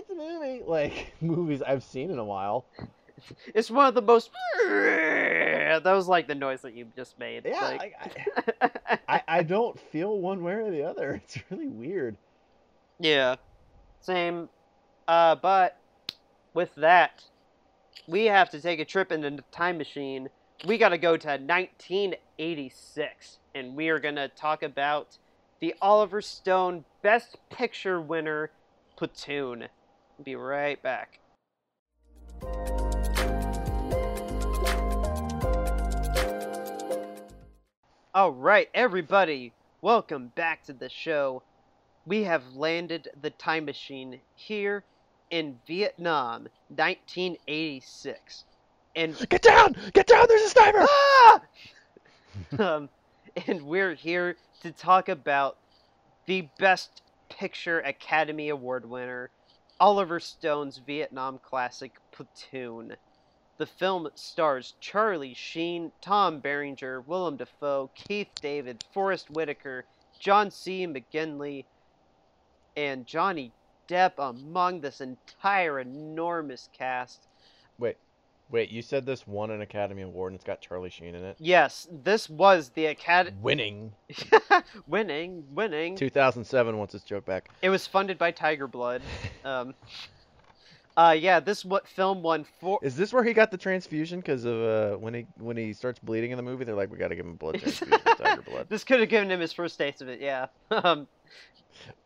it's a movie like movies I've seen in a while. It's one of the most. That was like the noise that you just made. Yeah, like... I, I, I I don't feel one way or the other. It's really weird. Yeah, same. Uh, but with that, we have to take a trip into the time machine. We got to go to 1986, and we are gonna talk about the Oliver Stone Best Picture winner, Platoon. Be right back. All right, everybody, welcome back to the show. We have landed the time machine here in Vietnam, 1986. And Get down! Get down! There's a sniper! ah! um, and we're here to talk about the Best Picture Academy Award winner, Oliver Stone's Vietnam classic Platoon. The film stars Charlie Sheen, Tom Berenger, Willem Dafoe, Keith David, Forest Whitaker, John C. McGinley, and Johnny Depp among this entire enormous cast. Wait, wait, you said this won an Academy Award and it's got Charlie Sheen in it? Yes, this was the Academy. Winning. winning, winning. 2007 wants its joke back. It was funded by Tiger Blood. Um, uh, yeah, this what film won four. Is this where he got the transfusion? Because of uh, when he when he starts bleeding in the movie, they're like, we got to give him blood transfusion, Tiger Blood, This could have given him his first taste of it. Yeah. Um,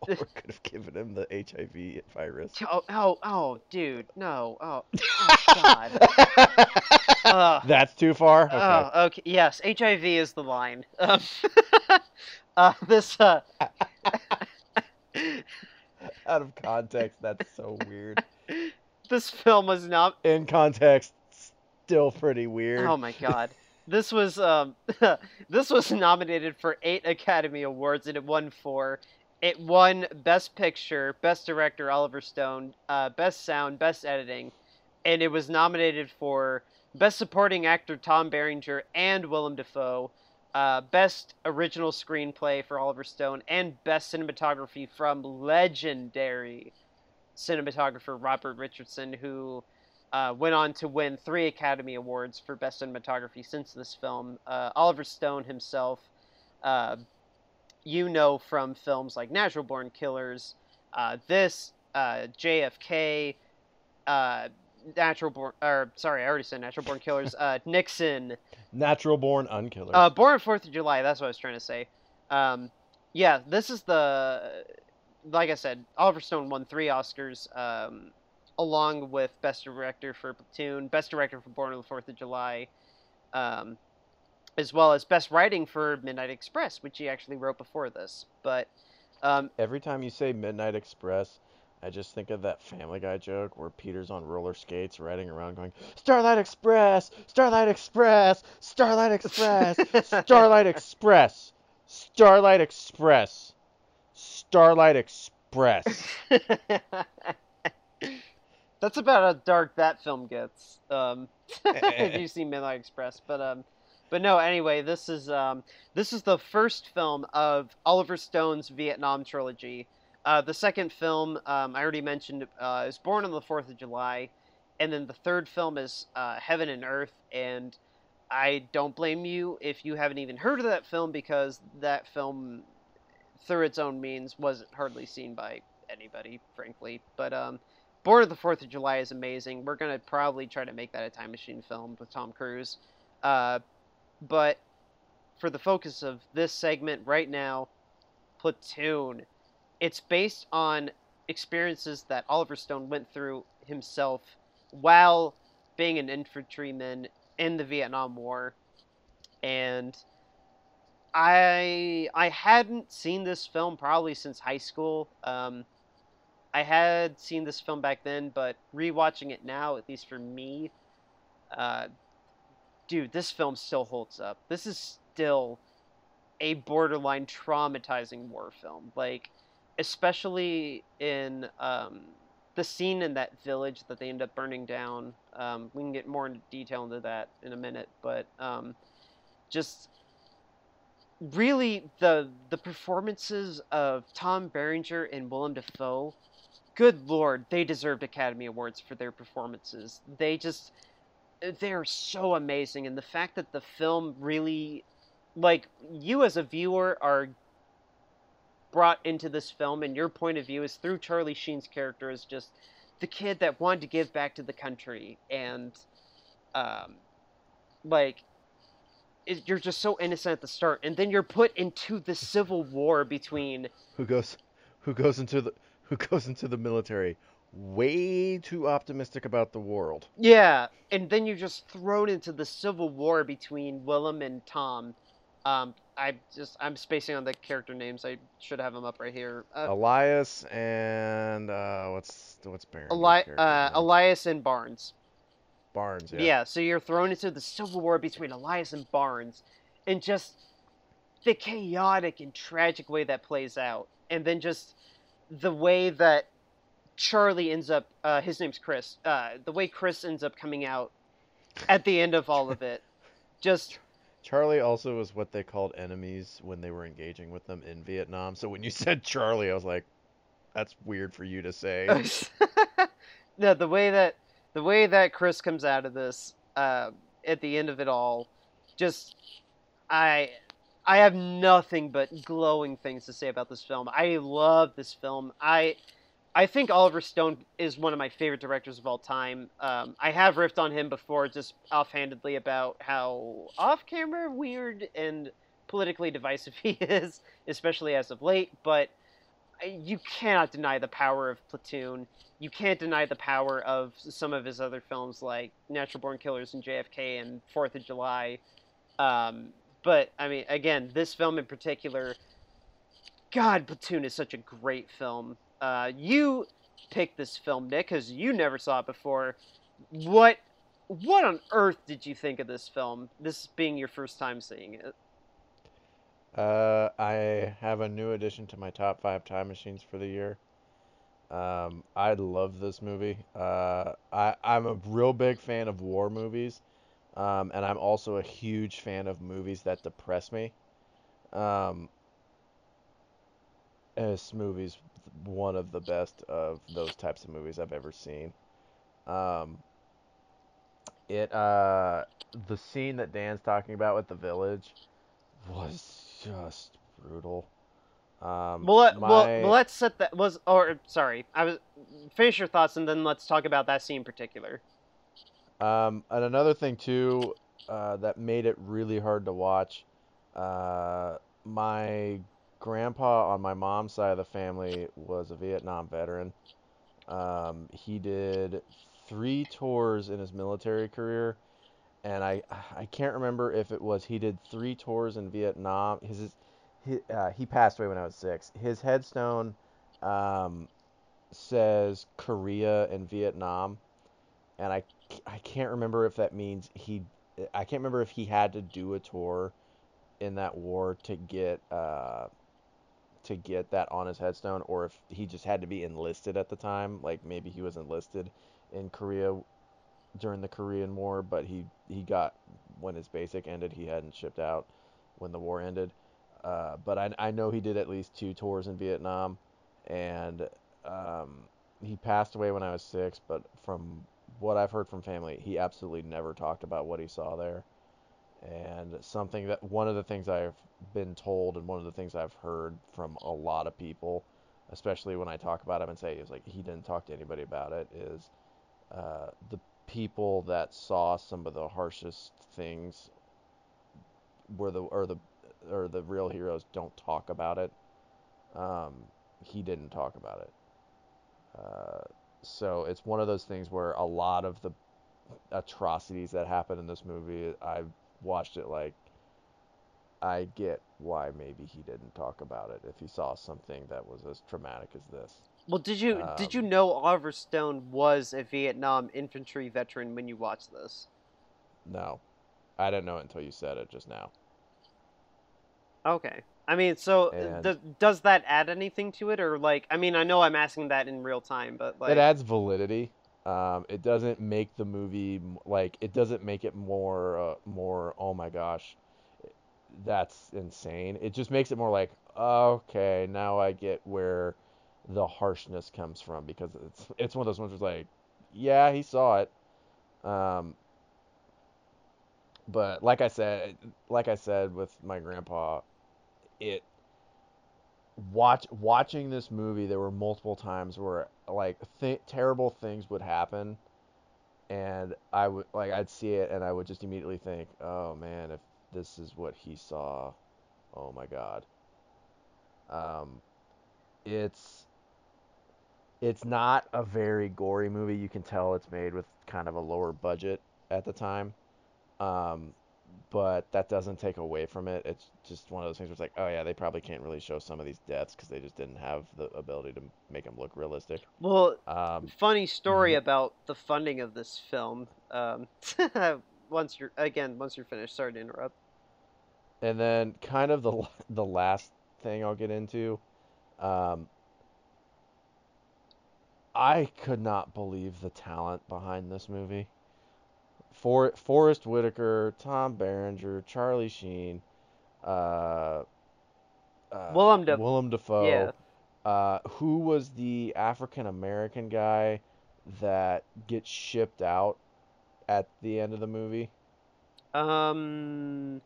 or could have given him the HIV virus. oh, oh, oh, dude, no. Oh, oh God. Ugh. That's too far. Okay. Oh, okay. Yes, HIV is the line. Um, uh, this. Uh, Out of context, that's so weird. this film was not In context, still pretty weird. Oh my god. This was um this was nominated for 8 Academy Awards and it won 4. It won Best Picture, Best Director Oliver Stone, uh, Best Sound, Best Editing, and it was nominated for Best Supporting Actor Tom Berenger and Willem Dafoe, uh, Best Original Screenplay for Oliver Stone, and Best Cinematography from legendary cinematographer Robert Richardson, who uh, went on to win three Academy Awards for Best Cinematography since this film. Uh, Oliver Stone himself, uh, you know from films like Natural Born Killers, uh, this, uh, JFK, uh, Natural Born, or sorry, I already said Natural Born Killers, uh, Nixon, Natural born unkillers. uh, Born on Fourth of July. That's what I was trying to say. Um, yeah, this is the, like I said, Oliver Stone won three Oscars, um, along with Best Director for Platoon, Best Director for Born on the Fourth of July, um, as well as Best Writing for Midnight Express, which he actually wrote before this. But um, Every time you say Midnight Express, I just think of that Family Guy joke where Peter's on roller skates riding around going, Starlight Express! Starlight Express! Starlight Express! Starlight Express! Starlight Express! Starlight Express! that's about how dark that film gets. Um, if you see Midnight Express, but um, but no. Anyway, this is um, this is the first film of Oliver Stone's Vietnam trilogy. Uh, the second film, um, I already mentioned, uh, is Born on the Fourth of July, and then the third film is uh, Heaven and Earth. And I don't blame you if you haven't even heard of that film because that film, through its own means, wasn't hardly seen by anybody, frankly. But um, Born on the Fourth of July is amazing. We're gonna probably try to make that a time machine film with Tom Cruise. Uh, but for the focus of this segment right now, Platoon. It's based on experiences that Oliver Stone went through himself while being an infantryman in the Vietnam War. And I I hadn't seen this film probably since high school. Um, I had seen this film back then, but rewatching it now, at least for me, uh, dude, this film still holds up. This is still a borderline traumatizing war film. Like, especially in um, the scene in that village that they end up burning down. Um, we can get more into detail into that in a minute, but um, just really the the performances of Tom Berenger and Willem Dafoe. Good lord, they deserved Academy Awards for their performances. They just they're so amazing and the fact that the film really like you as a viewer are brought into this film and your point of view is through Charlie Sheen's character as just the kid that wanted to give back to the country and um like it, you're just so innocent at the start and then you're put into the civil war between who goes who goes into the who goes into the military way too optimistic about the world. Yeah, and then you're just thrown into the civil war between Willem and Tom. Um, I just I'm spacing on the character names. I should have them up right here. Uh, Elias and uh, what's what's Baron? Eli- uh, Elias and Barnes. Barnes, yeah. Yeah, so you're thrown into the civil war between Elias and Barnes, and just the chaotic and tragic way that plays out, and then just the way that Charlie ends up. Uh, his name's Chris. Uh, the way Chris ends up coming out at the end of all of it, just. Charlie also was what they called enemies when they were engaging with them in Vietnam. So when you said Charlie, I was like, "That's weird for you to say." no, the way that the way that Chris comes out of this uh, at the end of it all, just I I have nothing but glowing things to say about this film. I love this film. I I think Oliver Stone is one of my favorite directors of all time. Um, I have riffed on him before, just offhandedly, about how off-camera weird and politically divisive he is, especially as of late. But you cannot deny the power of Platoon. You can't deny the power of some of his other films, like Natural Born Killers and JFK and Fourth of July. Um, but I mean, again, this film in particular. God, Platoon is such a great film. Uh, you picked this film, Nick, because you never saw it before. What what on earth did you think of this film? This being your first time seeing it. Uh, I have a new addition to my top five time machines for the year. Um, I love this movie. Uh, I I'm a real big fan of war movies, um, and I'm also a huge fan of movies that depress me. Um, this movie's one of the best of those types of movies I've ever seen. Um, it uh, the scene that Dan's talking about with the village was just brutal. Um, well, let, my... well, let's set that was or sorry, I was finish your thoughts and then let's talk about that scene in particular. Um, and another thing too uh, that made it really hard to watch. Uh, my grandpa on my mom's side of the family was a Vietnam veteran. Um, he did three tours in his military career, and I I can't remember if it was he did three tours in Vietnam. His he, uh, he passed away when I was six. His headstone um, says Korea and Vietnam, and I I can't remember if that means he I can't remember if he had to do a tour in that war to get uh, to get that on his headstone or if he just had to be enlisted at the time like maybe he was enlisted in Korea during the Korean War, but he he got when his basic ended, he hadn't shipped out when the war ended. Uh, but I I know he did at least two tours in Vietnam, and um, he passed away when I was six. But from what I've heard from family, he absolutely never talked about what he saw there. And something that one of the things I've been told, and one of the things I've heard from a lot of people, especially when I talk about him and say it's like he didn't talk to anybody about it, is uh, the people that saw some of the harshest things were the or the or the real heroes don't talk about it. Um, he didn't talk about it. Uh, so it's one of those things where a lot of the atrocities that happen in this movie, I've watched it like I get why maybe he didn't talk about it if he saw something that was as traumatic as this. Well, did you um, did you um, know Oliver Stone was a Vietnam infantry veteran when you watched this? No, I didn't know it until you said it just now. Okay. I mean, so uh, th- does that add anything to it, or like? I mean, I know I'm asking that in real time, but like, it adds validity. Um, it doesn't make the movie like it doesn't make it more uh, more. Oh my gosh, that's insane. It just makes it more like okay, now I get where the harshness comes from because it's it's one of those ones where like, yeah, he saw it. Um, but like I said, like I said with my grandpa, it watch watching this movie there were multiple times where like th- terrible things would happen and I would like I'd see it and I would just immediately think, "Oh man, if this is what he saw, oh my god." Um it's it's not a very gory movie. You can tell it's made with kind of a lower budget at the time. Um, but that doesn't take away from it. It's just one of those things where it's like, oh yeah, they probably can't really show some of these deaths because they just didn't have the ability to make them look realistic. Well, um, funny story mm-hmm. about the funding of this film. Um, once you're again, once you're finished, sorry to interrupt. And then, kind of the the last thing I'll get into, um, I could not believe the talent behind this movie. For, Forest Whitaker, Tom Berenger, Charlie Sheen, uh, uh, Willem, Def- Willem Dafoe. Yeah. Uh, who was the African American guy that gets shipped out at the end of the movie? Um,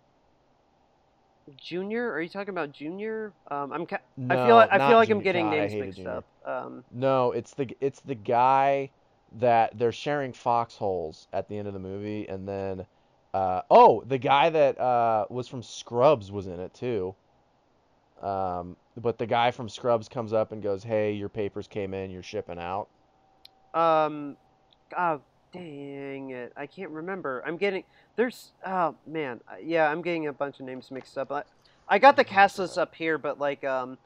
Junior? Are you talking about Junior? Um, I'm. Ca- no, I feel. Like, I feel like I'm getting God, names mixed up. Um, no, it's the it's the guy that they're sharing foxholes at the end of the movie, and then uh, oh, the guy that uh, was from Scrubs was in it too. Um, but the guy from Scrubs comes up and goes, "Hey, your papers came in. You're shipping out." Um, oh dang it, I can't remember. I'm getting there's oh man, yeah, I'm getting a bunch of names mixed up. I, I got the cast list up here, but like um,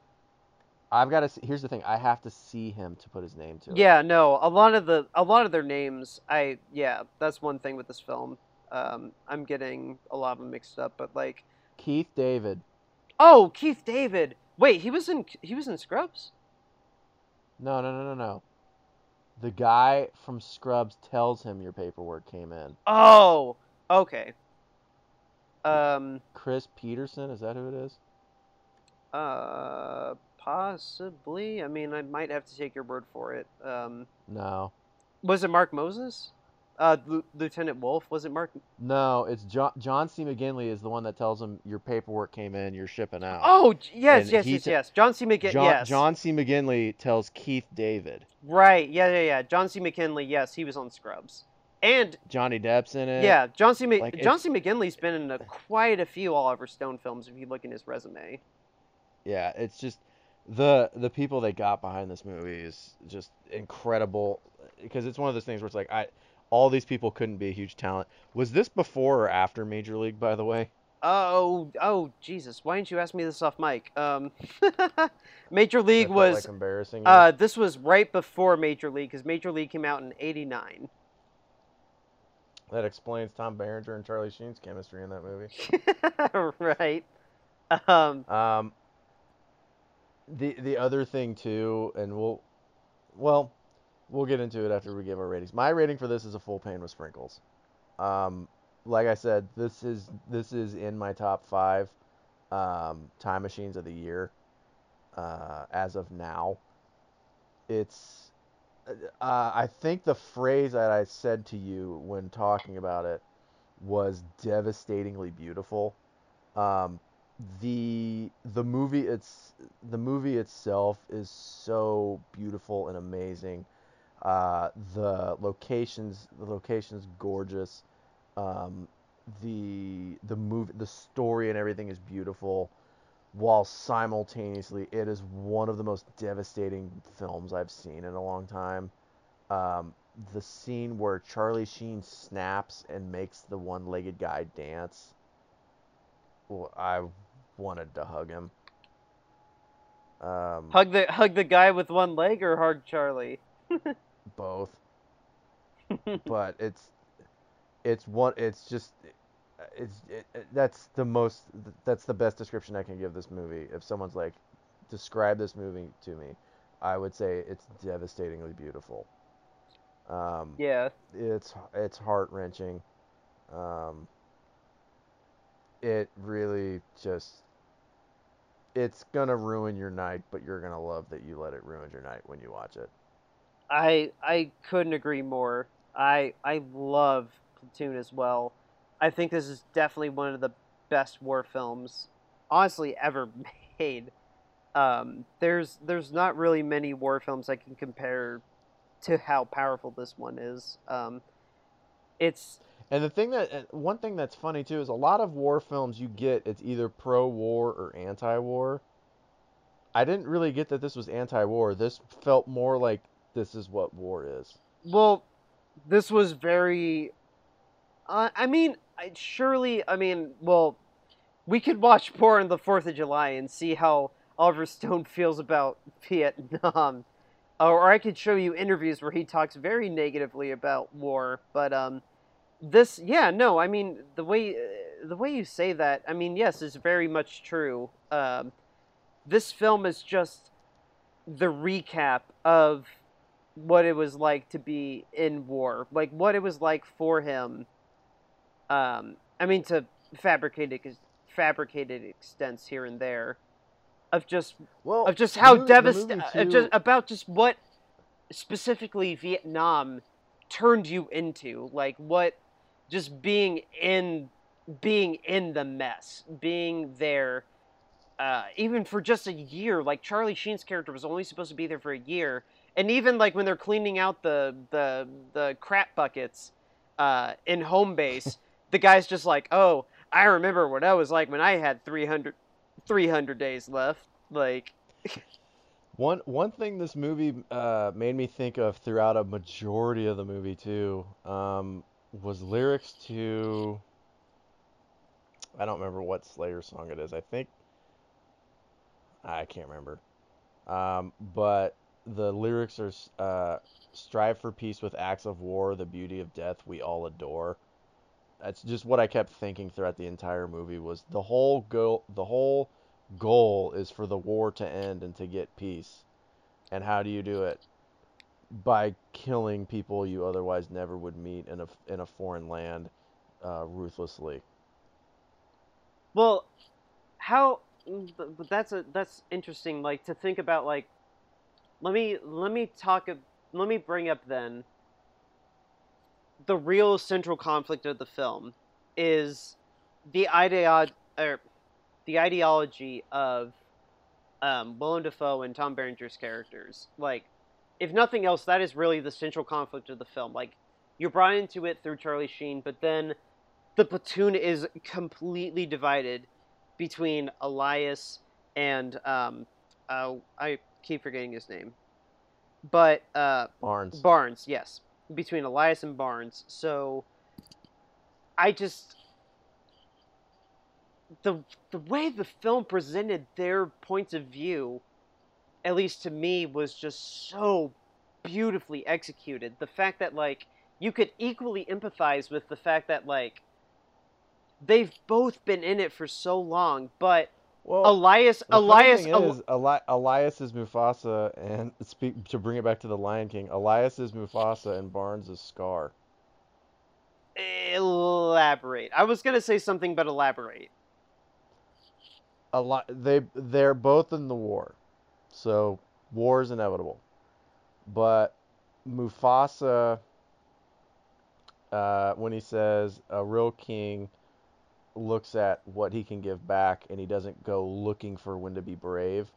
I've got to. Here's the thing. I have to see him to put his name to it. Yeah, no. A lot of the a lot of their names. I yeah. That's one thing with this film. Um, I'm getting a lot of them mixed up, but like Keith David. Oh, Keith David. Wait, he was in he was in Scrubs. No, no, no, no, no. The guy from Scrubs tells him your paperwork came in. Oh, okay. Um, Chris Pedersen, is that who it is? Uh, Possibly. I mean, I might have to take your word for it. Um, no. Was it Mark Moses? Uh, L- Lieutenant Wolfe? Was it Mark? No, it's John. John C. McGinley is the one that tells him your paperwork came in, you're shipping out. Oh, yes, and yes, yes, yes. John C. McGinley. John, yes. John C. McGinley tells Keith David. Right. Yeah, yeah, yeah. John C. McGinley. Yes, he was on Scrubs. And Johnny Depp's in it. Yeah, John C. like, John C. McGinley's been in a, quite a few Oliver Stone films if you look in his resume. Yeah, it's just the the people they got behind this movie is just incredible because it's one of those things where it's like I all these people couldn't be a huge talent. Was this before or after Major League, by the way? Oh, oh, Jesus! Why didn't you ask me this off mic? Um, Major League was like embarrassing. Uh, this was right before Major League because Major League came out in '89. That explains Tom Berenger and Charlie Sheen's chemistry in that movie. right. Um, um, the the other thing too, and we'll, well, we'll get into it after we give our ratings. My rating for this is a full pane with sprinkles. Um, like I said, this is this is in my top five um, time machines of the year uh, as of now. It's uh, I think the phrase that I said to you when talking about it was devastatingly beautiful. Um, the the movie it's the movie itself is so beautiful and amazing. Uh, the locations the locations gorgeous. Um, the the movie the story and everything is beautiful while simultaneously it is one of the most devastating films I've seen in a long time. Um, the scene where Charlie Sheen snaps and makes the one-legged guy dance. Well, I wanted to hug him. Um, hug the hug the guy with one leg or hug Charlie. both. but it's it's one it's just it's it, it, that's the most that's the best description I can give this movie. If someone's like describe this movie to me, I would say it's devastatingly beautiful. Um, yeah. It's it's heart wrenching. Um, it really just it's gonna ruin your night, but you're gonna love that you let it ruin your night when you watch it. I I couldn't agree more. I I love Platoon as well. I think this is definitely one of the best war films, honestly, ever made. Um, there's there's not really many war films I can compare to how powerful this one is. Um, it's and the thing that one thing that's funny too is a lot of war films you get it's either pro-war or anti-war. I didn't really get that this was anti-war. This felt more like this is what war is. Well, this was very. Uh, I mean, surely, I mean, well, we could watch on the Fourth of July and see how Oliver Stone feels about Vietnam or I could show you interviews where he talks very negatively about war. But um, this, yeah, no, I mean the way uh, the way you say that, I mean, yes, is very much true. Um, this film is just the recap of what it was like to be in war, like what it was like for him. Um, I mean, to fabricated fabricated extents here and there of just well of just how devastating just about just what specifically Vietnam turned you into like what just being in being in the mess being there uh, even for just a year like Charlie Sheen's character was only supposed to be there for a year and even like when they're cleaning out the the the crap buckets uh, in home base the guy's just like oh I remember what I was like when I had 300 300 days left. Like one one thing this movie uh, made me think of throughout a majority of the movie too um, was lyrics to I don't remember what Slayer song it is. I think I can't remember. Um, but the lyrics are uh, strive for peace with acts of war, the beauty of death we all adore. That's just what I kept thinking throughout the entire movie was the whole goal the whole goal is for the war to end and to get peace. And how do you do it? By killing people you otherwise never would meet in a in a foreign land uh, ruthlessly. Well, how but that's a that's interesting like to think about like let me let me talk let me bring up then the real central conflict of the film is the idea or the ideology of um, Willem Dafoe and Tom Berenger's characters. Like, if nothing else, that is really the central conflict of the film. Like, you're brought into it through Charlie Sheen, but then the platoon is completely divided between Elias and um, uh, I keep forgetting his name, but uh, Barnes. Barnes, yes between Elias and Barnes. So I just the the way the film presented their points of view, at least to me, was just so beautifully executed. The fact that like you could equally empathize with the fact that like they've both been in it for so long, but Well, Elias, Elias, is, Eli- Elias is Mufasa, and speak to bring it back to the Lion King. Elias is Mufasa, and Barnes is Scar. elaborate. I was gonna say something, but elaborate. A lot. They they're both in the war, so war is inevitable. But Mufasa, uh, when he says a real king looks at what he can give back, and he doesn't go looking for when to be brave.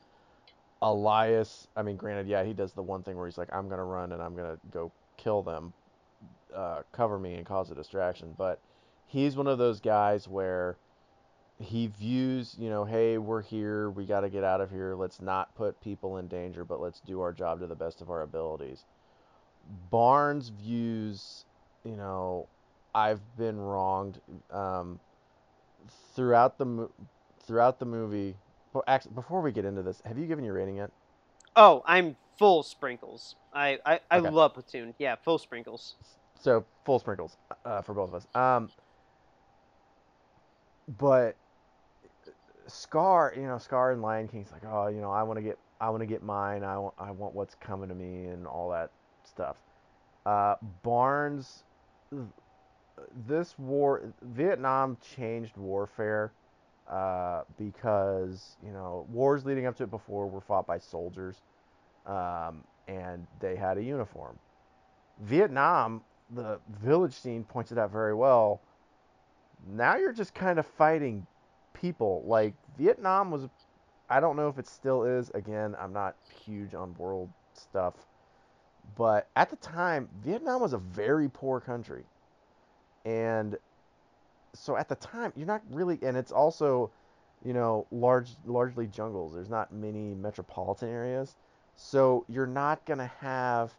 Elias, I mean, granted, yeah, he does the one thing where he's like, I'm gonna run and I'm gonna go kill them, uh, cover me and cause a distraction. But he's one of those guys where he views, you know, hey, we're here, we got to get out of here. Let's not put people in danger, but let's do our job to the best of our abilities. Barnes views, you know, I've been wronged. Um, throughout the throughout the movie. Well, actually, before we get into this, have you given your rating yet? Oh, I'm full sprinkles. I I, I Okay. love Platoon. Yeah, full sprinkles. So full sprinkles uh, for both of us. Um, but Scar, you know, Scar and Lion King's like, oh, you know, I want to get, I want to get mine. I want, I want what's coming to me and all that stuff. Uh, Barnes, this war, Vietnam changed warfare uh, because you know wars leading up to it before were fought by soldiers, um, and they had a uniform. Vietnam, the village scene points it out very well. Now you're just kind of fighting people. Like Vietnam was, I don't know if it still is. Again, I'm not huge on world stuff, but at the time, Vietnam was a very poor country, and so at the time, you're not really, and it's also, you know, large, largely jungles. There's not many metropolitan areas, so you're not gonna have,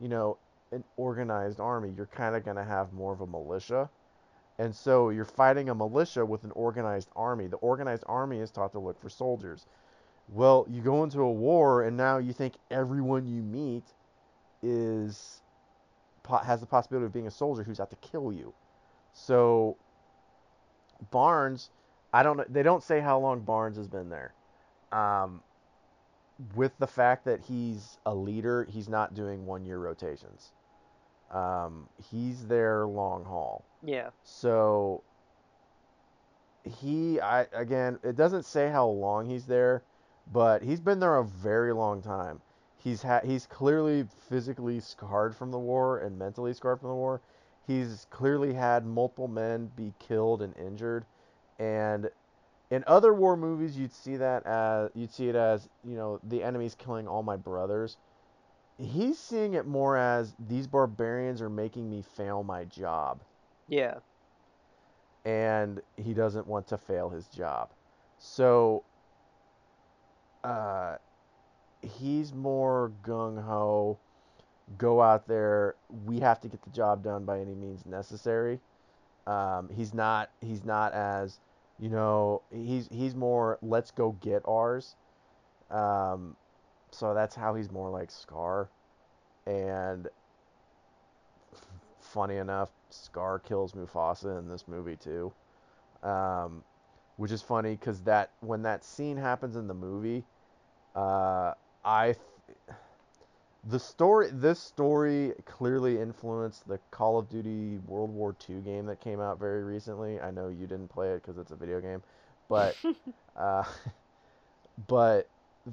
you know, an organized army. You're kind of gonna have more of a militia. And so you're fighting a militia with an organized army. The organized army is taught to look for soldiers. Well, you go into a war and now you think everyone you meet is has the possibility of being a soldier who's out to kill you. So Barnes, I don't. They don't say how long Barnes has been there. Um, with the fact that he's a leader, he's not doing one year rotations. Um, he's there long haul. Yeah. So he, I again, it doesn't say how long he's there, but he's been there a very long time. He's had, he's clearly physically scarred from the war and mentally scarred from the war. He's clearly had multiple men be killed and injured, and in other war movies, you'd see that as you'd see it as you know the enemy's killing all my brothers. He's seeing it more as these barbarians are making me fail my job Yeah. and he doesn't want to fail his job. So uh, he's more gung ho, go out there. We have to get the job done by any means necessary. Um, he's not he's not as you know he's he's more let's go get ours. Um, so that's how he's more like Scar, and funny enough, Scar kills Mufasa in this movie too, um, which is funny because that when that scene happens in the movie, uh, I th- the story this story clearly influenced the Call of Duty World War II game that came out very recently. I know you didn't play it because it's a video game, but uh, but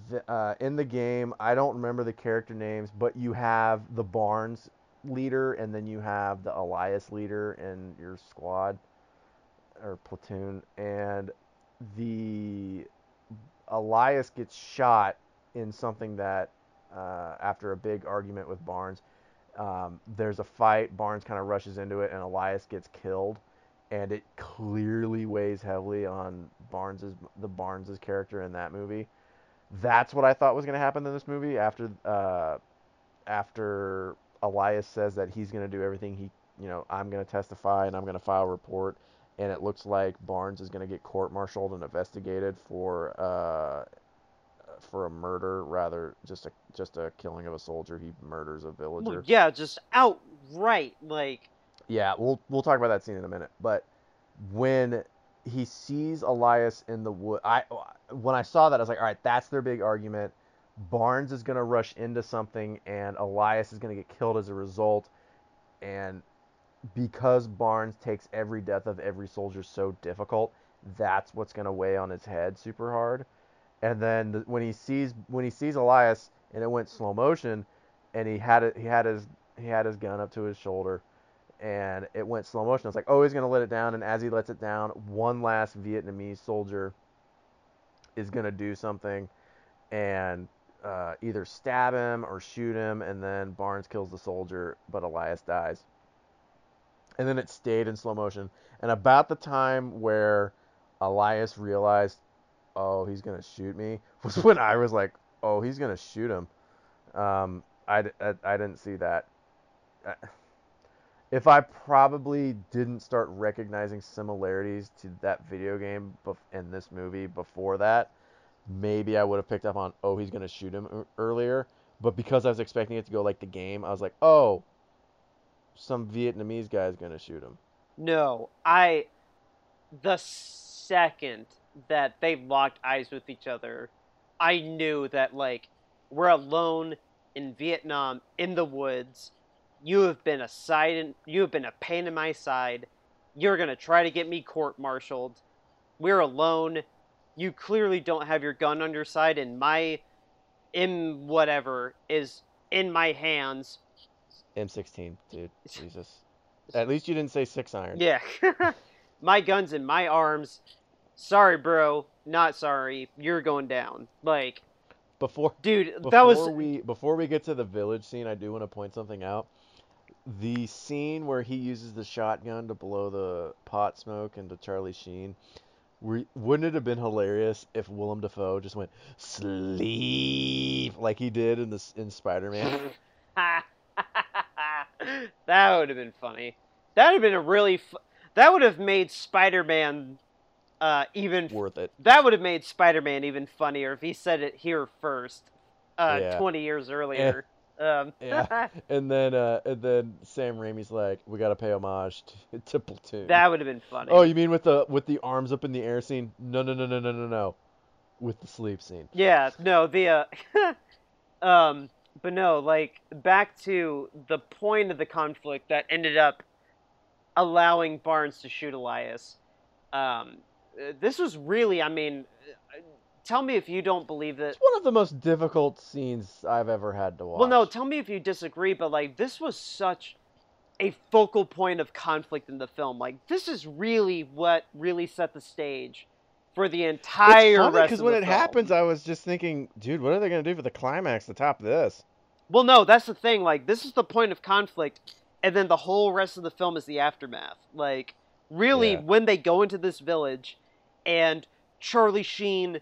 the, uh, in the game, I don't remember the character names, but you have the Barnes leader, and then you have the Elias leader in your squad or platoon, and the Elias gets shot in something that uh, after a big argument with Barnes, um, there's a fight. Barnes kind of rushes into it, and Elias gets killed, and it clearly weighs heavily on Barnes's the Barnes's character in that movie. That's what I thought was going to happen in this movie after uh, after Elias says that he's going to do everything he, you know, I'm going to testify and I'm going to file a report, and it looks like Barnes is going to get court-martialed and investigated for uh, for a murder rather just a just a killing of a soldier. He murders a villager. Well, yeah, just outright like Yeah, we'll we'll talk about that scene in a minute. But when he sees Elias in the wood. I when I saw that, I was like, all right, that's their big argument. Barnes is gonna rush into something, and Elias is gonna get killed as a result. And because Barnes takes every death of every soldier so difficult, that's what's gonna weigh on his head super hard. And then the, when he sees when he sees Elias, and it went slow motion, and he had it, he had his he had his gun up to his shoulder and it went slow motion. I was like, oh, he's gonna let it down, and as he lets it down, one last Vietnamese soldier is gonna do something, and uh, either stab him or shoot him, and then Barnes kills the soldier, but Elias dies. And then it stayed in slow motion, and about the time where Elias realized, oh, he's gonna shoot me, was when I was like, oh, he's gonna shoot him. Um, I, I, I didn't see that. I, if I probably didn't start recognizing similarities to that video game and this movie before that, maybe I would have picked up on, oh, he's going to shoot him earlier. But because I was expecting it to go like the game, I was like, oh, some Vietnamese guy is going to shoot him. No, I. The second that they locked eyes with each other, I knew that, like, we're alone in Vietnam in the woods you have been a side and you have been a pain in my side. You're gonna try to get me court-martialed. We're alone. You clearly don't have your gun on your side, and my M whatever is in my hands. M16, dude. Jesus. At least you didn't say six iron. Yeah. my gun's in my arms. Sorry, bro. Not sorry. You're going down. Like before dude before that was we before we get to the village scene i do want to point something out the scene where he uses the shotgun to blow the pot smoke into Charlie Sheen, wouldn't it have been hilarious if Willem Dafoe just went sleep like he did in this in Spider Man? that would have been funny. That would have been a really fu- that would have made Spider Man uh, even worth it. That would have made Spider Man even funnier if he said it here first, uh, yeah. twenty years earlier. Um, yeah, and then uh, and then Sam Raimi's like, we gotta pay homage to, to Platoon. That would have been funny. Oh, you mean with the with the arms up in the air scene? No, no, no, no, no, no, no. With the sleep scene. Yeah, no, the uh, um, but no, like back to the point of the conflict that ended up allowing Barnes to shoot Elias. Um, this was really, I mean, tell me if you don't believe that. It's one of the most difficult scenes I've ever had to watch. Well, no, tell me if you disagree, but like this was such a focal point of conflict in the film. Like this is really what really set the stage for the entire because when it film. happens, I was just thinking, dude, what are they gonna do for the climax to top this? Well, no, that's the thing. Like this is the point of conflict, and then the whole rest of the film is the aftermath. Like really, yeah. when they go into this village, and Charlie Sheen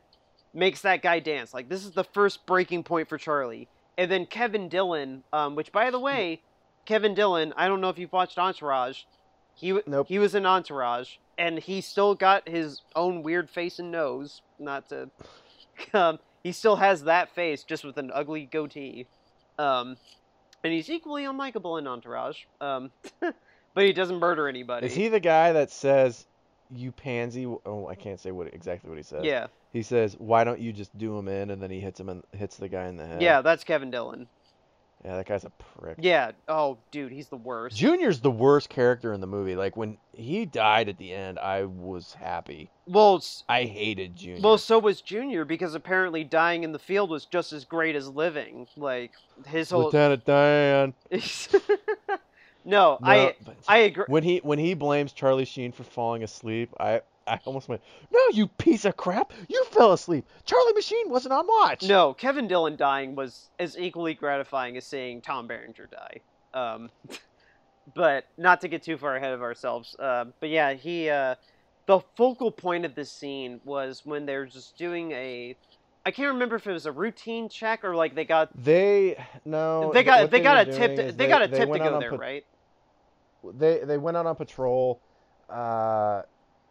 makes that guy dance. Like this is the first breaking point for Charlie. And then Kevin Dillon, um, which by the way, Kevin Dillon, I don't know if you've watched Entourage. He nope. he was in Entourage, and he still got his own weird face and nose. Not to, um, he still has that face, just with an ugly goatee. Um, and he's equally unlikable in Entourage. Um, but he doesn't murder anybody. Is he the guy that says, "You pansy"? Oh, I can't say what exactly what he says. Yeah he says, "Why don't you just do him in?" And then he hits him and hits the guy in the head. Yeah, that's Kevin Dillon. Yeah, that guy's a prick. Yeah. Oh, dude, he's the worst. Junior's the worst character in the movie. Like when he died at the end, I was happy. Well, I hated Junior. Well, so was Junior because apparently dying in the field was just as great as living. Like his whole Lieutenant Dan. no, no, I I agree. When he when he blames Charlie Sheen for falling asleep, I I almost went, "No, you piece of crap! You fell asleep. Charlie Machine wasn't on watch." No, Kevin Dillon dying was as equally gratifying as seeing Tom Berenger die. Um, but not to get too far ahead of ourselves. Uh, but yeah, he. Uh, the focal point of this scene was when they're just doing a. I can't remember if it was a routine check or like they got. They no. They got they, got a tip. To, they, they, got a tip to go there, right? They they went out on patrol. Uh,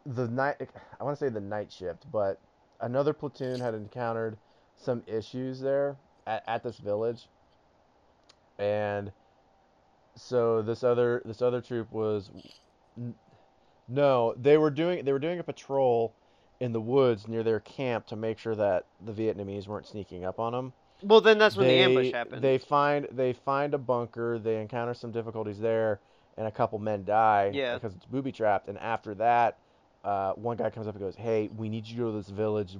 the night I want to say the night shift, but another platoon had encountered some issues there at, at this village, and so this other this other troop was No, they were doing they were doing a patrol in the woods near their camp to make sure that the Vietnamese weren't sneaking up on them. Well, then that's when they, the ambush happened. They find they find a bunker. They encounter some difficulties there, and a couple men die Yeah. because it's booby trapped. And after that, uh, one guy comes up and goes, "Hey, we need you to go to this village.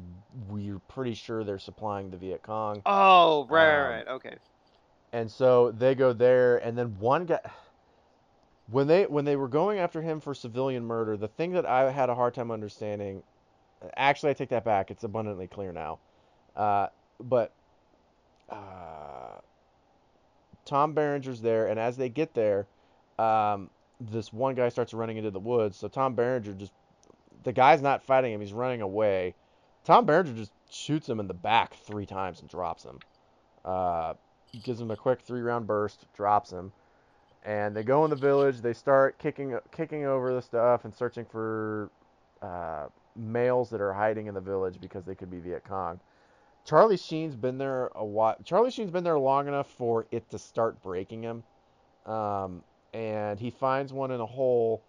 We're pretty sure they're supplying the Viet Cong." oh, right, right, Um, right. Okay. And so they go there, and then one guy. When they when they were going after him for civilian murder, the thing that I had a hard time understanding, actually I take that back. It's abundantly clear now. Uh, but uh, Tom Berenger's there, and as they get there, um, this one guy starts running into the woods. So Tom Berenger just the guy's not fighting him; he's running away. Tom Berenger just shoots him in the back three times and drops him. Uh, gives him a quick three-round burst, drops him, and they go in the village. They start kicking kicking over the stuff and searching for uh, males that are hiding in the village because they could be Viet Cong. Charlie Sheen's been there a while. Charlie Sheen's been there long enough for it to start breaking him. Um, and he finds one in a hole,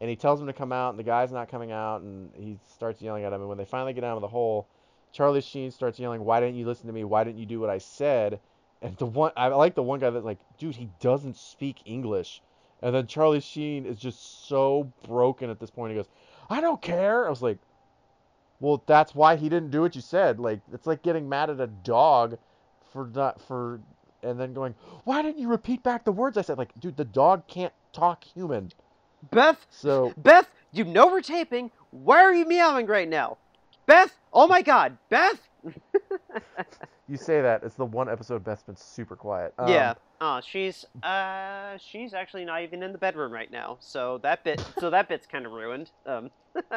and he tells him to come out, and the guy's not coming out, and he starts yelling at him. And when they finally get out of the hole, Charlie Sheen starts yelling, "Why didn't you listen to me? Why didn't you do what I said?" And the one I like the one guy that's like, "Dude, he doesn't speak English." And then Charlie Sheen is just so broken at this point. He goes, "I don't care." I was like, "Well, that's why he didn't do what you said." Like it's like getting mad at a dog for not for and then going, "Why didn't you repeat back the words I said?" Like, dude, the dog can't talk human. Beth, So Beth, you know we're taping. Why are you meowing right now? Beth, oh my God, Beth. you say that it's the one episode Beth's been super quiet. Um, yeah. Oh, she's uh, she's actually not even in the bedroom right now. So that bit, so that bit's kind of ruined. Um.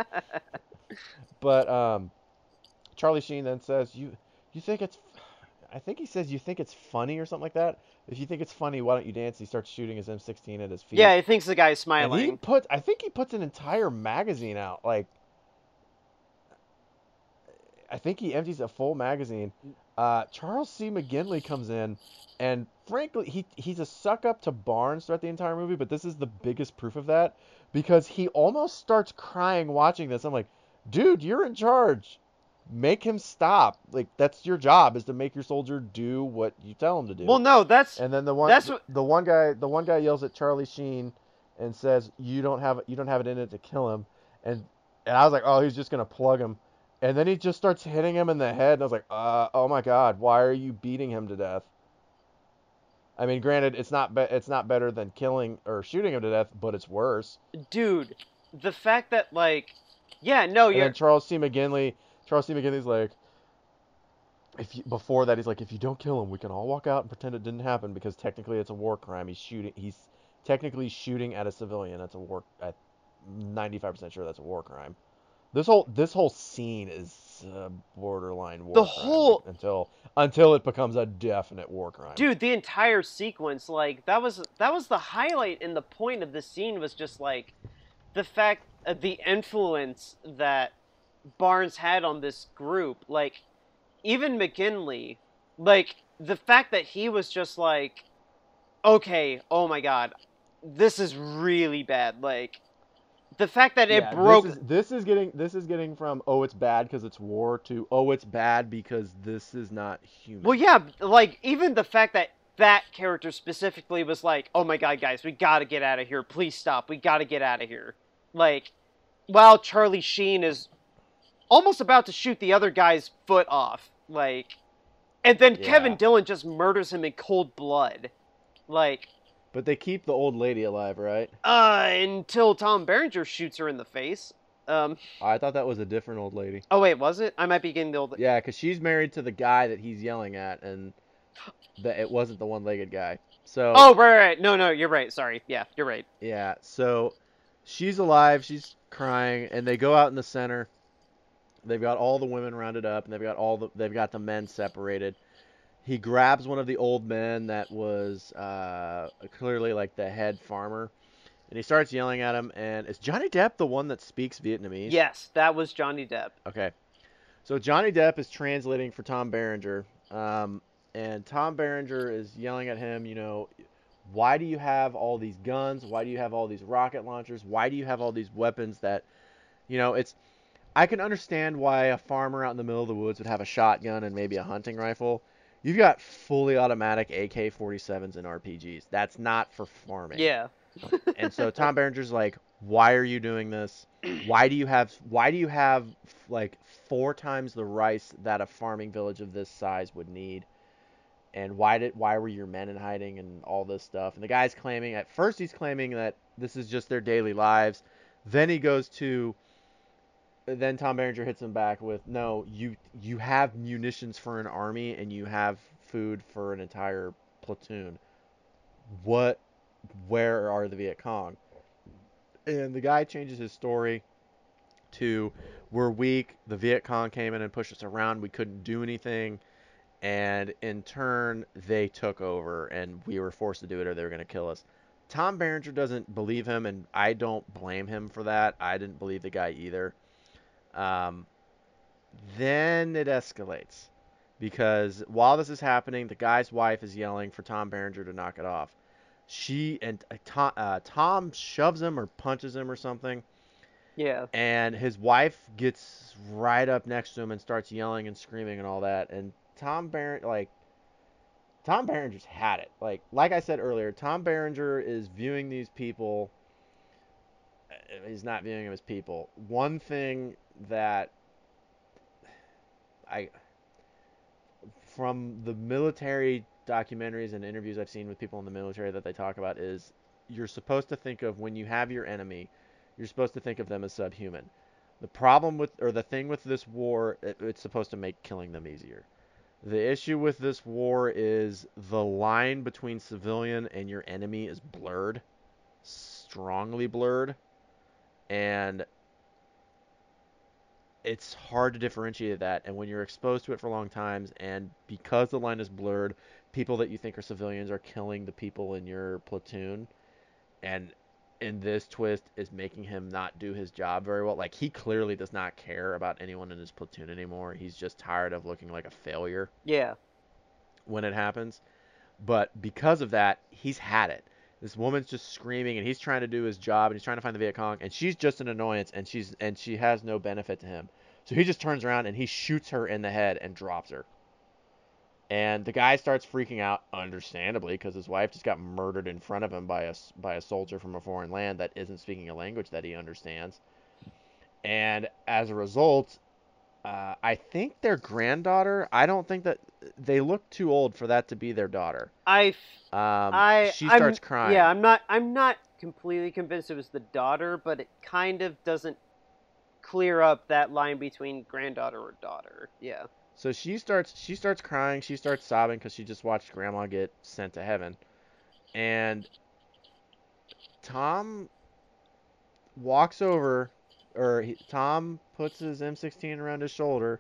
But um, Charlie Sheen then says, "You you think it's?" I think he says, "You think it's funny or something like that." If you think it's funny, why don't you dance? He starts shooting his M16 at his feet. Yeah, he thinks the guy's And smiling. he puts, I think he puts an entire magazine out. Like, I think he empties a full magazine. Uh, Charles C. McGinley comes in, and frankly, he he's a suck up to Barnes throughout the entire movie. But this is the biggest proof of that because he almost starts crying watching this. I'm like, dude, you're in charge. Make him stop. Like that's your job is to make your soldier do what you tell him to do. Well, no, that's And then the one That's what- the one guy the one guy yells at Charlie Sheen and says, "You don't have you don't have it in it to kill him." And and I was like, "Oh, he's just gonna plug him." And then he just starts hitting him in the head, and I was like, "Uh, oh my God, why are you beating him to death?" I mean, granted, it's not be- it's not better than killing or shooting him to death, but it's worse. dude. The fact that like, yeah, no, And you're then Charles C. McGinley, Charles C. McGinley's like, if you, before that he's like, if you don't kill him, we can all walk out and pretend it didn't happen because technically it's a war crime. He's shooting. He's technically shooting at a civilian. That's a war. At 95% sure that's a war crime. This whole this whole scene is uh, borderline war The crime whole- until until it becomes a definite war crime. dude the entire sequence like that was that was the highlight and the point of the scene was just like the fact uh, the influence that barnes had on this group like even McGinley like the fact that he was just like okay oh my god this is really bad like the fact that it Yeah, broke This is, this is getting this is getting from oh it's bad because it's war to oh it's bad because this is not human. Well, yeah, like even the fact that that character specifically was like, "Oh my god, guys, we gotta get out of here! Please stop! We gotta get out of here!" Like, while Charlie Sheen is almost about to shoot the other guy's foot off, like, and then Kevin Yeah. Dillon just murders him in cold blood, like, But they keep the old lady alive, right? uh, until Tom Berenger shoots her in the face. Um, I thought that was a different old lady. oh wait, was it? I might be getting the old. Yeah, because she's married to the guy that he's yelling at, and that it wasn't the one-legged guy. So Oh right, right. No, no, you're right. Sorry. Yeah, you're right. yeah, so she's alive. She's crying, and they go out in the center. They've got all the women rounded up, and they've got all the they've got the men separated. He grabs one of the old men that was uh, clearly like the head farmer, and he starts yelling at him. And is Johnny Depp the one that speaks Vietnamese? Yes, that was Johnny Depp. Okay. So Johnny Depp is translating for Tom Berenger, um, and Tom Berenger is yelling at him, you know, Why do you have all these guns? Why do you have all these rocket launchers? Why do you have all these weapons that, you know, it's. I can understand why a farmer out in the middle of the woods would have a shotgun and maybe a hunting rifle. You've got fully automatic AK 47s and RPGs. That's not for farming. Yeah. and so Tom Berenger's like, why are you doing this? Why do you have why do you have like four times the rice that a farming village of this size would need? And why did why were your men in hiding and all this stuff? And the guy's claiming at first he's claiming that this is just their daily lives. Then he goes to then Tom Berenger hits him back with no, you you have munitions for an army and you have food for an entire platoon. What where are the Viet Cong? And the guy changes his story to we're weak, the Viet Cong came in and pushed us around, we couldn't do anything, and in turn they took over and we were forced to do it or they were going to kill us. Tom Berenger doesn't believe him and I don't blame him for that. I didn't believe the guy either. Um, then it escalates because while this is happening, the guy's wife is yelling for Tom Berenger to knock it off. She and uh, Tom, uh, Tom shoves him or punches him or something. Yeah. And his wife gets right up next to him and starts yelling and screaming and all that. And Tom Berenger, like, Tom Berenger's had it. Like, like I said earlier, Tom Berenger is viewing these people. uh, He's not viewing them as people. One thing that I, from the military documentaries and interviews I've seen with people in the military that they talk about is you're supposed to think of when you have your enemy, you're supposed to think of them as subhuman. The problem with, or the thing with this war, it, it's supposed to make killing them easier. The issue with this war is the line between civilian and your enemy is blurred, strongly blurred, and it's hard to differentiate that. And when you're exposed to it for long times, and because the line is blurred, people that you think are civilians are killing the people in your platoon, and in this twist is making him not do his job very well. Like he clearly does not care about anyone in his platoon anymore. He's just tired of looking like a failure Yeah. when it happens. But because of that, he's had it. This woman's just screaming and he's trying to do his job and he's trying to find the Viet Cong and she's just an annoyance and she's and she has no benefit to him. So he just turns around and he shoots her in the head and drops her. And the guy starts freaking out, understandably, because his wife just got murdered in front of him by a by a soldier from a foreign land that isn't speaking a language that he understands. And as a result, uh, I think their granddaughter. I don't think that they look too old for that to be their daughter. I. Um, I. she I'm- starts crying. Yeah, I'm not. I'm not completely convinced it was the daughter, but it kind of doesn't clear up that line between granddaughter or daughter. Yeah. So she starts she starts crying, she starts sobbing because she just watched grandma get sent to heaven. And Tom walks over or he, Tom puts his M16 around his shoulder,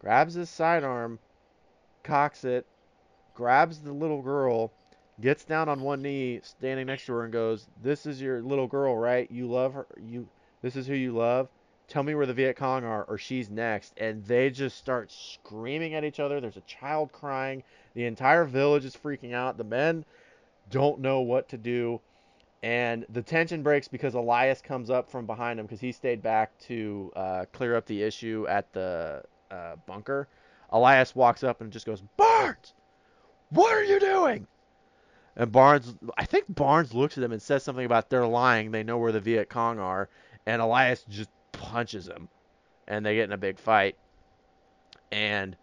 grabs his sidearm, cocks it, grabs the little girl, gets down on one knee standing next to her and goes, "This is your little girl, right? You love her. You this is who you love." tell me where the Viet Cong are, or she's next. And they just start screaming at each other. There's a child crying. The entire village is freaking out. The men don't know what to do. And the tension breaks because Elias comes up from behind him because he stayed back to uh, clear up the issue at the uh, bunker. Elias walks up and just goes, Barnes, what are you doing? And Barnes, I think Barnes looks at him and says something about they're lying. They know where the Viet Cong are. And Elias just punches him and they get in a big fight and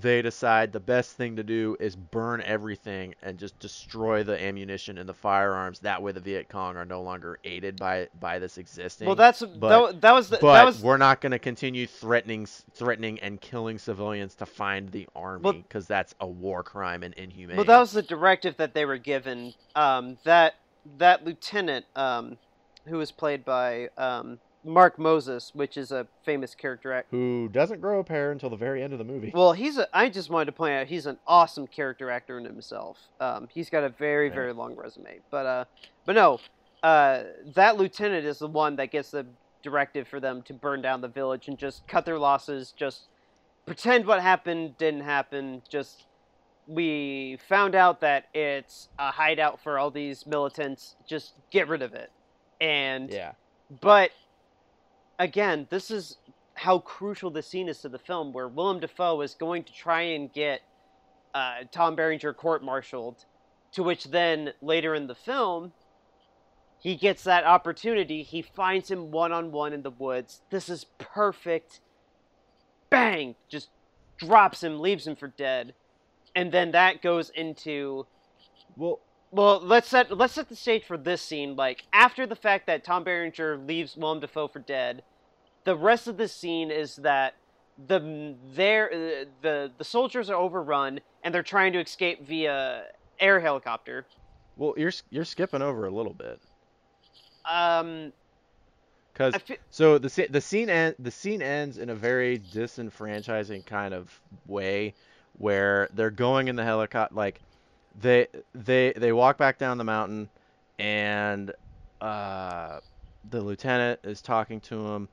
they decide the best thing to do is burn everything and just destroy the ammunition and the firearms. That way the Viet Cong are no longer aided by by this existing. Well, that's but- that, that was the but that was we're not going to continue threatening threatening and killing civilians to find the army because that's a war crime and inhumane. Well that was the directive that they were given. Um, that that lieutenant, um, who was played by um, Mark Moses, which is a famous character actor who doesn't grow a pair until the very end of the movie Well, he's a. I just wanted to point out he's an awesome character actor in himself. Um, he's got a very Yeah. very long resume, but uh, but no, uh, that lieutenant is the one that gets the directive for them to burn down the village and just cut their losses, just pretend what happened didn't happen, just we found out that it's a hideout for all these militants. Just get rid of it. And Yeah. but again, this is how crucial the scene is to the film, where Willem Dafoe is going to try and get uh, Tom Berenger court-martialed, to which then later in the film, he gets that opportunity. He finds him one-on-one in the woods. This is perfect. Bang! Just drops him, leaves him for dead, and then that goes into Well, well, let's set let's set the stage for this scene. Like after the fact that Tom Berenger leaves Willem Dafoe for dead, the rest of the scene is that the their uh, the the soldiers are overrun and they're trying to escape via air helicopter. well, you're you're skipping over a little bit Um, because I fe- so the the scene end the scene ends in a very disenfranchising kind of way, where they're going in the helicopter like they they they walk back down the mountain, and uh, the lieutenant is talking to him,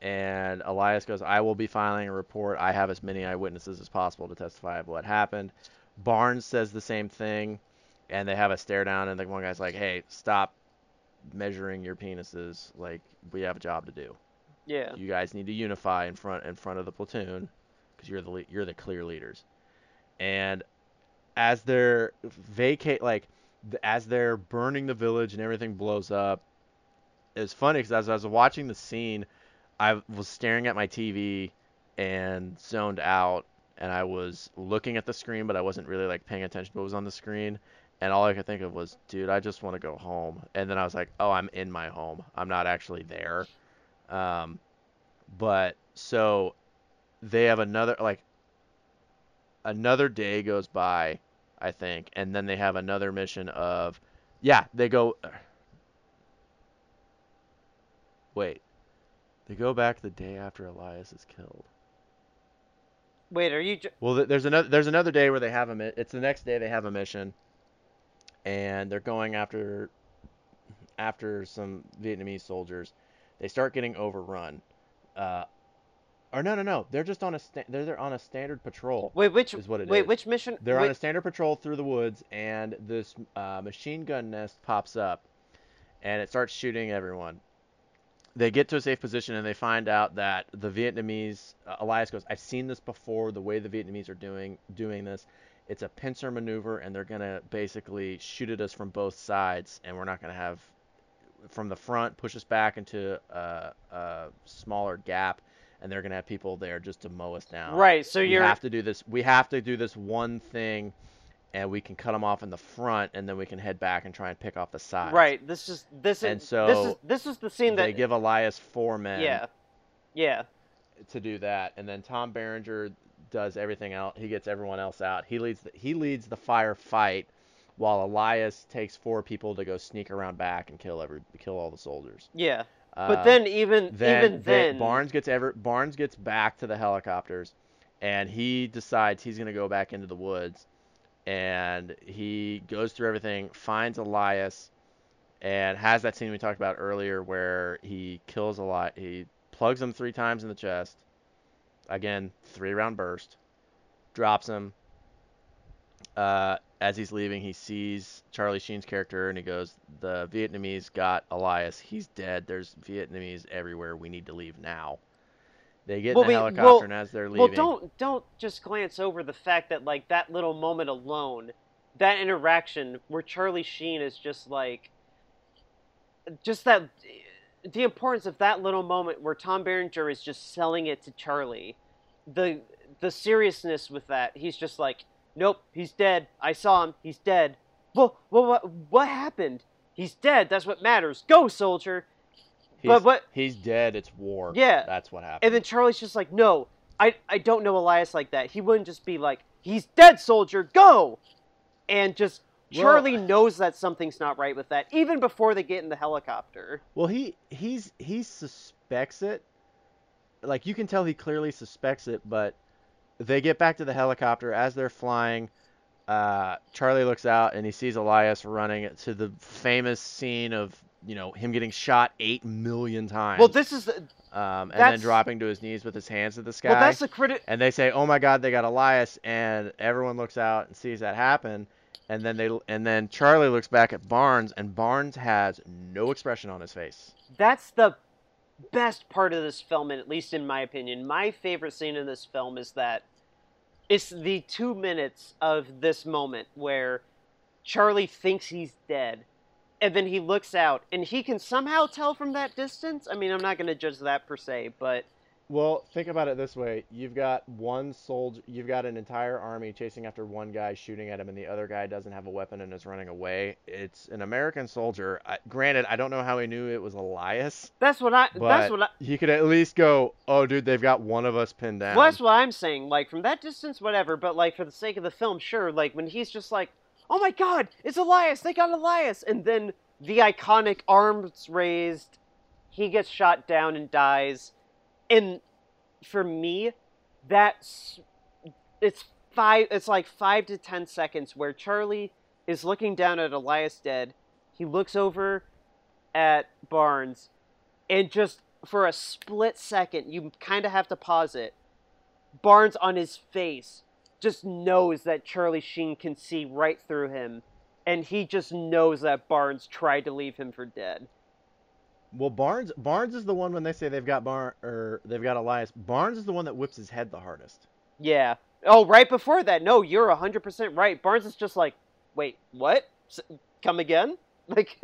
and Elias goes, "I will be filing a report. I have as many eyewitnesses as possible to testify of what happened." Barnes says the same thing, and they have a stare down, and the one guy's like, "Hey, stop." measuring your penises like we have a job to do yeah, you guys need to unify in front in front of the platoon because you're the le- you're the clear leaders and as they're vacate like as they're burning the village and everything blows up it's funny because as I was watching the scene I was staring at my TV and zoned out and I was looking at the screen but I wasn't really like paying attention to what was on the screen and all I could think of was dude I just want to go home. And then I was like oh I'm in my home. I'm not actually there. Um, but so they have another like another day goes by, I think, and then they have another mission of yeah, they go Wait. They go back the day after Elias is killed. wait, are you? Ju- Well, there's another there's another day where they have a mi- it's the next day they have a mission and they're going after after some Vietnamese soldiers. They start getting overrun. Uh or no, no, no. They're just on a sta- they're, they're on a standard patrol. wait, which? is what it wait, is. which mission? They're wait, on a standard patrol through the woods, and this uh, machine gun nest pops up, and it starts shooting everyone. They get to a safe position, and they find out that the Vietnamese. Uh, Elias goes, "I've seen this before. The way the Vietnamese are doing doing this, it's a pincer maneuver, and they're gonna basically shoot at us from both sides, and we're not gonna have from the front push us back into a, a smaller gap." And they're gonna have people there just to mow us down right. So you're have to do this. We have to do this one thing, and we can cut them off in the front, and then we can head back and try and pick off the side. right. This is this is And this is so this is the scene that They give Elias four men yeah, yeah. to do that, and then Tom Berenger does everything else. He gets everyone else out. He leads. The, he leads the firefight, while Elias takes four people to go sneak around back and kill every kill all the soldiers. Yeah. But Um, then even then, even then Barnes gets ever Barnes gets back to the helicopters, and he decides he's gonna go back into the woods, and he goes through everything, finds Elias, and has that scene we talked about earlier where he kills a lot. He plugs him three times in the chest. Again, three round burst. Drops him. Uh, as he's leaving, he sees Charlie Sheen's character and he goes, The Vietnamese got Elias. He's dead. There's Vietnamese everywhere. We need to leave now. They get Well, in the well- helicopter, and as they're leaving, Well, don't don't just glance over the fact that like that little moment alone, that interaction where Charlie Sheen is just like, just that, the importance of that little moment where Tom Berenger is just selling it to Charlie, the the seriousness with that. He's just like, nope, he's dead. I saw him. He's dead. Well, well, what what happened? He's dead. That's what matters. Go, soldier. he's, but what- he's dead. It's war. Yeah. That's what happened. And then Charlie's just like, no, I, I don't know Elias like that. He wouldn't just be like, he's dead, soldier, go! And just, Well- Charlie knows that something's not right with that, even before they get in the helicopter. Well, he he's he suspects it. Like you can tell he clearly suspects it, but they get back to the helicopter as they're flying. uh, Charlie looks out and he sees Elias running to the famous scene of you know him getting shot eight million times. Well, this is um, and then dropping to his knees with his hands to the sky. well, that's the critic. and they say, "Oh my God, they got Elias!" And everyone looks out and sees that happen. And then they and then Charlie looks back at Barnes, and Barnes has no expression on his face. That's the best part of this film, and at least in my opinion, my favorite scene in this film is that it's the two minutes of this moment where Charlie thinks he's dead, and then he looks out, and he can somehow tell from that distance. I mean, I'm not going to judge that per se, but Well, think about it this way: you've got one soldier, you've got an entire army chasing after one guy, shooting at him, and the other guy doesn't have a weapon and is running away. It's an American soldier. I, granted, I don't know how he knew it was Elias, that's what I. that's what I. he could at least go, "Oh, dude, they've got one of us pinned down." Well, that's what I'm saying. Like from that distance, whatever. But like for the sake of the film, sure. Like when he's just like, "Oh my God, it's Elias! They got Elias!" And then the iconic arms raised, he gets shot down and dies. And for me, that's it's five. It's like five to ten seconds where Charlie is looking down at Elias dead. He looks over at Barnes, and just for a split second, you kind of have to pause it. Barnes on his face just knows that Charlie Sheen can see right through him, and he just knows that Barnes tried to leave him for dead. Well, Barnes Barnes is the one when they say they've got Bar or they've got Elias. Barnes is the one that whips his head the hardest. Yeah. Oh, right before that. No, you're 100% right. Barnes is just like, wait, what? Come again? Like,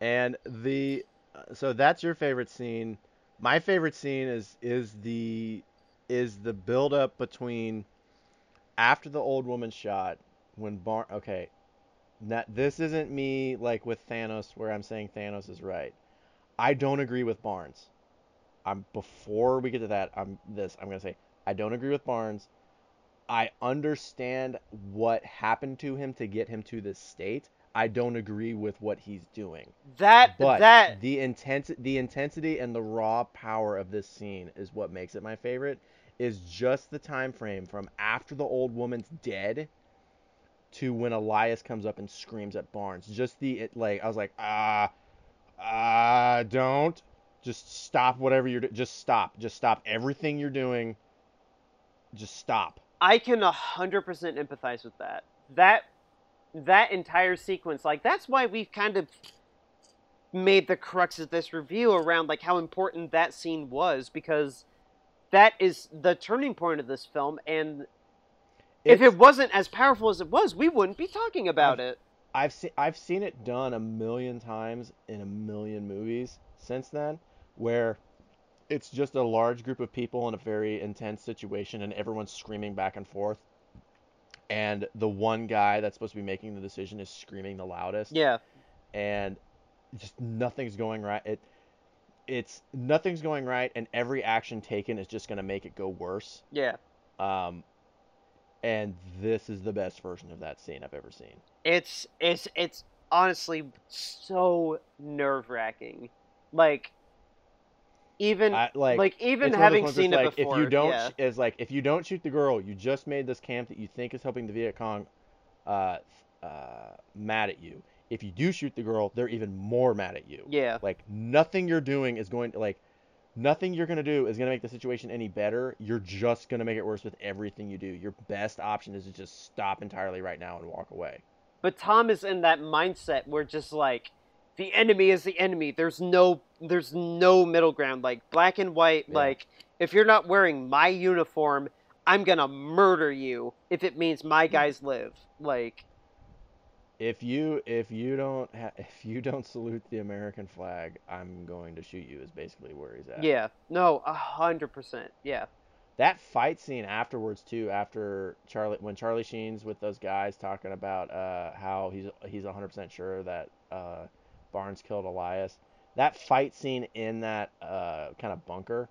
And the uh, so that's your favorite scene. My favorite scene is is the is the build up between after the old woman shot when Bar okay. Now, this isn't me like with Thanos where I'm saying Thanos is right. I don't agree with Barnes. I'm before we get to that, I'm this I'm going to say I don't agree with Barnes. I understand what happened to him to get him to this state. I don't agree with what he's doing. that, But that, the intensity, the intensity and the raw power of this scene is what makes it my favorite. Is just the time frame from after the old woman's dead to when Elias comes up and screams at Barnes. Just the it, like I was like ah ah don't just stop whatever you're do- just stop just stop everything you're doing. Just stop. I can 100% empathize with that. That, that entire sequence, like, that's why we've kind of made the crux of this review around, like, how important that scene was, because that is the turning point of this film, and if it wasn't as powerful as it was, we wouldn't be talking about it. I've seen I've seen it done a million times in a million movies since then, where it's just a large group of people in a very intense situation and everyone's screaming back and forth. And the one guy that's supposed to be making the decision is screaming the loudest, Yeah. and just nothing's going right. It it's nothing's going right, and every action taken is just gonna make it go worse. Yeah. Um, and this is the best version of that scene I've ever seen. It's it's it's honestly so nerve wracking. Like even I, like, like, even it's one of those having seen it like, before. If you don't, yeah. is like if you don't shoot the girl, you just made this camp that you think is helping the Viet Cong, uh, uh, mad at you. If you do shoot the girl, they're even more mad at you. yeah. Like nothing you're doing is going to like, nothing you're gonna do is gonna make the situation any better. You're just gonna make it worse with everything you do. Your best option is to just stop entirely right now and walk away. But Tom is in that mindset where just like the enemy is the enemy. There's no there's no middle ground. Like black and white. Yeah. Like if you're not wearing my uniform, I'm gonna murder you if it means my hmm. guys live. Like If you if you don't ha- if you don't salute the American flag, I'm going to shoot you. Is basically where he's at. yeah, no, a hundred percent. Yeah, that fight scene afterwards too after charlie when charlie sheen's with those guys talking about uh, how he's he's 100% sure that uh, barnes killed elias that fight scene in that uh, kind of bunker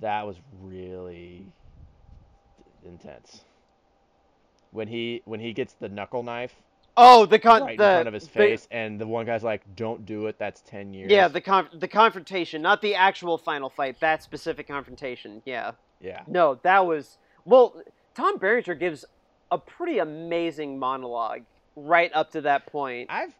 that was really intense when he when he gets the knuckle knife Oh, the con right the in front of his the- face and the one guy's like don't do it that's 10 years yeah, the con the confrontation, not the actual final fight. That specific confrontation. Yeah. yeah No, that was well. Tom Berenger gives a pretty amazing monologue right up to that point. I've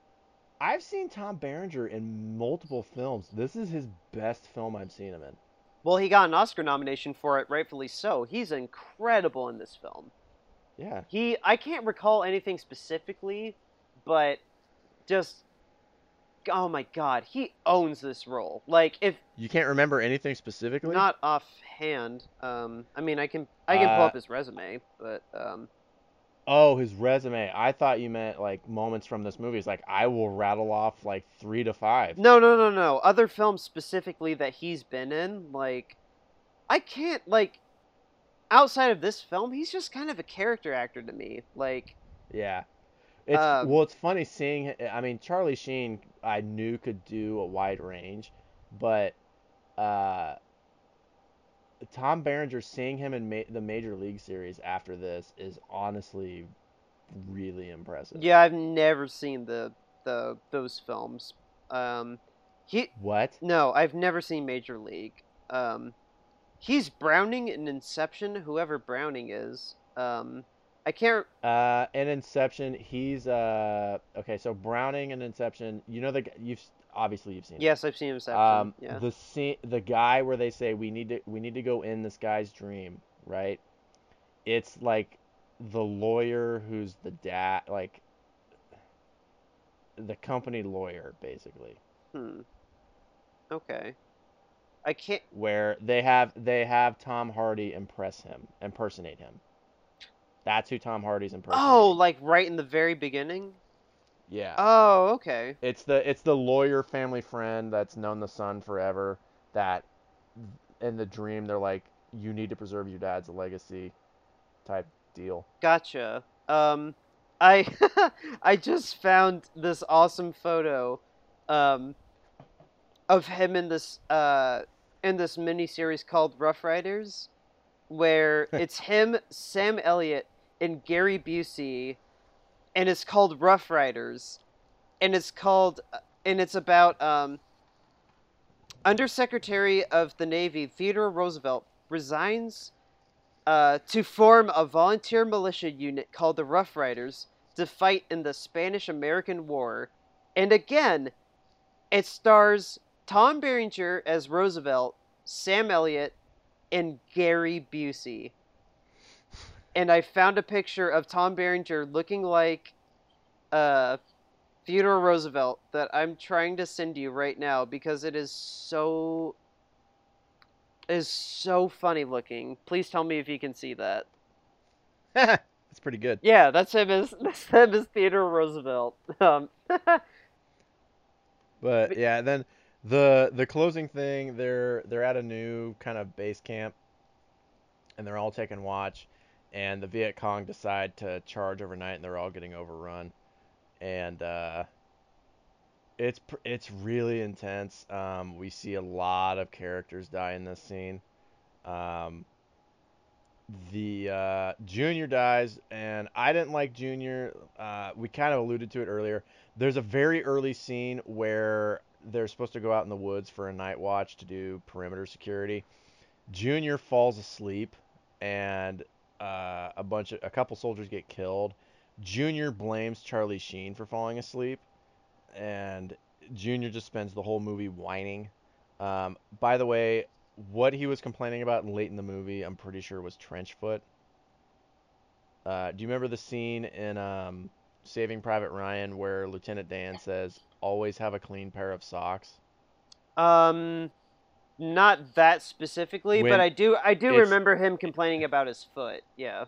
I've seen Tom Berenger in multiple films. This is his best film I've seen him in. Well, he got an Oscar nomination for it, rightfully so. He's incredible in this film. Yeah. He I can't recall anything specifically, but just oh my god, he owns this role. Like if You can't remember anything specifically? not offhand, um I mean I can I can pull Uh, up his resume, but um Oh, his resume. I thought you meant like moments from this movie. It's like I will rattle off like three to five. no no no no. Other films specifically that he's been in, like I can't like outside of this film, he's just kind of a character actor to me. Like Yeah. It's Um, well, it's funny seeing. I mean, Charlie Sheen, I knew could do a wide range, but uh, Tom Berenger, seeing him in ma- the Major League Series after this is honestly really impressive. yeah, I've never seen the the those films. Um he What? No, I've never seen Major League. Um, he's Browning in Inception, whoever Browning is. Um, I can't. Uh, in Inception, he's uh. Okay, so Browning and Inception. You know the you've obviously you've seen. it. Yes, I've seen Inception. Um, yeah. the scene, the guy where they say we need to we need to go in this guy's dream, right? It's like the lawyer who's the dad, like the company lawyer, basically, Hmm. Okay. I can't. where they have they have Tom Hardy impress him, impersonate him. That's who Tom Hardy's impersonating. Oh, like right in the very beginning. yeah. Oh, okay. It's the it's the lawyer family friend that's known the son forever that in the dream they're like you need to preserve your dad's legacy type deal. Gotcha. Um, I I just found this awesome photo, um, of him in this uh in this miniseries called Rough Riders, where it's him, Sam Elliott, and Gary Busey, and it's called Rough Riders, and it's called and it's about um. Undersecretary of the Navy Theodore Roosevelt resigns uh, to form a volunteer militia unit called the Rough Riders to fight in the Spanish American War. And again, it stars Tom Berenger as Roosevelt, Sam Elliott, and Gary Busey. And I found a picture of Tom Berenger looking like uh, Theodore Roosevelt that I'm trying to send you right now because it is so is so funny looking. Please tell me if you can see that. It's pretty good. Yeah, that's him as that's him as Theodore Roosevelt. Um, But- yeah, then the the closing thing, they're they're at a new kind of base camp and they're all taking watch and the Viet Cong decide to charge overnight and they're all getting overrun. And uh it's it's really intense. Um we see a lot of characters die in this scene. Um the uh, Junior dies, and I didn't like Junior. Uh, we kind of alluded to it earlier. There's a very early scene where they're supposed to go out in the woods for a night watch to do perimeter security. Junior falls asleep, and uh, a bunch of a couple soldiers get killed. Junior blames Charlie Sheen for falling asleep, and Junior just spends the whole movie whining. Um, by the way, what he was complaining about late in the movie, I'm pretty sure was trench foot. Uh, do you remember the scene in um, Saving Private Ryan where Lieutenant Dan says, "Always have a clean pair of socks"? um, not that specifically, When but I do I do remember him complaining about his foot. Yeah.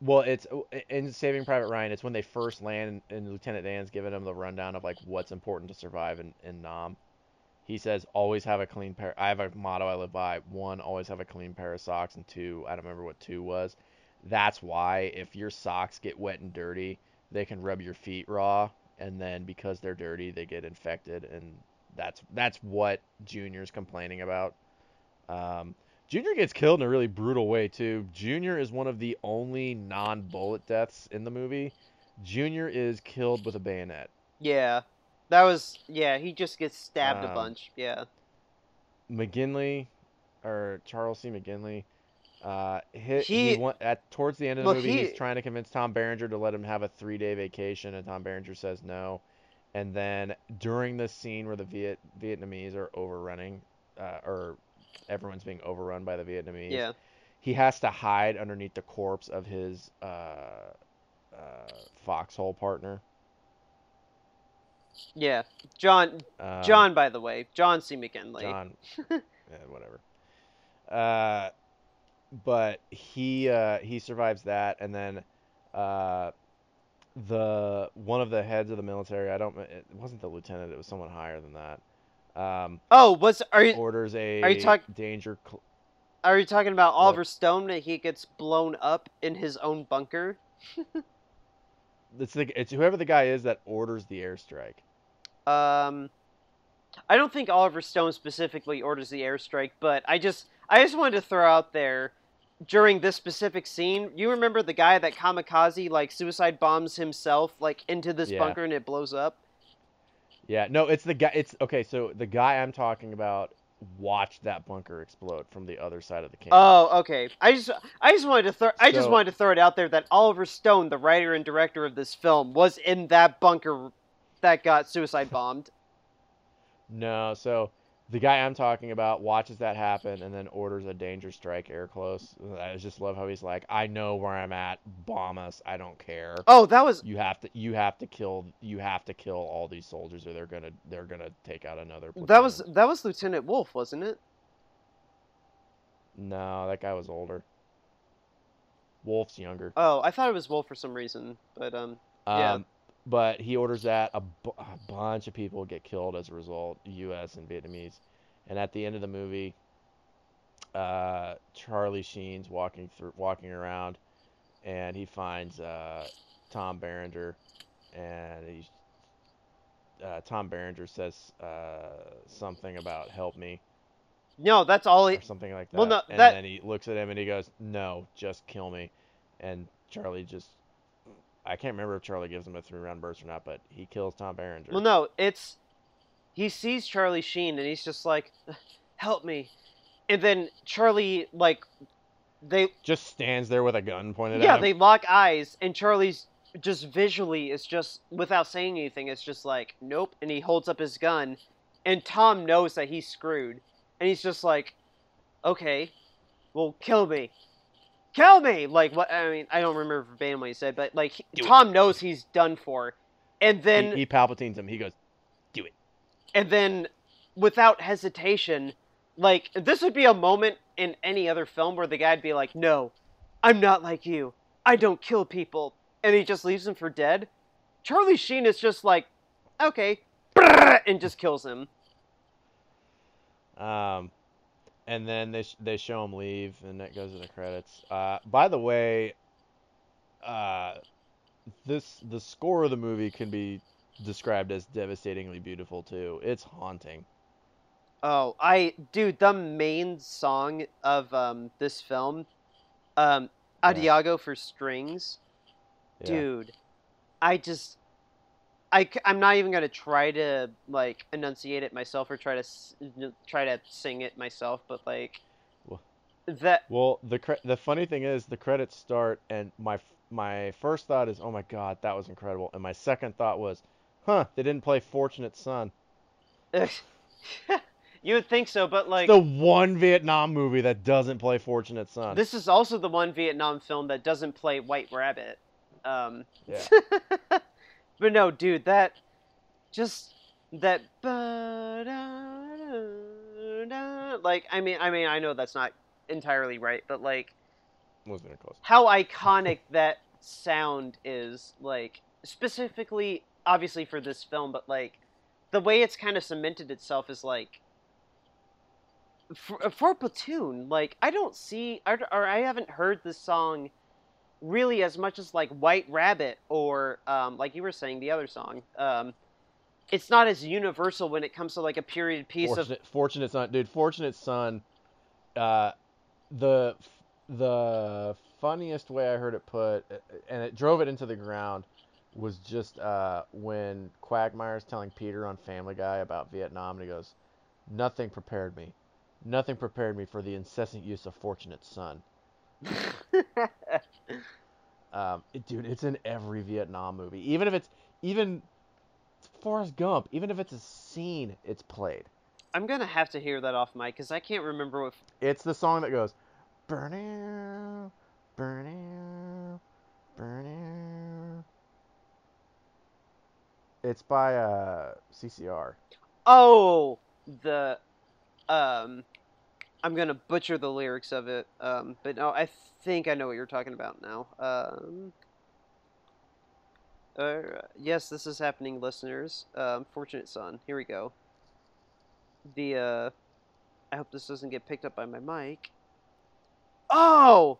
Well, it's in Saving Private Ryan. It's when they first land, and Lieutenant Dan's giving them the rundown of like what's important to survive in, in Nam. He says, "Always have a clean pair." I have a motto I live by. One, always have a clean pair of socks, and two, I don't remember what two was. That's why if your socks get wet and dirty, they can rub your feet raw, and then because they're dirty, they get infected, and that's that's what Junior's complaining about. Um, Junior gets killed in a really brutal way too. Junior is one of the only non-bullet deaths in the movie. Junior is killed with a bayonet. Yeah. That was yeah, he just gets stabbed a Um, bunch. Yeah. McGinley, or Charles C. McGinley, Uh, he, He- he, at towards the end of the well, movie, he- he's trying to convince Tom Berenger to let him have a three-day vacation, and Tom Berenger says no. And then during the scene where the Viet Vietnamese are overrunning, uh, or everyone's being overrun by the Vietnamese, Yeah. he has to hide underneath the corpse of his uh, uh, foxhole partner. Yeah. John Um, John by the way, John C. McGinley. John, yeah, whatever. Uh, but he uh, he survives that, and then uh, the one of the heads of the military. I don't. It wasn't the lieutenant. It was someone higher than that. Um, Oh, was are you orders a are you talk- danger. Cl- are you talking about Oliver Stone that he gets blown up in his own bunker? it's the it's whoever the guy is that orders the airstrike. Um, I don't think Oliver Stone specifically orders the airstrike, but I just I just wanted to throw out there during this specific scene. You remember the guy that kamikaze like suicide bombs himself like into this Yeah. bunker and it blows up? Yeah, no, it's the guy. It's okay. So the guy I'm talking about watched that bunker explode from the other side of the camp. Oh, okay. I just I just wanted to throw I just wanted to throw it out there that Oliver Stone, the writer and director of this film, was in that bunker that got suicide bombed. No, so the guy I'm talking about watches that happen and then orders a danger strike air close. I just love how he's like, I know where I'm at, bomb us, I don't care. Oh, that was You have to you have to kill you have to kill all these soldiers or they're gonna they're gonna take out another that was that was Lieutenant Wolfe, wasn't it? No, that guy was older. Wolfe's younger. Oh, I thought it was Wolfe for some reason, but um yeah. But he orders that a, bunch of people get killed as a result, U.S. and Vietnamese. And at the end of the movie, uh, Charlie Sheen's walking through, walking around, and he finds uh, Tom Berenger, and he, uh, Tom Berenger says uh, something about "help me" no, that's all he or something like that. Well, no, and that- then he looks at him and he goes, "No, just kill me." And Charlie just I can't remember if Charlie gives him a three round burst or not, but he kills Tom Berenger. Well, no, it's he sees Charlie Sheen and he's just like, "Help me," and then Charlie like they Just stands there with a gun pointed yeah at him. Yeah, they lock eyes and Charlie's just visually is just without saying anything it's just like nope and he holds up his gun and Tom knows that he's screwed and he's just like okay well kill me kill me like what I mean I don't remember verbatim what he said but like Do it. Tom knows he's done for and then he, he palpatines him. He goes, do it. and then without hesitation like this would be a moment in any other film where the guy'd be like no i'm not like you i don't kill people and he just leaves him for dead charlie sheen is just like okay and just kills him um, and then they sh- they show him leave, and that goes to the credits. Uh, by the way, uh, this the score of the movie can be described as devastatingly beautiful too. It's haunting. oh i dude the main song of um this film um Yeah. Adagio for strings Yeah. dude i just I, I'm not even gonna try to like enunciate it myself or try to try to sing it myself but like Well- that Well, the cre- the funny thing is the credits start and my my first thought is, "Oh my god, that was incredible." And my second thought was, "Huh, they didn't play Fortunate Son." you would think so but like the one Vietnam movie that doesn't play Fortunate Son. this is also the one vietnam film that doesn't play white rabbit um Yeah. but no dude that just that like i mean i mean i know that's not entirely right but like Wasn't even close. how iconic that sound is like specifically obviously for this film but like the way it's kind of cemented itself is like for, for platoon like i don't see or, or i haven't heard this song really as much as like white rabbit or um, like you were saying the other song um, it's not as universal when it comes to like a period piece of Fortunate, Fortunate Son, dude. Fortunate Son. Uh, the the funniest way I heard it put, and it drove it into the ground, was just uh, when Quagmire's telling Peter on Family Guy about Vietnam, and he goes, "Nothing prepared me, nothing prepared me for the incessant use of Fortunate Son." Um, it- dude, it's in every Vietnam movie. Even if it's even Forrest Gump, even if it's a scene, it's played. I'm gonna have to hear that off mic because I can't remember what. It's the song that goes, burn burn burn It's by uh, CCR. Oh, the, um, I'm gonna butcher the lyrics of it. Um, but no, I think I know what you're talking about now. Um. Uh, yes, this is happening, listeners. Um, Fortunate Son. Here we go. The uh, I hope this doesn't get picked up by my mic. Oh,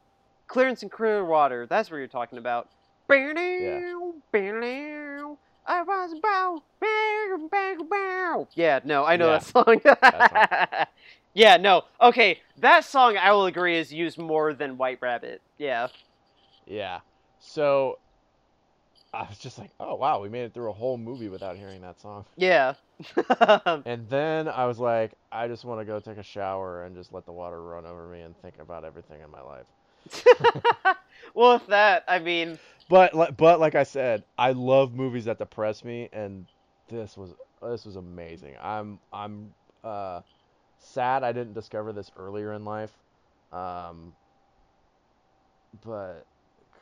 Creedence Clearwater. That's what you're talking about. Yeah. I was bow, bow, bow, bow. Yeah, no, I know Yeah. that song. That yeah, no. Okay, that song I will agree is used more than White Rabbit. Yeah. Yeah. So I was just like, oh wow, we made it through a whole movie without hearing that song. Yeah. And then I was like, I just want to go take a shower and just let the water run over me and think about everything in my life. well, with that, I mean, But but like I said, I love movies that depress me, and this was this was amazing. I'm I'm uh, sad I didn't discover this earlier in life, um, but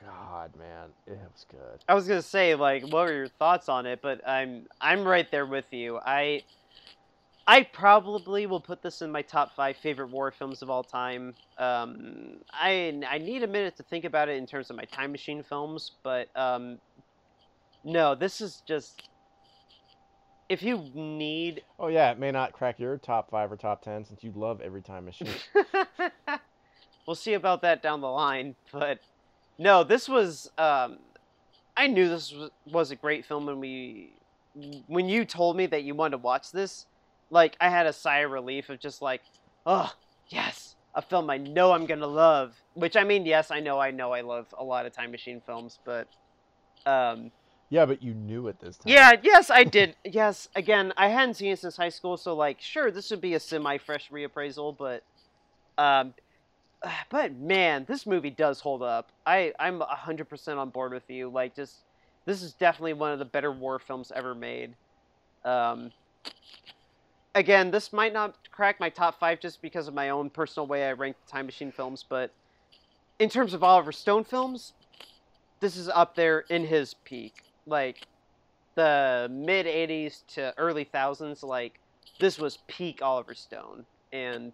God, man, it was good. I was gonna say like, what were your thoughts on it? But I'm I'm right there with you. I I probably will put this in my top five favorite war films of all time. Um, I I need a minute to think about it in terms of my time machine films, but um, no, this is just if you need Oh yeah, it may not crack your top five or top ten since you love every time machine. we'll see about that down the line. But no, this was. Um, I knew this was, was a great film when we, when you told me that you wanted to watch this. Like I had a sigh of relief of just like, oh yes, a film I know I'm gonna love. Which I mean, yes, I know, I know, I love a lot of time machine films, but. Um, yeah, but you knew it this time. yeah, yes, I did. yes, again, I hadn't seen it since high school, so like, sure, this would be a semi-fresh reappraisal, but, um, but man, this movie does hold up. I I'm hundred percent on board with you. Like, just this is definitely one of the better war films ever made. Um, again, this might not crack my top five just because of my own personal way I rank the Time Machine films, but in terms of Oliver Stone films, this is up there in his peak. Like the mid '80s to early thousands, like this was peak Oliver Stone, and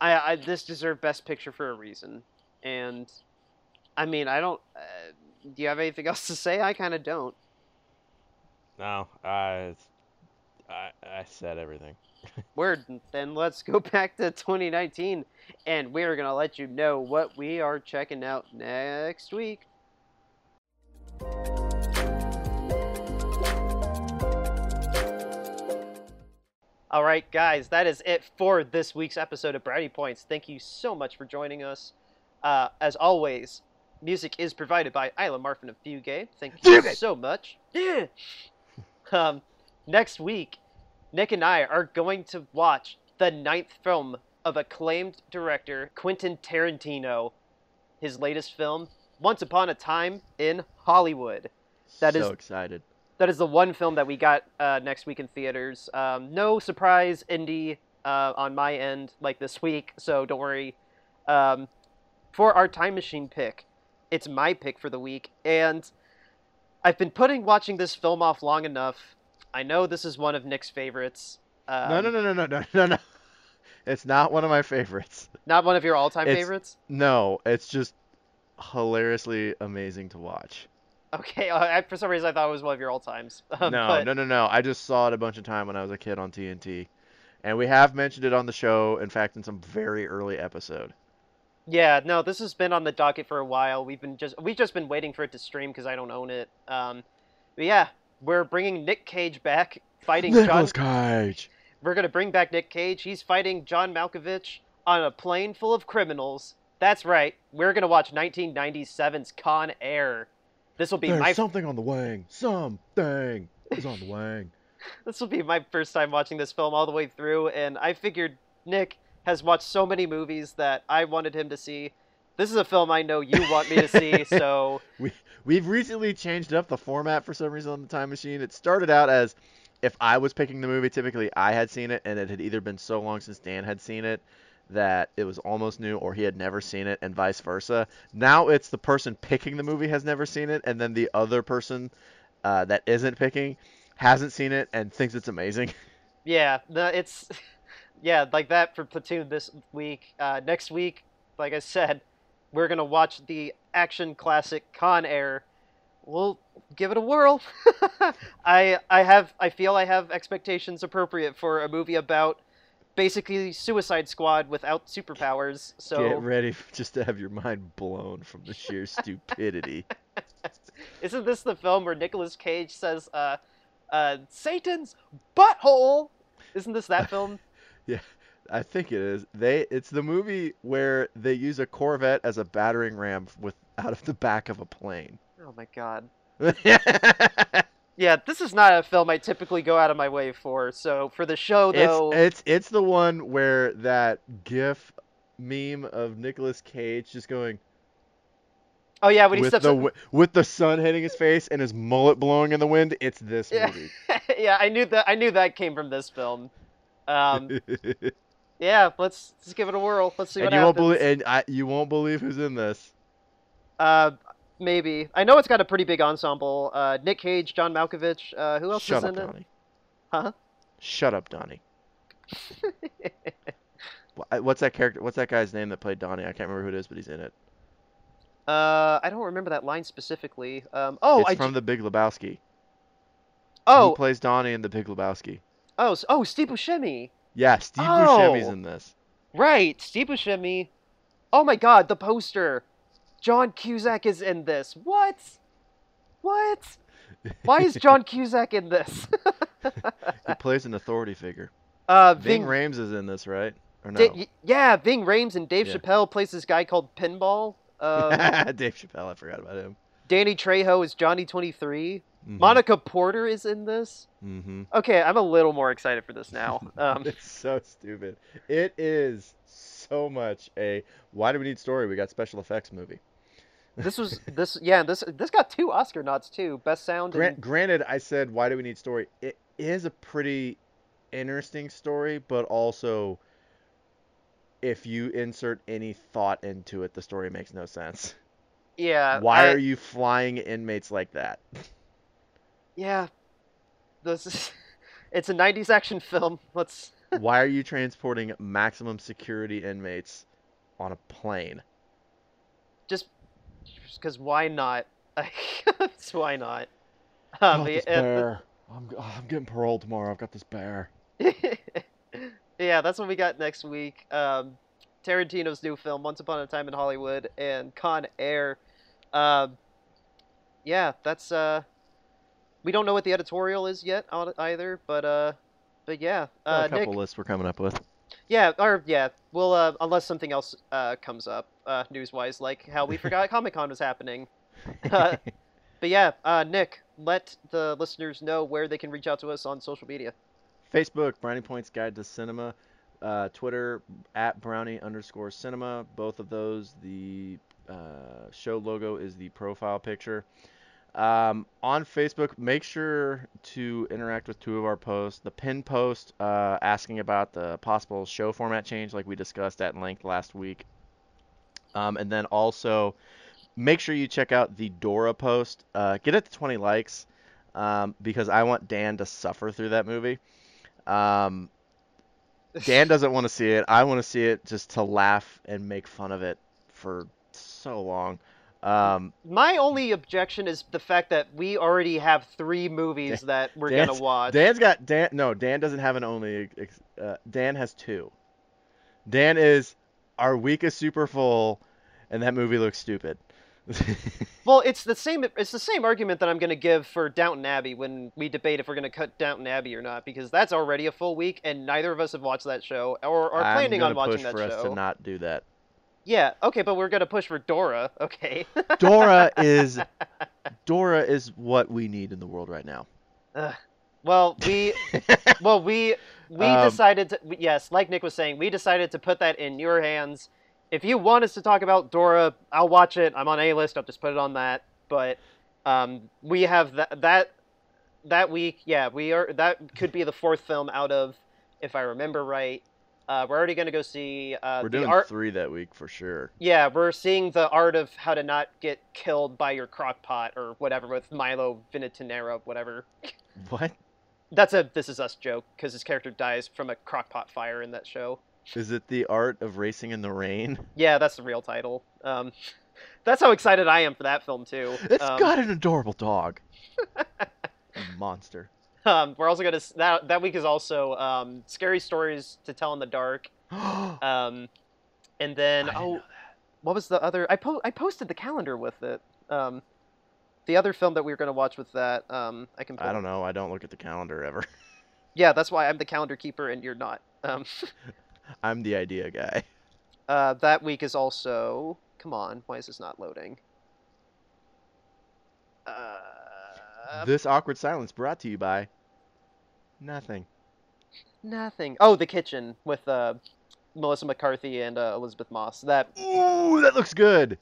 I, I this deserved Best Picture for a reason. And I mean, I don't. Uh, do you have anything else to say? I kind of don't. No, I, I, I said everything. Word. Then let's go back to 2019, and we're gonna let you know what we are checking out next week. All right, guys, that is it for this week's episode of Brownie Points. Thank you so much for joining us. Uh, as always, music is provided by Isla Marfin of Fugate. Thank you so much. Yeah. Um, next week, Nick and I are going to watch the ninth film of acclaimed director Quentin Tarantino. His latest film, Once Upon a Time in Hollywood. That so is- excited that is the one film that we got uh, next week in theaters. Um, no surprise indie uh, on my end, like this week, so don't worry. Um, for our time machine pick, it's my pick for the week, and I've been putting watching this film off long enough. I know this is one of Nick's favorites. Um, no, no, no, no, no, no, no. It's not one of my favorites. Not one of your all-time it's, favorites? No, it's just hilariously amazing to watch. Okay, I, for some reason I thought it was one of your all-times. No, but, no, no, no. I just saw it a bunch of time when I was a kid on TNT, and we have mentioned it on the show. In fact, in some very early episode. Yeah, no, this has been on the docket for a while. We've been just we've just been waiting for it to stream because I don't own it. Um, but yeah, we're bringing Nick Cage back fighting John. Cage. We're gonna bring back Nick Cage. He's fighting John Malkovich on a plane full of criminals. That's right. We're gonna watch 1997's Con Air. This will be There's my something on the wing. Something is on the wing. this will be my first time watching this film all the way through, and I figured Nick has watched so many movies that I wanted him to see. this is a film I know you want me to see, so We've recently changed up the format for some reason on the time machine. It started out as if I was picking the movie, typically I had seen it, and it had either been so long since Dan had seen it that it was almost new, or he had never seen it, and vice versa. Now it's the person picking the movie has never seen it, and then the other person uh, that isn't picking hasn't seen it and thinks it's amazing. yeah, the, it's yeah like that for Platoon this week. Uh, next week, like I said, we're gonna watch the action classic Con Air. We'll give it a whirl. I I have I feel I have expectations appropriate for a movie about basically Suicide Squad without superpowers. So Get ready just to have your mind blown from the sheer stupidity. Isn't this the film where Nicolas Cage says, uh, uh, Satan's butthole? Isn't this that film? yeah, I think it is. They it's the movie where they use a Corvette as a battering ram with out of the back of a plane. Oh my god. yeah, this is not a film I typically go out of my way for. So for the show though, it's it's, it's the one where that GIF meme of Nicolas Cage just going. Oh yeah, when he with steps the up... with the sun hitting his face and his mullet blowing in the wind. It's this yeah. movie. yeah, I knew that. I knew that came from this film. Um, yeah, let's let's give it a whirl. Let's see and what you happens. won't believe and I, you won't believe who's in this. Uh, maybe. I know it's got a pretty big ensemble. Uh, Nick Cage, John Malkovich. Uh, who else Shut is up, in Donnie. it? Huh? Shut up, Donnie. What's that character? What's that guy's name that played Donnie? I can't remember who it is, but he's in it. uh, I don't remember that line specifically. Um, oh, it's I from ju- The Big Lebowski. oh Who plays Donnie in The Big Lebowski? oh s- oh Steve Buscemi. Yeah, Steve Oh. Buscemi's in this. Right, Steve Buscemi. Oh my God, the poster. John Cusack is in this. What? What? Why is John Cusack in this? he plays an authority figure. uh, Ving Ving. Rhames is in this, right? Or no? Da- yeah, Ving Rhames and Dave Yeah. Chappelle plays this guy called Pinball. Um, Dave Chappelle, I forgot about him. Danny Trejo is Johnny Twenty Three. Mhm. Monica Potter is in this. Mhm. Okay, I'm a little more excited for this now. Um, it's so stupid. It is so much a why do we need story? We got special effects movie. This was this yeah this this got two Oscar nods too, best sound. Grant, And, granted, I said why do we need story? It is a pretty interesting story, but also if you insert any thought into it, the story makes no sense. yeah. Why I- are you flying inmates like that? Yeah, this is. It's a '90s action film. Let's. Why are you transporting maximum security inmates on a plane? just because why not? Why not? Um, this yeah, bear. I'm, I'm getting paroled tomorrow. I've got this bear. yeah, that's what we got next week. Um, Tarantino's new film, Once Upon a Time in Hollywood, and Con Air. Um, yeah, that's. Uh, we don't know what the editorial is yet either, but uh, but yeah, uh, a couple Nick. lists we're coming up with. Yeah, or yeah, well, uh, unless something else uh, comes up uh, news-wise, like how we forgot Comic Con was happening. Uh, but yeah, uh, Nick, let the listeners know where they can reach out to us on social media. Facebook, Brownie Points Guide to Cinema. Uh, Twitter, at Brownie underscore cinema. Both of those, the uh, show logo is the profile picture. Um, on Facebook, make sure to interact with two of our posts. The pin post uh, asking about the possible show format change, like we discussed at length last week. Um, and then also, make sure you check out the Dora post. Uh, get it to 20 likes um, because I want Dan to suffer through that movie. Um, Dan doesn't want to see it. I want to see it just to laugh and make fun of it for so long. Um, My only objection is the fact that we already have three movies Dan- that we're Dan's- gonna watch. Dan's got Dan. No, Dan doesn't have an only. Uh, Dan has two. Dan is our week is super full, and that movie looks stupid. Well, it's the same. It's the same argument that I'm going to give for Downton Abbey when we debate if we're going to cut Downton Abbey or not, because that's already a full week, and neither of us have watched that show or are I'm planning on gonna watching push that for us show. to not do that. Yeah, okay, but we're going to push for Dora. Okay. Dora is Dora is what we need in the world right now. Ugh. well, we well we we Um, decided to yes, like Nick was saying, we decided to put that in your hands, if you want us to talk about Dora, I'll watch it. I'm on A list. I'll just put it on that. But um, we have that that that week. Yeah, we are. That could be the fourth film out of, if I remember right. Uh, we're already going to go see uh, We're doing art. three that week for sure. Yeah, we're seeing the art of how to not get killed by your crock pot or whatever with Milo Vinatinera, whatever. What That's a This Is Us joke because his character dies from a crock pot fire in that show. is it? The art of racing in the rain. Yeah, that's the real title. Um, that's how excited I am for that film too. It's um, got an adorable dog. A monster. Um, we're also gonna that that week is also um, scary stories to tell in the dark. Um, and then oh, what was the other? I po- I posted the calendar with it. Um, the other film that we were gonna watch with that. Um, I can. I don't know. I don't look at the calendar ever. Yeah, that's why I'm the calendar keeper and you're not. Um, I'm the idea guy. uh, that week is also. Come on, why is this not loading? Uh, this awkward silence brought to you by nothing. nothing. Oh, the kitchen with uh, Melissa McCarthy and uh, Elisabeth Moss. That Ooh, that looks good.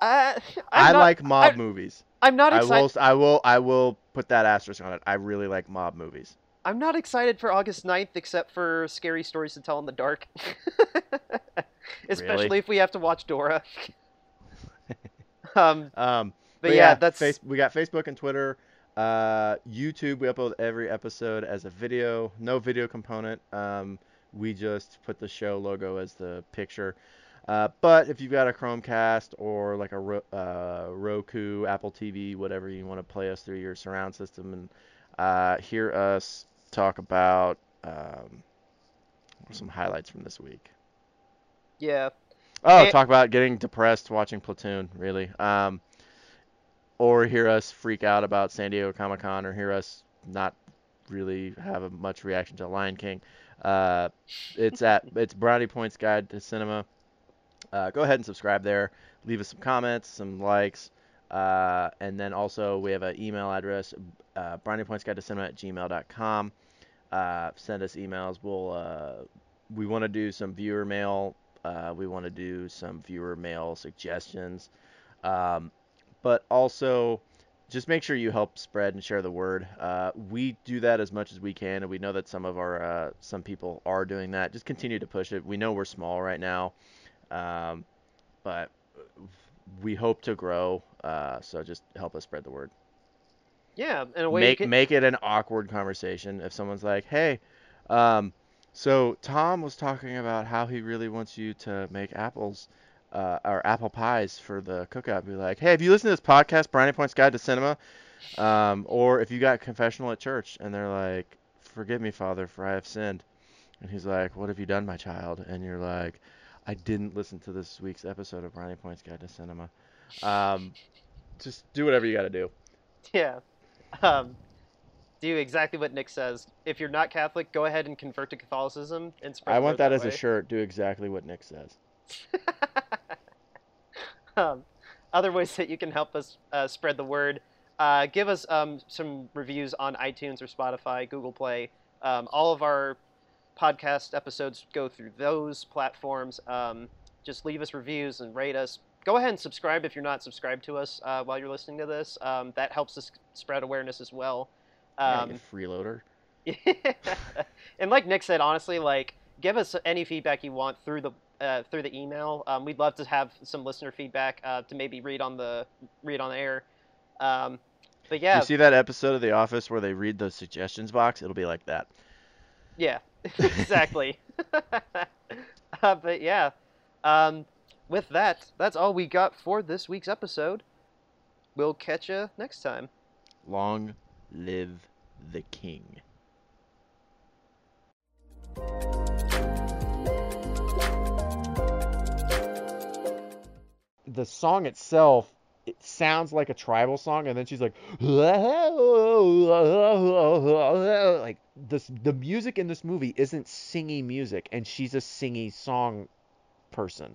uh, i I'm not, like mob I- movies. I'm not I excited. will. I will. I will put that asterisk on it. I really like mob movies. I'm not excited for August 9th except for scary stories to tell in the dark. Especially if we have to watch Dora. um, Um, but, yeah, that's face, we got Facebook and Twitter. Uh, YouTube, we upload every episode as a video. No video component. Um, we just put the show logo as the picture. Uh, but if you've got a Chromecast or like a Ro- uh, Roku, Apple TV, whatever you want to play us through your surround system and uh, hear us talk about um, some highlights from this week. yeah. Oh, Eh. talk about getting depressed watching Platoon, really. Um, or hear us freak out about San Diego Comic Con, or hear us not really have a much reaction to Lion King. Uh, it's at it's Brownie Points Guide to Cinema. Uh, go ahead and subscribe there. Leave us some comments, some likes, uh, and then also we have an email address, uh, cinema at gmail.com. Uh, send us emails. We'll uh, we want to do some viewer mail uh, we want to do some viewer mail suggestions. Um, but also, just make sure you help spread and share the word. Uh, we do that as much as we can, and we know that some of our uh, some people are doing that. Just continue to push it. We know we're small right now, um, but we hope to grow. Uh, so just help us spread the word. Yeah, in a way. Make can- make it an awkward conversation. If someone's like, "Hey," um, so Tom was talking about how he really wants you to make apples uh, or apple pies for the cookout. Be like, "Hey, have you listened to this podcast, Brownie Points Guide to Cinema?" Um, or if you got confessional at church and they're like, "Forgive me, Father, for I have sinned," and he's like, "What have you done, my child?" And you're like, "I didn't listen to this week's episode of Brownie Points Guide to Cinema." Um, just do whatever you got to do. Yeah. Um, do exactly what Nick says. If you're not Catholic, go ahead and convert to Catholicism and spread. I want word that as a shirt. Do exactly what Nick says. um, other ways that you can help us uh, spread the word. Uh, give us um, some reviews on itunes or spotify google play. Um, all of our podcast episodes go through those platforms. Um, just leave us reviews and rate us. Go ahead and subscribe if you're not subscribed to us uh, while you're listening to this. Um, that helps us spread awareness as well. Yeah, um, you freeloader. and like Nick said, honestly, like give us any feedback you want through the uh, through the email. Um, we'd love to have some listener feedback uh, to maybe read on the read on the air. Um, but yeah, you see that episode of The Office where they read the suggestions box? It'll be like that. yeah, exactly. uh, but yeah, um, with that, that's all we got for this week's episode. We'll catch you next time. Long live the king. The song itself, it sounds like a tribal song, and then she's like, like this. The music in this movie isn't singy music, and she's a singy song person.